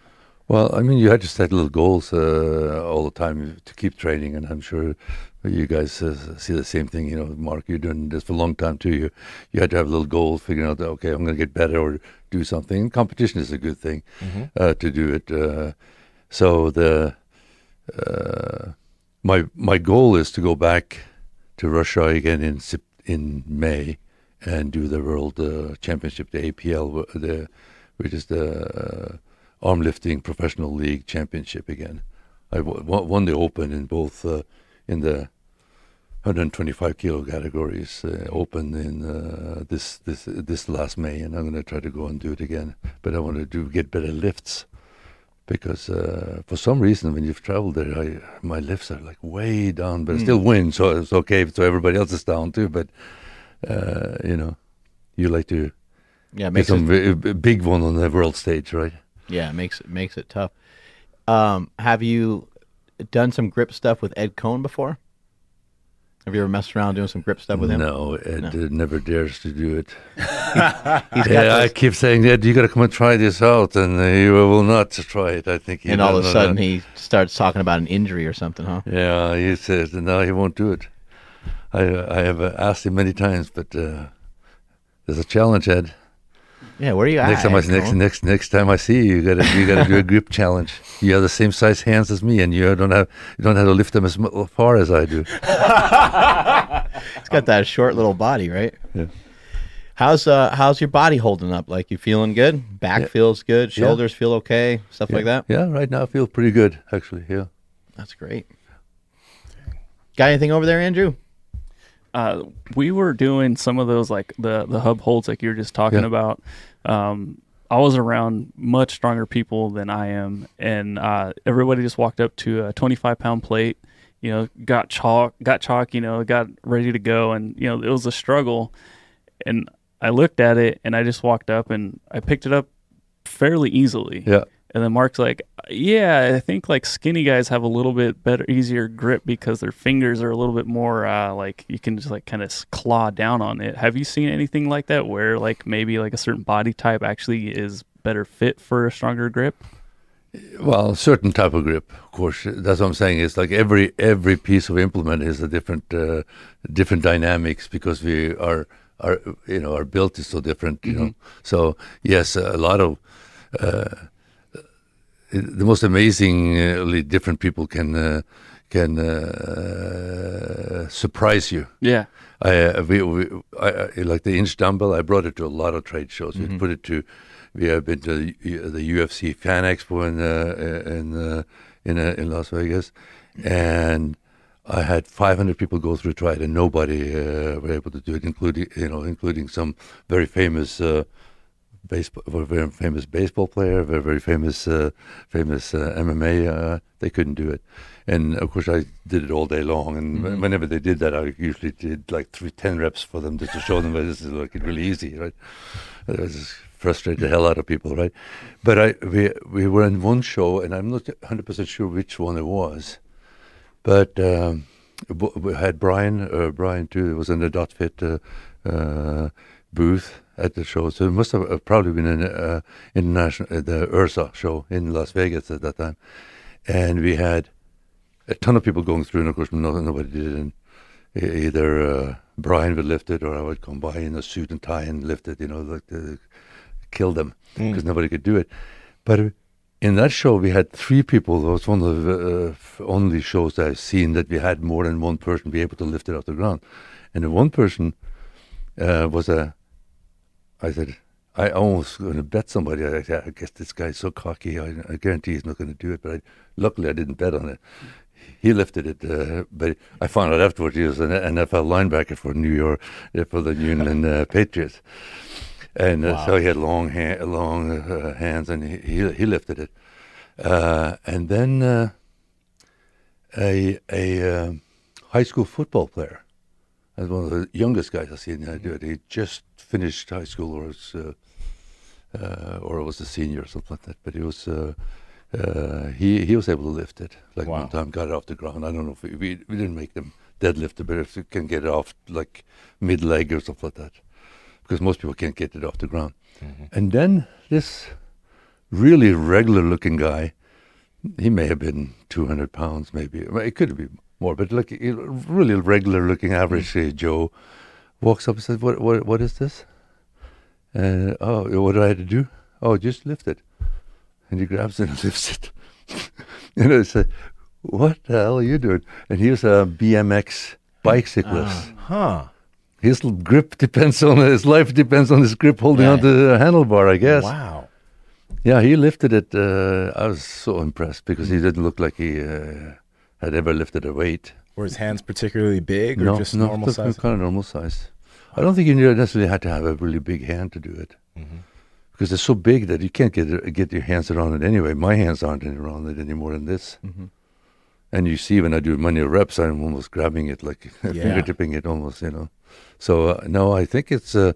Well, I mean, you had to set little goals uh, all the time to keep training, and I'm sure you guys uh, see the same thing. You know, Mark, you're doing this for a long time too. You you had to have little goals, figuring out that okay, I'm going to get better or do something. And competition is a good thing uh, to do it. Uh, so the uh, my my goal is to go back to Russia again in in May and do the World uh, Championship, the APL, the which is the uh, arm lifting professional league championship again. I w- won the Open in both uh, in the 125 kilo categories uh, open in uh, this this this last May, and I'm going to try to go and do it again. But I want to do get better lifts because uh, for some reason when you've traveled there, I, my lifts are like way down, but I still win, so it's okay. So everybody else is down too, but uh, you know, you like to Yeah, get some b- big one on the world stage, right? Yeah, it makes it makes it tough. Um, have you done some grip stuff with Ed Coan before? Have you ever messed around doing some grip stuff with him? No, Ed No. uh, never dares to do it. [LAUGHS] Yeah, I keep saying, Ed, you got to come and try this out, and uh, you will not try it. I think. he and all of a sudden he starts talking about an injury or something, huh? Yeah, he says that no, he won't do it. I I have uh, asked him many times, but uh, there's a challenge, Ed. Yeah, where are you at? next time I next next next time I see you, you gotta you gotta do a grip challenge. You have the same size hands as me, and you don't have you don't have to lift them as far as I do. [LAUGHS] He's got that short little body, right? Yeah. How's uh how's your body holding up? Like you feeling good? Back Yeah. feels good. Yeah. Shoulders feel okay. Stuff like that. Yeah, right now I feel pretty good actually. Yeah. That's great. Got anything over there, Andrew? uh, we were doing some of those like the the hub holds like you were just talking Yeah. about. Um, I was around much stronger people than I am, and uh, everybody just walked up to a 25 pound plate. You know, got chalk, got chalk. You know, got ready to go, and you know it was a struggle. And I looked at it, and I just walked up and I picked it up fairly easily. Yeah. And then Mark's like, "Yeah, I think like skinny guys have a little bit better, easier grip because their fingers are a little bit more uh, like you can just like kind of claw down on it." Have you seen anything like that where like maybe like a certain body type actually is better fit for a stronger grip? Well, certain type of grip, of course. That's what I'm saying. It's like every every piece of implement is a different uh, different dynamics because we are are you know our built is so different. You know, so yes, a lot of uh, the most amazingly different people can uh, can uh, surprise you. Yeah. I, uh, we, we I, like the inch dumbbell. I brought it to a lot of trade shows. We put it to. We have been to the, the UFC Fan Expo in uh, in uh, in, uh, in Las Vegas, and I had 500 people go through try it, and nobody uh, were able to do it, including you know, including some very famous. Uh, baseball, a very famous baseball player, very very famous uh, famous uh, MMA. Uh, they couldn't do it, and of course I did it all day long. And wh- whenever they did that, I usually did like three, ten reps for them just to show them that this is like really easy, right? It was just frustrate the hell out of people, right? But I we we were in one show, and I'm not 100 percent sure which one it was, but. Um, we had Brian, uh, Brian too. Was in the dot fit uh, uh, booth at the show. So it must have uh, probably been an uh, international uh, the Ursa show in Las Vegas at that time, and we had a ton of people going through, and of course no, nobody did it. And either uh, Brian would lift it, or I would come by in a suit and tie and lift it. You know, like to kill them because nobody could do it. But uh, in that show, we had three people. It was one of the uh, only shows that I've seen that we had more than one person be able to lift it off the ground. And the one person uh, was a. I said, I almost going to bet somebody. I, said, I guess this guy's so cocky. I, I guarantee he's not going to do it. But I, luckily, I didn't bet on it. He lifted it, uh, but I found out afterwards he was an NFL linebacker for New York uh, for the New England uh, Patriots, and uh, so he had long ha- long uh, hands, and he he, he lifted it. Uh, and then uh, a a um high school football player, as one of the youngest guys I've seen do it. He just finished high school, or was uh, uh, or was a senior or something like that. But he was. Uh, uh, he he was able to lift it like Wow. one time, got it off the ground. I don't know if we we, we didn't make them deadlift it, but if you can get it off like mid leg or something like that, because most people can't get it off the ground. And then this really regular looking guy, he may have been 200 pounds, maybe. It could have be more, but like really regular looking average uh, Joe walks up and says, what, what, what is this? And, oh, what do I have to do? Oh, just lift it. And he grabs it and [LAUGHS] lifts it. [LAUGHS] and I said, what the hell are you doing? And he was a BMX bicyclist. Huh. His grip depends on his life depends on his grip holding Yeah. onto the handlebar, I guess. Wow. Yeah, he lifted it. Uh, I was so impressed because he didn't look like he uh, had ever lifted a weight. Were his hands particularly big or no, just no, normal size? kind of normal size. I don't think you necessarily had to have a really big hand to do it Mm-hmm. because they're so big that you can't get get your hands around it anyway. My hands aren't around it any more than this. Mm-hmm. And you see when I do many reps, I'm almost grabbing it, like [LAUGHS] Yeah. fingertipping it, almost. You know. So uh, no, I think it's uh,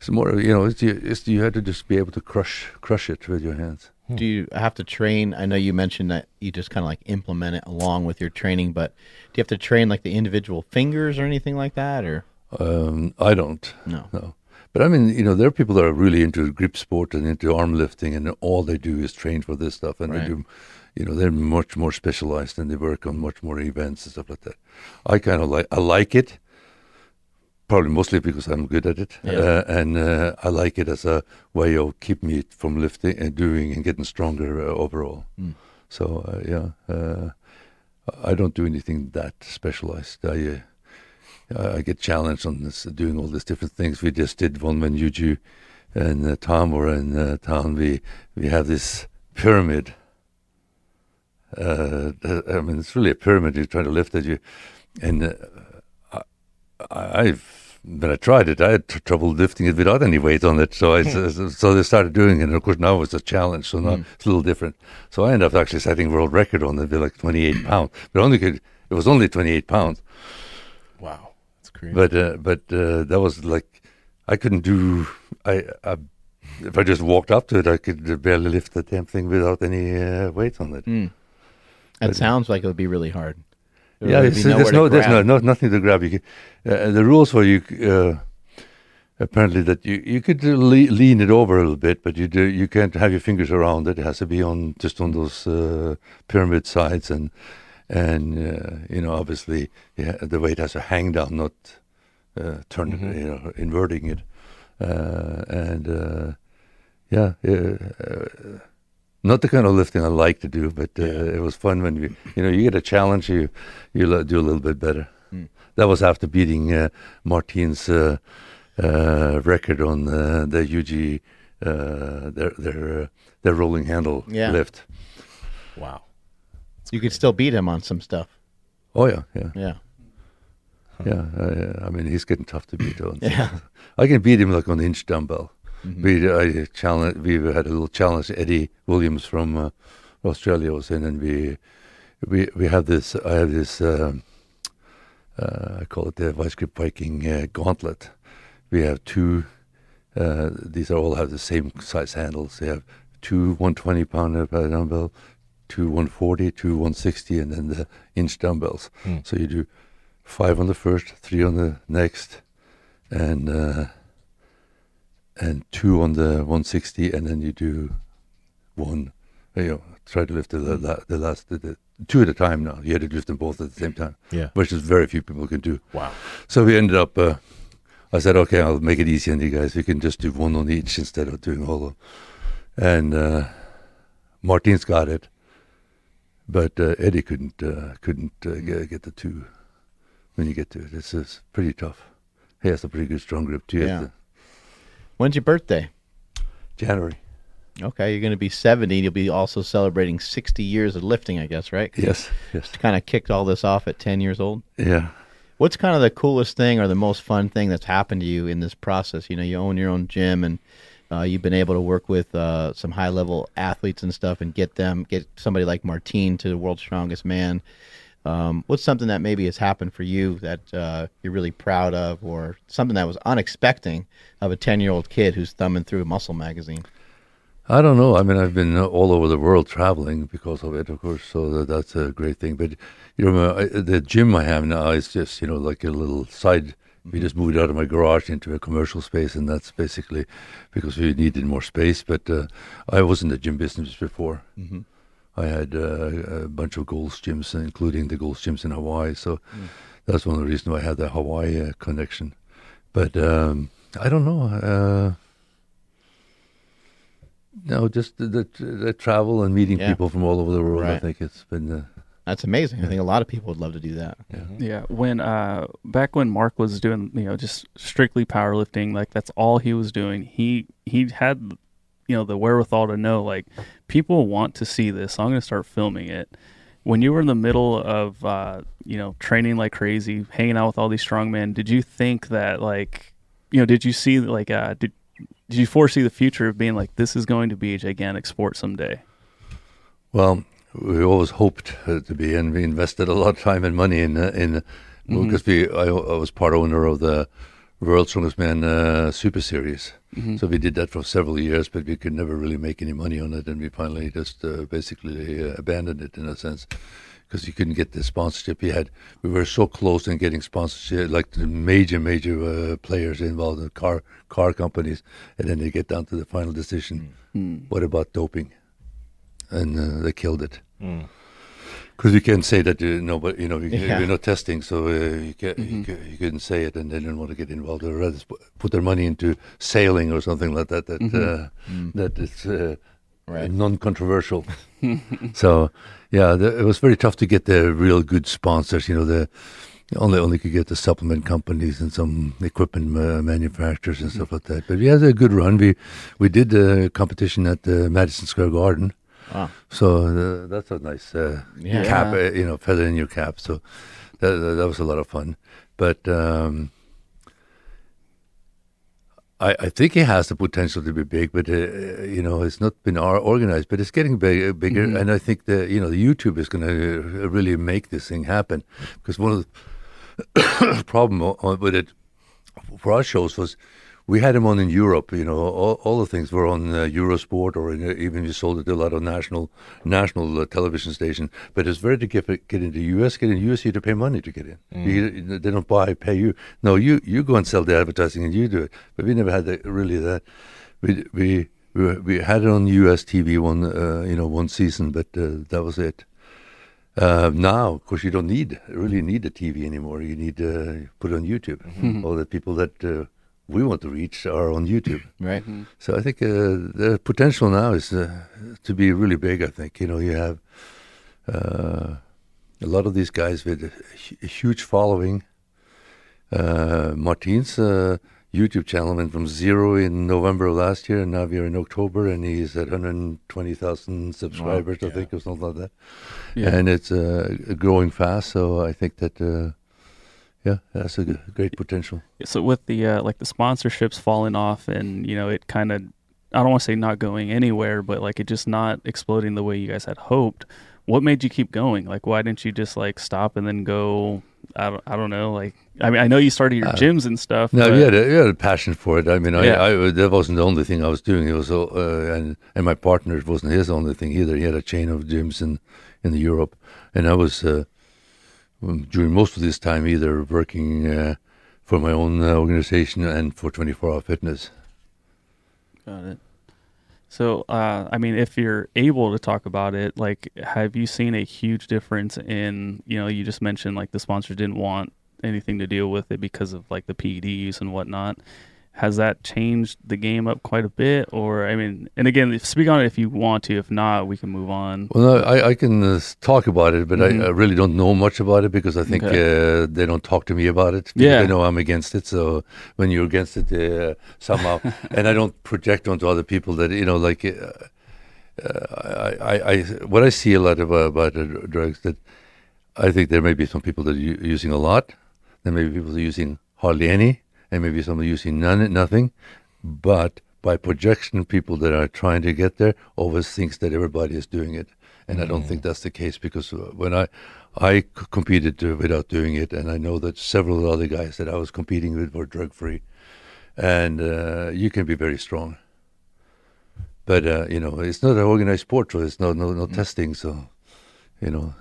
it's more. You know, it's you, it's you have to just be able to crush crush it with your hands. Do you have to train? I know you mentioned that you just kind of like implement it along with your training, but do you have to train like the individual fingers or anything like that, or Um, I don't. no? No. But I mean, you know, there are people that are really into grip sport and into arm lifting, and all they do is train for this stuff, and Right. they do, you know, they're much more specialized and they work on much more events and stuff like that. I kind of like, I like it, probably mostly because I'm good at it, Yeah. uh, and uh, I like it as a way of keep me from lifting and doing and getting stronger uh, overall. Mm. So uh, yeah, uh, I don't do anything that specialized. I. Uh, I I get challenged on this, doing all these different things. We just did one when Yuju and uh, Tom were in uh, town. We we have this pyramid. Uh, I mean, it's really a pyramid. You're trying to lift it, you, and uh, I've when I tried it, I had tr- trouble lifting it without any weight on it. So I so, so they started doing it, and of course now it's a challenge. So now it's a little different. So I ended up actually setting world record on it, with like 28 [CLEARS THROAT] pounds. But only could it was only 28 pounds. Wow. That's crazy. But uh, but uh, that was like I couldn't do. I, I if I just walked up to it, I could barely lift the damn thing without any uh, weight on it. Mm. That But- sounds like it would be really hard. There yeah, would it's, be nowhere there's no there's no, no nothing to grab. You can, uh, the rules for you uh, apparently that you you could le- lean it over a little bit, but you do you can't have your fingers around it. It has to be on just on those uh, pyramid sides and and uh, you know obviously yeah, the weight has to hang down, not uh, turn it, Mhm. you know inverting it. Uh, and uh, yeah, uh, not the kind of lifting I like to do, but uh, Yeah. it was fun when you you know you get a challenge, you you do a little bit better. Mm. That was after beating uh, Martin's uh, uh, record on uh, the UG uh, their their uh, their rolling handle Yeah. lift. wow. You could still beat him on some stuff. Oh yeah, yeah, Yeah. yeah. Uh, I mean, he's getting tough to beat on. [LAUGHS] Yeah. I can beat him like on the inch dumbbell. Mhm. We I challenge. We had a little challenge. Eddie Williams from uh, Australia was in, and we we we have this. I have this. Um, uh, I call it the Vice Grip Viking uh, gauntlet. We have two. Uh, these are all have the same size handles. They have two 120 pounder per dumbbell, two 140, two 160, and then the inch dumbbells. Hmm. So you do five on the first, three on the next, and uh, and two on the 160, and then you do one. You know, try to lift the the, the last the, the, two at a time. Now you had to lift them both at the same time, Yeah. which is very few people can do. Wow. So we ended up. Uh, I said, okay, I'll make it easy on you guys. We can just do one on each instead of doing all of. And uh, Martins got it, but uh, Eddie couldn't uh, couldn't uh, get, get the two. When you get to it, it's, it's pretty tough. He has a pretty good strong grip too. Yeah. When's your birthday? January. Okay, you're going to be 70. You'll be also celebrating 60 years of lifting, I guess, right? Yes. Yes. Kind of kicked all this off at 10 years old. Yeah. What's kind of the coolest thing or the most fun thing that's happened to you in this process? You know, you own your own gym and uh, you've been able to work with uh, some high level athletes and stuff and get them, get somebody like Martins to the world's strongest man. Um, what's something that maybe has happened for you that uh, you're really proud of, or something that was unexpected of a 10 year old kid who's thumbing through Muscle Magazine? I don't know. I mean, I've been all over the world traveling because of it, of course. So that, that's a great thing. But you know, the gym I have now is just you know like a little side. We just moved out of my garage into a commercial space, and that's basically because we needed more space. But uh, I was in the gym business before. Mm-hmm. I had uh, a bunch of Gold's gyms, including the Gold's gyms in Hawaii. So that's one of the reasons why I had the Hawaii uh, connection. But um, I don't know. Uh, no, just the, the, the travel and meeting Yeah. people from all over the world. I think it's been. Uh, That's amazing. I think a lot of people would love to do that. Yeah, when uh back when Mark was doing, you know, just strictly powerlifting, like that's all he was doing. He he had you know the wherewithal to know like people want to see this. So I'm going to start filming it. When you were in the middle of uh, you know, training like crazy, hanging out with all these strong men, did you think that like you know, did you see like uh did did you foresee the future of being like this is going to be a gigantic sport someday? well, we always hoped uh, to be, and we invested a lot of time and money in uh, in because we I, I was part owner of the World's Strongest Man uh, Super Series. So we did that for several years, but we could never really make any money on it, and we finally just uh, basically uh, abandoned it in a sense because you couldn't get the sponsorship. We had we were so close in getting sponsorship, like the major major uh, players involved in car car companies, and then they get down to the final decision. What about doping? And uh, they killed it. Because you can't say that you know, but you know, you, Yeah. you're not testing, so uh, you, can't, you, ca- you couldn't say it, and they didn't want to get involved. They'd rather put their money into sailing or something like that. That uh, that is uh, Right. non-controversial. [LAUGHS] so, yeah, the, it was very tough to get the real good sponsors. You know, the only only could get the supplement companies and some equipment uh, manufacturers and stuff like that. But we had a good run. We we did the competition at the Madison Square Garden. Wow. So uh, that's a nice uh, Yeah. cap, uh, you know, feather in your cap. So that, that, was a lot of fun. But um, I, I think it has the potential to be big, but uh, you know, it's not been organized. But it's getting big, bigger, and I think that you know, the YouTube is going to really make this thing happen. Because one of the [COUGHS] problem with it for our shows was we had them on in Europe. You know, all, all the things were on uh, Eurosport, or in, uh, even we sold it to a lot of national national uh, television stations. But it's very difficult to get get into the US. Get in US, you have to pay money to get in. You, they don't buy, pay you. No, you you go and sell the advertising, and you do it. But we never had the, really that. We we. We, we had it on US TV one, uh, you know, one season, but uh, that was it. Uh, now, of course, you don't need really need the TV anymore. You need to put it on YouTube. All the people that uh, we want to reach are on YouTube. [LAUGHS] Right. So I think uh, the potential now is uh, to be really big. I think you know you have uh, a lot of these guys with a, a huge following. Uh, Martin's uh, YouTube channel went from zero in November of last year, and now we're in October, and he's at 120,000 subscribers, I think, or something like that. Yeah. And it's uh, growing fast, so I think that, uh, yeah, that's a g- great potential. so with the uh, like the sponsorships falling off and you know it kind of i don't want to say not going anywhere but like it just not exploding the way you guys had hoped what made you keep going like why didn't you just like stop and then go i don't, I don't know like i mean i know you started your gyms and stuff No, but- we had, a, we had a passion for it. I mean, I, Yeah. I, that wasn't the only thing I was doing. It was, uh, and and my partner wasn't his only thing either. He had a chain of gyms in in Europe, and I was uh, during most of this time either working uh, for my own uh, organization and for 24 Hour Fitness. Got it. So, uh, I mean, if you're able to talk about it, like, have you seen a huge difference in, you know, you just mentioned like the sponsors didn't want anything to deal with it because of like the PED use and whatnot. Has that changed the game up quite a bit? Or, I mean, and again, speak on it if you want to. If not, we can move on. Well, no, I, I can uh, talk about it, but Mhm. I, I really don't know much about it because I think uh, they don't talk to me about it. Yeah. They know I'm against it. So when you're against it, uh, somehow, [LAUGHS] and I don't project onto other people that, you know, like, uh, uh, I, I, I, what I see a lot of, uh, about uh, drugs that I think there may be some people that are using a lot. There may be people that are using hardly any, and maybe some are using none, nothing. But by projection, people that are trying to get there always thinks that everybody is doing it, and I don't think that's the case because uh, when I I c- competed uh, without doing it, and I know that several other guys that I was competing with were drug free, and uh, you can be very strong. But uh, you know, it's not an organized sport, so it's no no no testing. So, you know,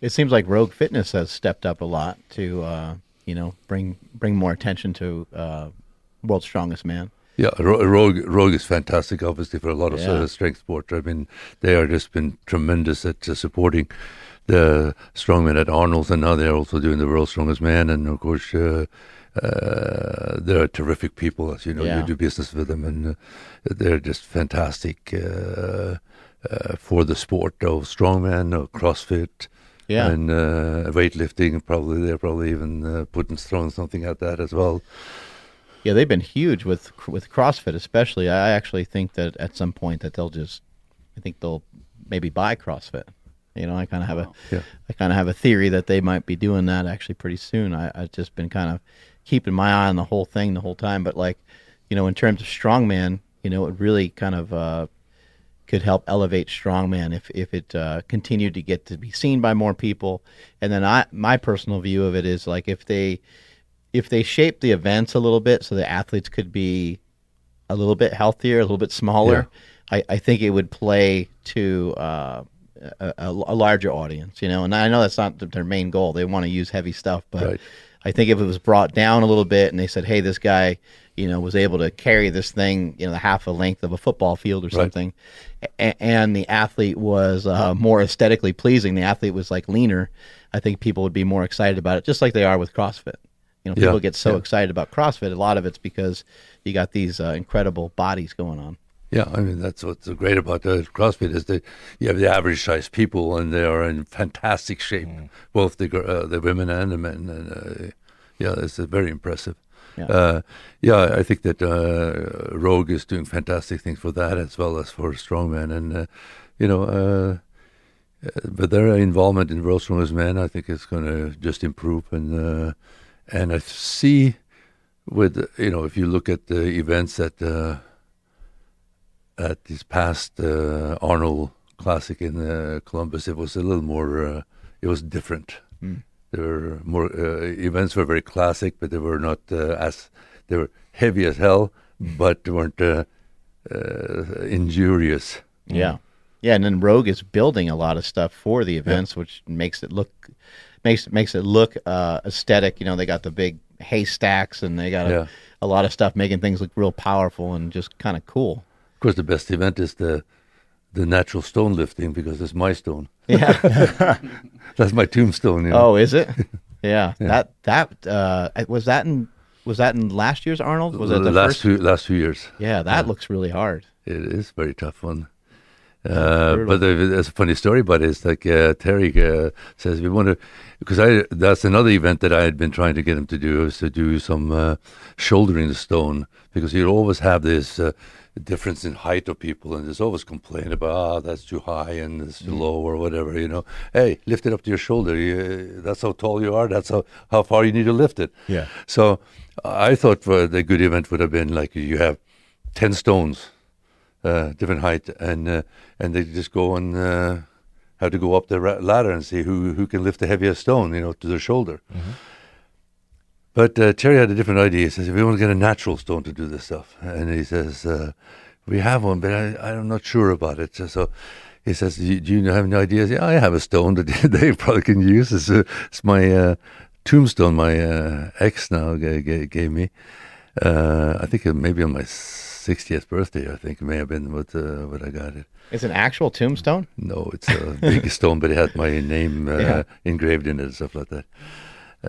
It seems like Rogue Fitness has stepped up a lot to, uh, you know, bring bring more attention to uh, World's Strongest Man. Yeah, Rogue Rogue is fantastic, obviously for a lot of Yeah. uh, strength sports. I mean, they are just been tremendous at uh, supporting the strongmen at Arnold's, and now they're also doing the World's Strongest Man. And of course, uh, uh, they're terrific people, as you know. Yeah. You do business with them, and uh, they're just fantastic uh, uh, for the sport of strongman, of CrossFit. Yeah. and uh, weightlifting. Probably they're probably even uh, putting throwing something at that as well. Yeah, they've been huge with with CrossFit, especially. I actually think that at some point that they'll just, I think they'll maybe buy CrossFit. You know, I kind of have a, Yeah. I kind of have a theory that they might be doing that actually pretty soon. I, I've just been kind of keeping my eye on the whole thing the whole time. But like, you know, in terms of strongman, you know, it really kind of uh, could help elevate strongman if if it uh, continued to get to be seen by more people. And then I, my personal view of it is like if they if they shape the events a little bit so the athletes could be a little bit healthier, a little bit smaller, I, I think it would play to uh, a, a, a larger audience, you know. And I know that's not their main goal; they want to use heavy stuff, but Right. I think if it was brought down a little bit and they said, "Hey, this guy, you know, was able to carry this thing, you know, the half the length of a football field or Right. something," a- and the athlete was uh, more aesthetically pleasing, the athlete was like leaner, I think people would be more excited about it, just like they are with CrossFit. You know, Yeah, people get so yeah. excited about CrossFit. A lot of it's because you got these uh, incredible bodies going on. Yeah, I mean that's what's great about the CrossFit is that you have the average size people and they are in fantastic shape, both the uh, the women and the men. And uh, yeah, it's uh, very impressive. Yeah. Uh, yeah, I think that uh, Rogue is doing fantastic things for that as well as for strongman, and uh, you know, uh, uh, but their involvement in World Strongest Man, I think, is going to just improve, and uh, and I see with you know if you look at the events at. Uh, at this past uh, Arnold Classic in uh, Columbus, it was a little more. Uh, it was different. There were more uh, events were very classic, but they were not uh, as they were heavy as hell, but they weren't uh, uh, injurious. Yeah, yeah, and then Rogue is building a lot of stuff for the events, which makes it look makes makes it look uh, aesthetic. You know, they got the big haystacks, and they got a, Yeah. a lot of stuff making things look real powerful and just kind of cool. Of course, the best event is the the natural stone lifting because it's my stone. Yeah. [LAUGHS] That's my tombstone. You know? oh, is it? [LAUGHS] Yeah. That that uh, was that in was that in last year's Arnold? Was that the last first? two last two years? Yeah, that looks really hard. It is a very tough one. Uh, but there- there's a funny story about it. It's like uh, Terry uh, says we want to, because I that's another event that I had been trying to get him to do is to do some uh, shouldering the stone because you always have this uh, difference in height of people and there's always complaint about ah that's too high and it's too low or whatever you know. Hey, lift it up to your shoulder. You, that's how tall you are. That's how how far you need to lift it. Yeah. So I thought the good event would have been like you have ten stones, uh, different height, and uh, and they just go and uh, have to go up the ladder and see who who can lift the heaviest stone, you know, to their shoulder. But uh, Terry had a different idea. He says "If we want to get a natural stone to do this stuff, and he says uh, we have one, but I, I'm not sure about it. So, he says, do you, have any ideas? Yeah, I have a stone that [LAUGHS] they probably can use. It's, it's my uh, tombstone. My uh, ex now gave, gave me. Uh, I think it maybe on my 60th birthday, I think it may have been what uh, what I got it. It's an actual tombstone. No, it's a big [LAUGHS] stone, but it had my name uh, Yeah. engraved in it and stuff like that.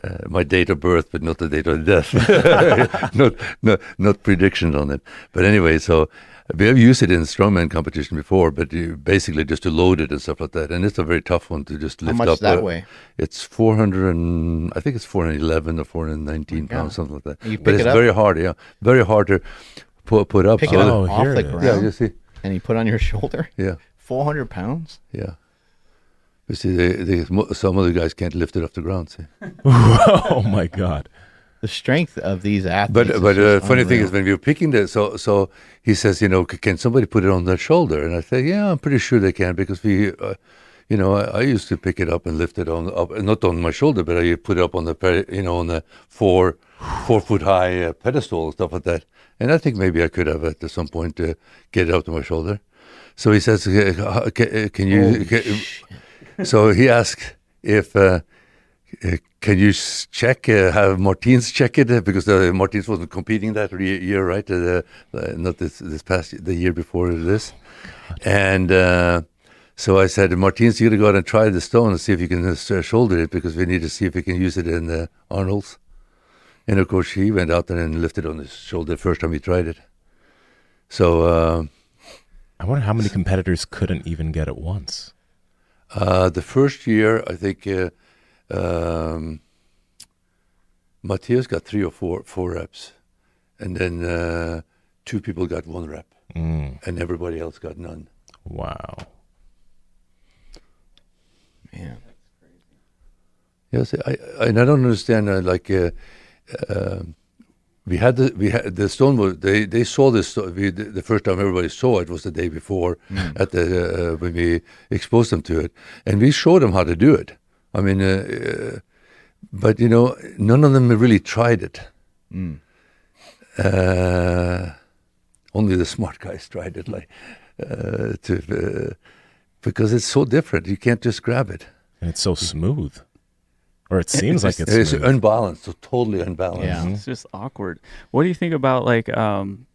Uh, my date of birth, but not the date of death. [LAUGHS] [LAUGHS] not, not, not predictions on it. But anyway, so we have used it in strongman competition before, but basically just to load it and stuff like that. And it's a very tough one to just How lift much up. that uh, weigh? It's 400 and, I think it's 411 or 419 God. pounds, something like that. You but pick it's it up? very hard, yeah. Very hard to put, put up. Pick it Oh, up off the it is. ground, Yeah, you see. and you put on your shoulder. Yeah. Four hundred pounds. Yeah. You see, they, they, mo- some other guys can't lift it off the ground. See. [LAUGHS] oh my god. The strength of these athletes. But is but uh, just funny thing is when we were picking the so so he says you know c- can somebody put it on their shoulder and I say yeah I'm pretty sure they can because we uh, you know I, I used to pick it up and lift it on up not on my shoulder but I put it up on the you know on the four four foot high uh, pedestal and stuff like that and I think maybe I could have at some point uh, get it up to my shoulder. So he says uh, uh, can you Holy ca- so he asked if. Uh, can you check, uh, have Martins check it? Because uh, Martins wasn't competing that year, right? Uh, uh, not this this past, the year before this. And uh, so I said, Martins, you got to go out and try the stone and see if you can uh, shoulder it because we need to see if we can use it in the Arnold's. And of course, he went out there and lifted on his shoulder the first time he tried it. So uh, I wonder how many competitors couldn't even get it once. Uh, the first year, I think uh, um, Mateusz got three or four four reps, and then uh, two people got one rep, Mm, and everybody else got none. wow. Man. Yes, I, I and I don't understand. Uh, like, uh, we had the we had the they they saw this. We, the, the first time everybody saw it was the day before at the uh, when we exposed them to it, and we showed them how to do it. I mean, uh, uh, but you know, none of them really tried it. Uh, only the smart guys tried it, like uh, to uh, because it's so different. You can't just grab it. And it's so smooth. Or it seems like it's, It's smooth. unbalanced, so totally unbalanced. Yeah. It's just awkward. What do you think about like um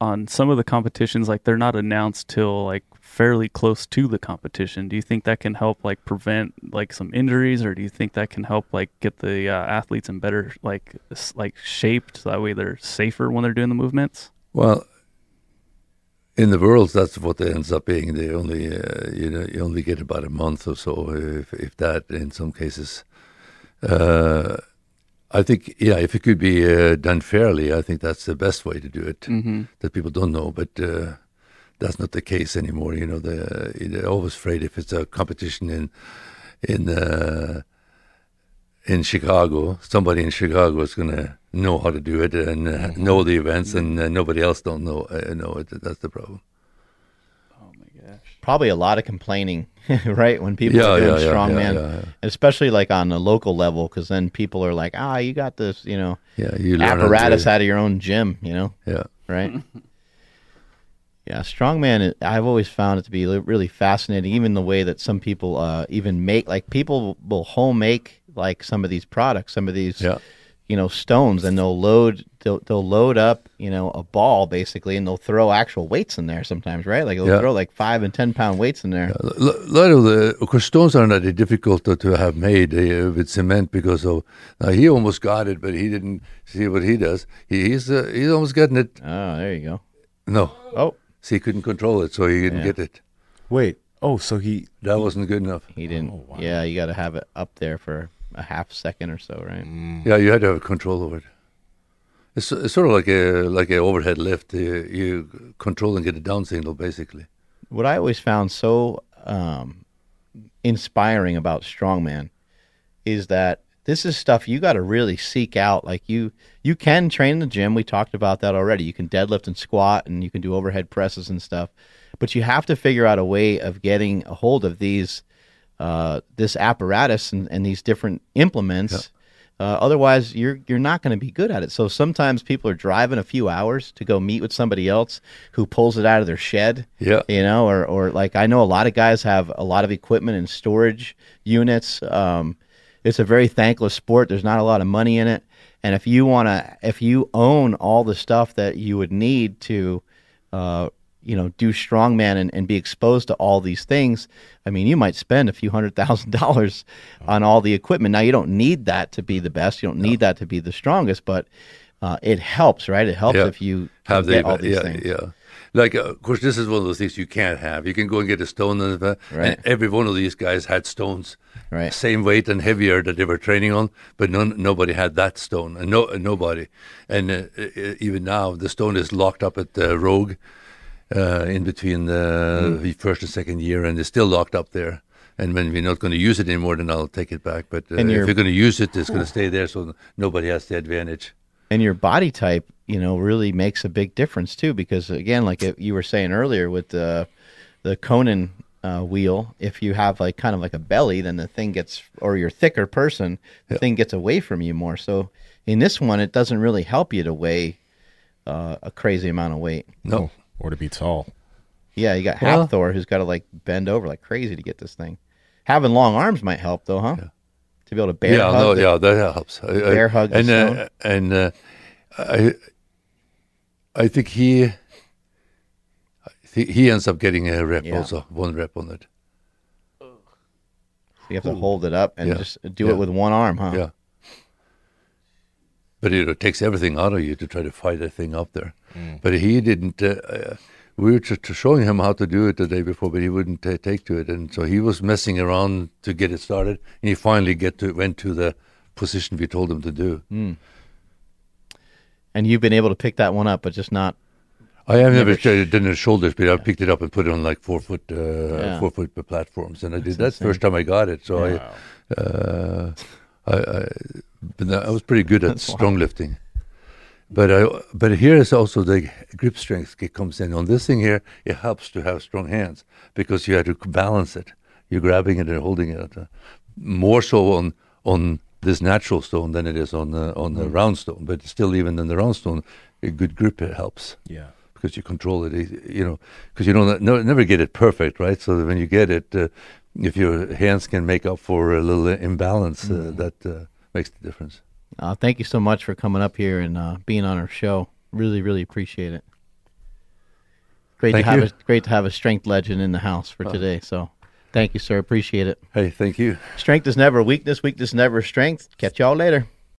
on some of the competitions like they're not announced till like fairly close to the competition. Do you think that can help like prevent like some injuries or do you think that can help like get the uh, athletes in better like like shaped so that way they're safer when they're doing the movements? Well, in the world, that's what it ends up being. They only, uh, you know, you only get about a month or so, if, if that, in some cases. Uh, I think, yeah, if it could be uh, done fairly, I think that's the best way to do it. Mm-hmm. That people don't know, but uh, that's not the case anymore. You know, the, they're always afraid if it's a competition in in uh, in Chicago, somebody in Chicago is going to know how to do it and uh, know the events, and uh, nobody else don't know uh, know it. That's the problem. Oh my gosh. Probably a lot of complaining, [LAUGHS] right? When people Yeah, are doing yeah, strongman, yeah, especially like on a local level, because then people are like, ah, you got this, you know, Yeah, you apparatus out of your own gym, you know, Yeah, right? yeah, strongman. I've always found it to be really fascinating. Even the way that some people uh, even make, like people will home make like some of these products, some of these, yeah. You know, stones, and they'll load, they'll, they'll load up, you know, a ball basically, and they'll throw actual weights in there sometimes, right? Like they'll Yeah. throw like five and ten pound weights in there. A lot of the of course stones are not difficult to, to have made uh, with cement because of now he almost got it, but he didn't see what he does. He, he's uh, he's almost getting it. Oh, there you go. No, Oh, see, he couldn't control it, so he didn't Yeah. get it. Wait. Oh, so he. That wasn't good enough. he didn't. Oh, wow. Yeah, you got to have it up there for a half second or so, right? Yeah, you had to have control over it. It's, it's sort of like a like an overhead lift. You, you control and get a down signal, basically. What I always found so um, inspiring about strongman is that this is stuff you got to really seek out. Like you, you can train in the gym. We talked about that already. You can deadlift and squat, and you can do overhead presses and stuff. But you have to figure out a way of getting a hold of these, uh, this apparatus and, and these different implements. Uh, otherwise, you're you're not going to be good at it. So sometimes people are driving a few hours to go meet with somebody else who pulls it out of their shed Yeah, you know, or, or like I know a lot of guys have a lot of equipment and storage units. Um, it's a very thankless sport. There's not a lot of money in it, and if you want to, if you own all the stuff that you would need to uh, you know, do strongman and, and be exposed to all these things, I mean, you might spend a few hundred thousand [LAUGHS] dollars on all the equipment. Now, you don't need that to be the best. You don't need that to be the strongest, but uh, it helps, right? It helps Yeah. if you have the all these yeah things. yeah. Like uh, of course, this is one of those things you can't have. You can go and get a stone, and, uh, Right. and every one of these guys had stones, Right. same weight and heavier that they were training on, but none, nobody had that stone, and no nobody. And uh, uh, even now, the stone is locked up at the Rogue, uh, in between the, the first and second year, and it's still locked up there. And when we're not going to use it anymore, then I'll take it back. But uh, if you're- going to use it, it's going to stay there, so nobody has the advantage. and your body type, you know, really makes a big difference too. Because again, like you were saying earlier with the the Conan uh, wheel, if you have like kind of like a belly, then the thing gets, or you're thicker person, the thing gets away from you more. So in this one, it doesn't really help you to weigh uh, a crazy amount of weight. No. Or to be tall. Yeah, you got Well- Hafthor who's got to like bend over like crazy to get this thing. Having long arms might help though, huh? To be able to bear yeah, hug no, the- yeah, that helps. I- I- Bear hug the and stone. uh, and uh, I I think he I think he ends up getting a rep Yeah. also, one rep on it. You have to hold it up and Yeah. just do Yeah. it with one arm, huh? Yeah. But it takes everything out of you to try to fight that thing up there. But he didn't. Uh, uh, we were just showing him how to do it the day before, but he wouldn't uh, take to it, and so he was messing around to get it started, and he finally get to went to the position we told him to do. And you've been able to pick that one up, but just not. I have never, Never it done the shoulders, but I picked it up and put it on like four foot, uh, Yeah. four foot platforms, and I did that the first time I got it. So Wow. I, uh, I, I, but I was pretty good at [LAUGHS] strong lifting. But I, but here is also the grip strength comes in on this thing here. It helps to have strong hands because you have to balance it. You're grabbing it and holding it uh, more so on on this natural stone than it is on the on the round stone. But still, even in the round stone, a good grip it helps Yeah. because you control it, you know, because you don't no, never get it perfect, right? So that when you get it, uh, if your hands can make up for a little imbalance, uh, that uh, makes the difference. Uh, thank you so much for coming up here and uh, being on our show. Really, really appreciate it. Great Thank to have you. a great to have a strength legend in the house for today. So, thank you, sir. Appreciate it. Hey, thank you. Strength is never weakness. Weakness never strength. Catch y'all later.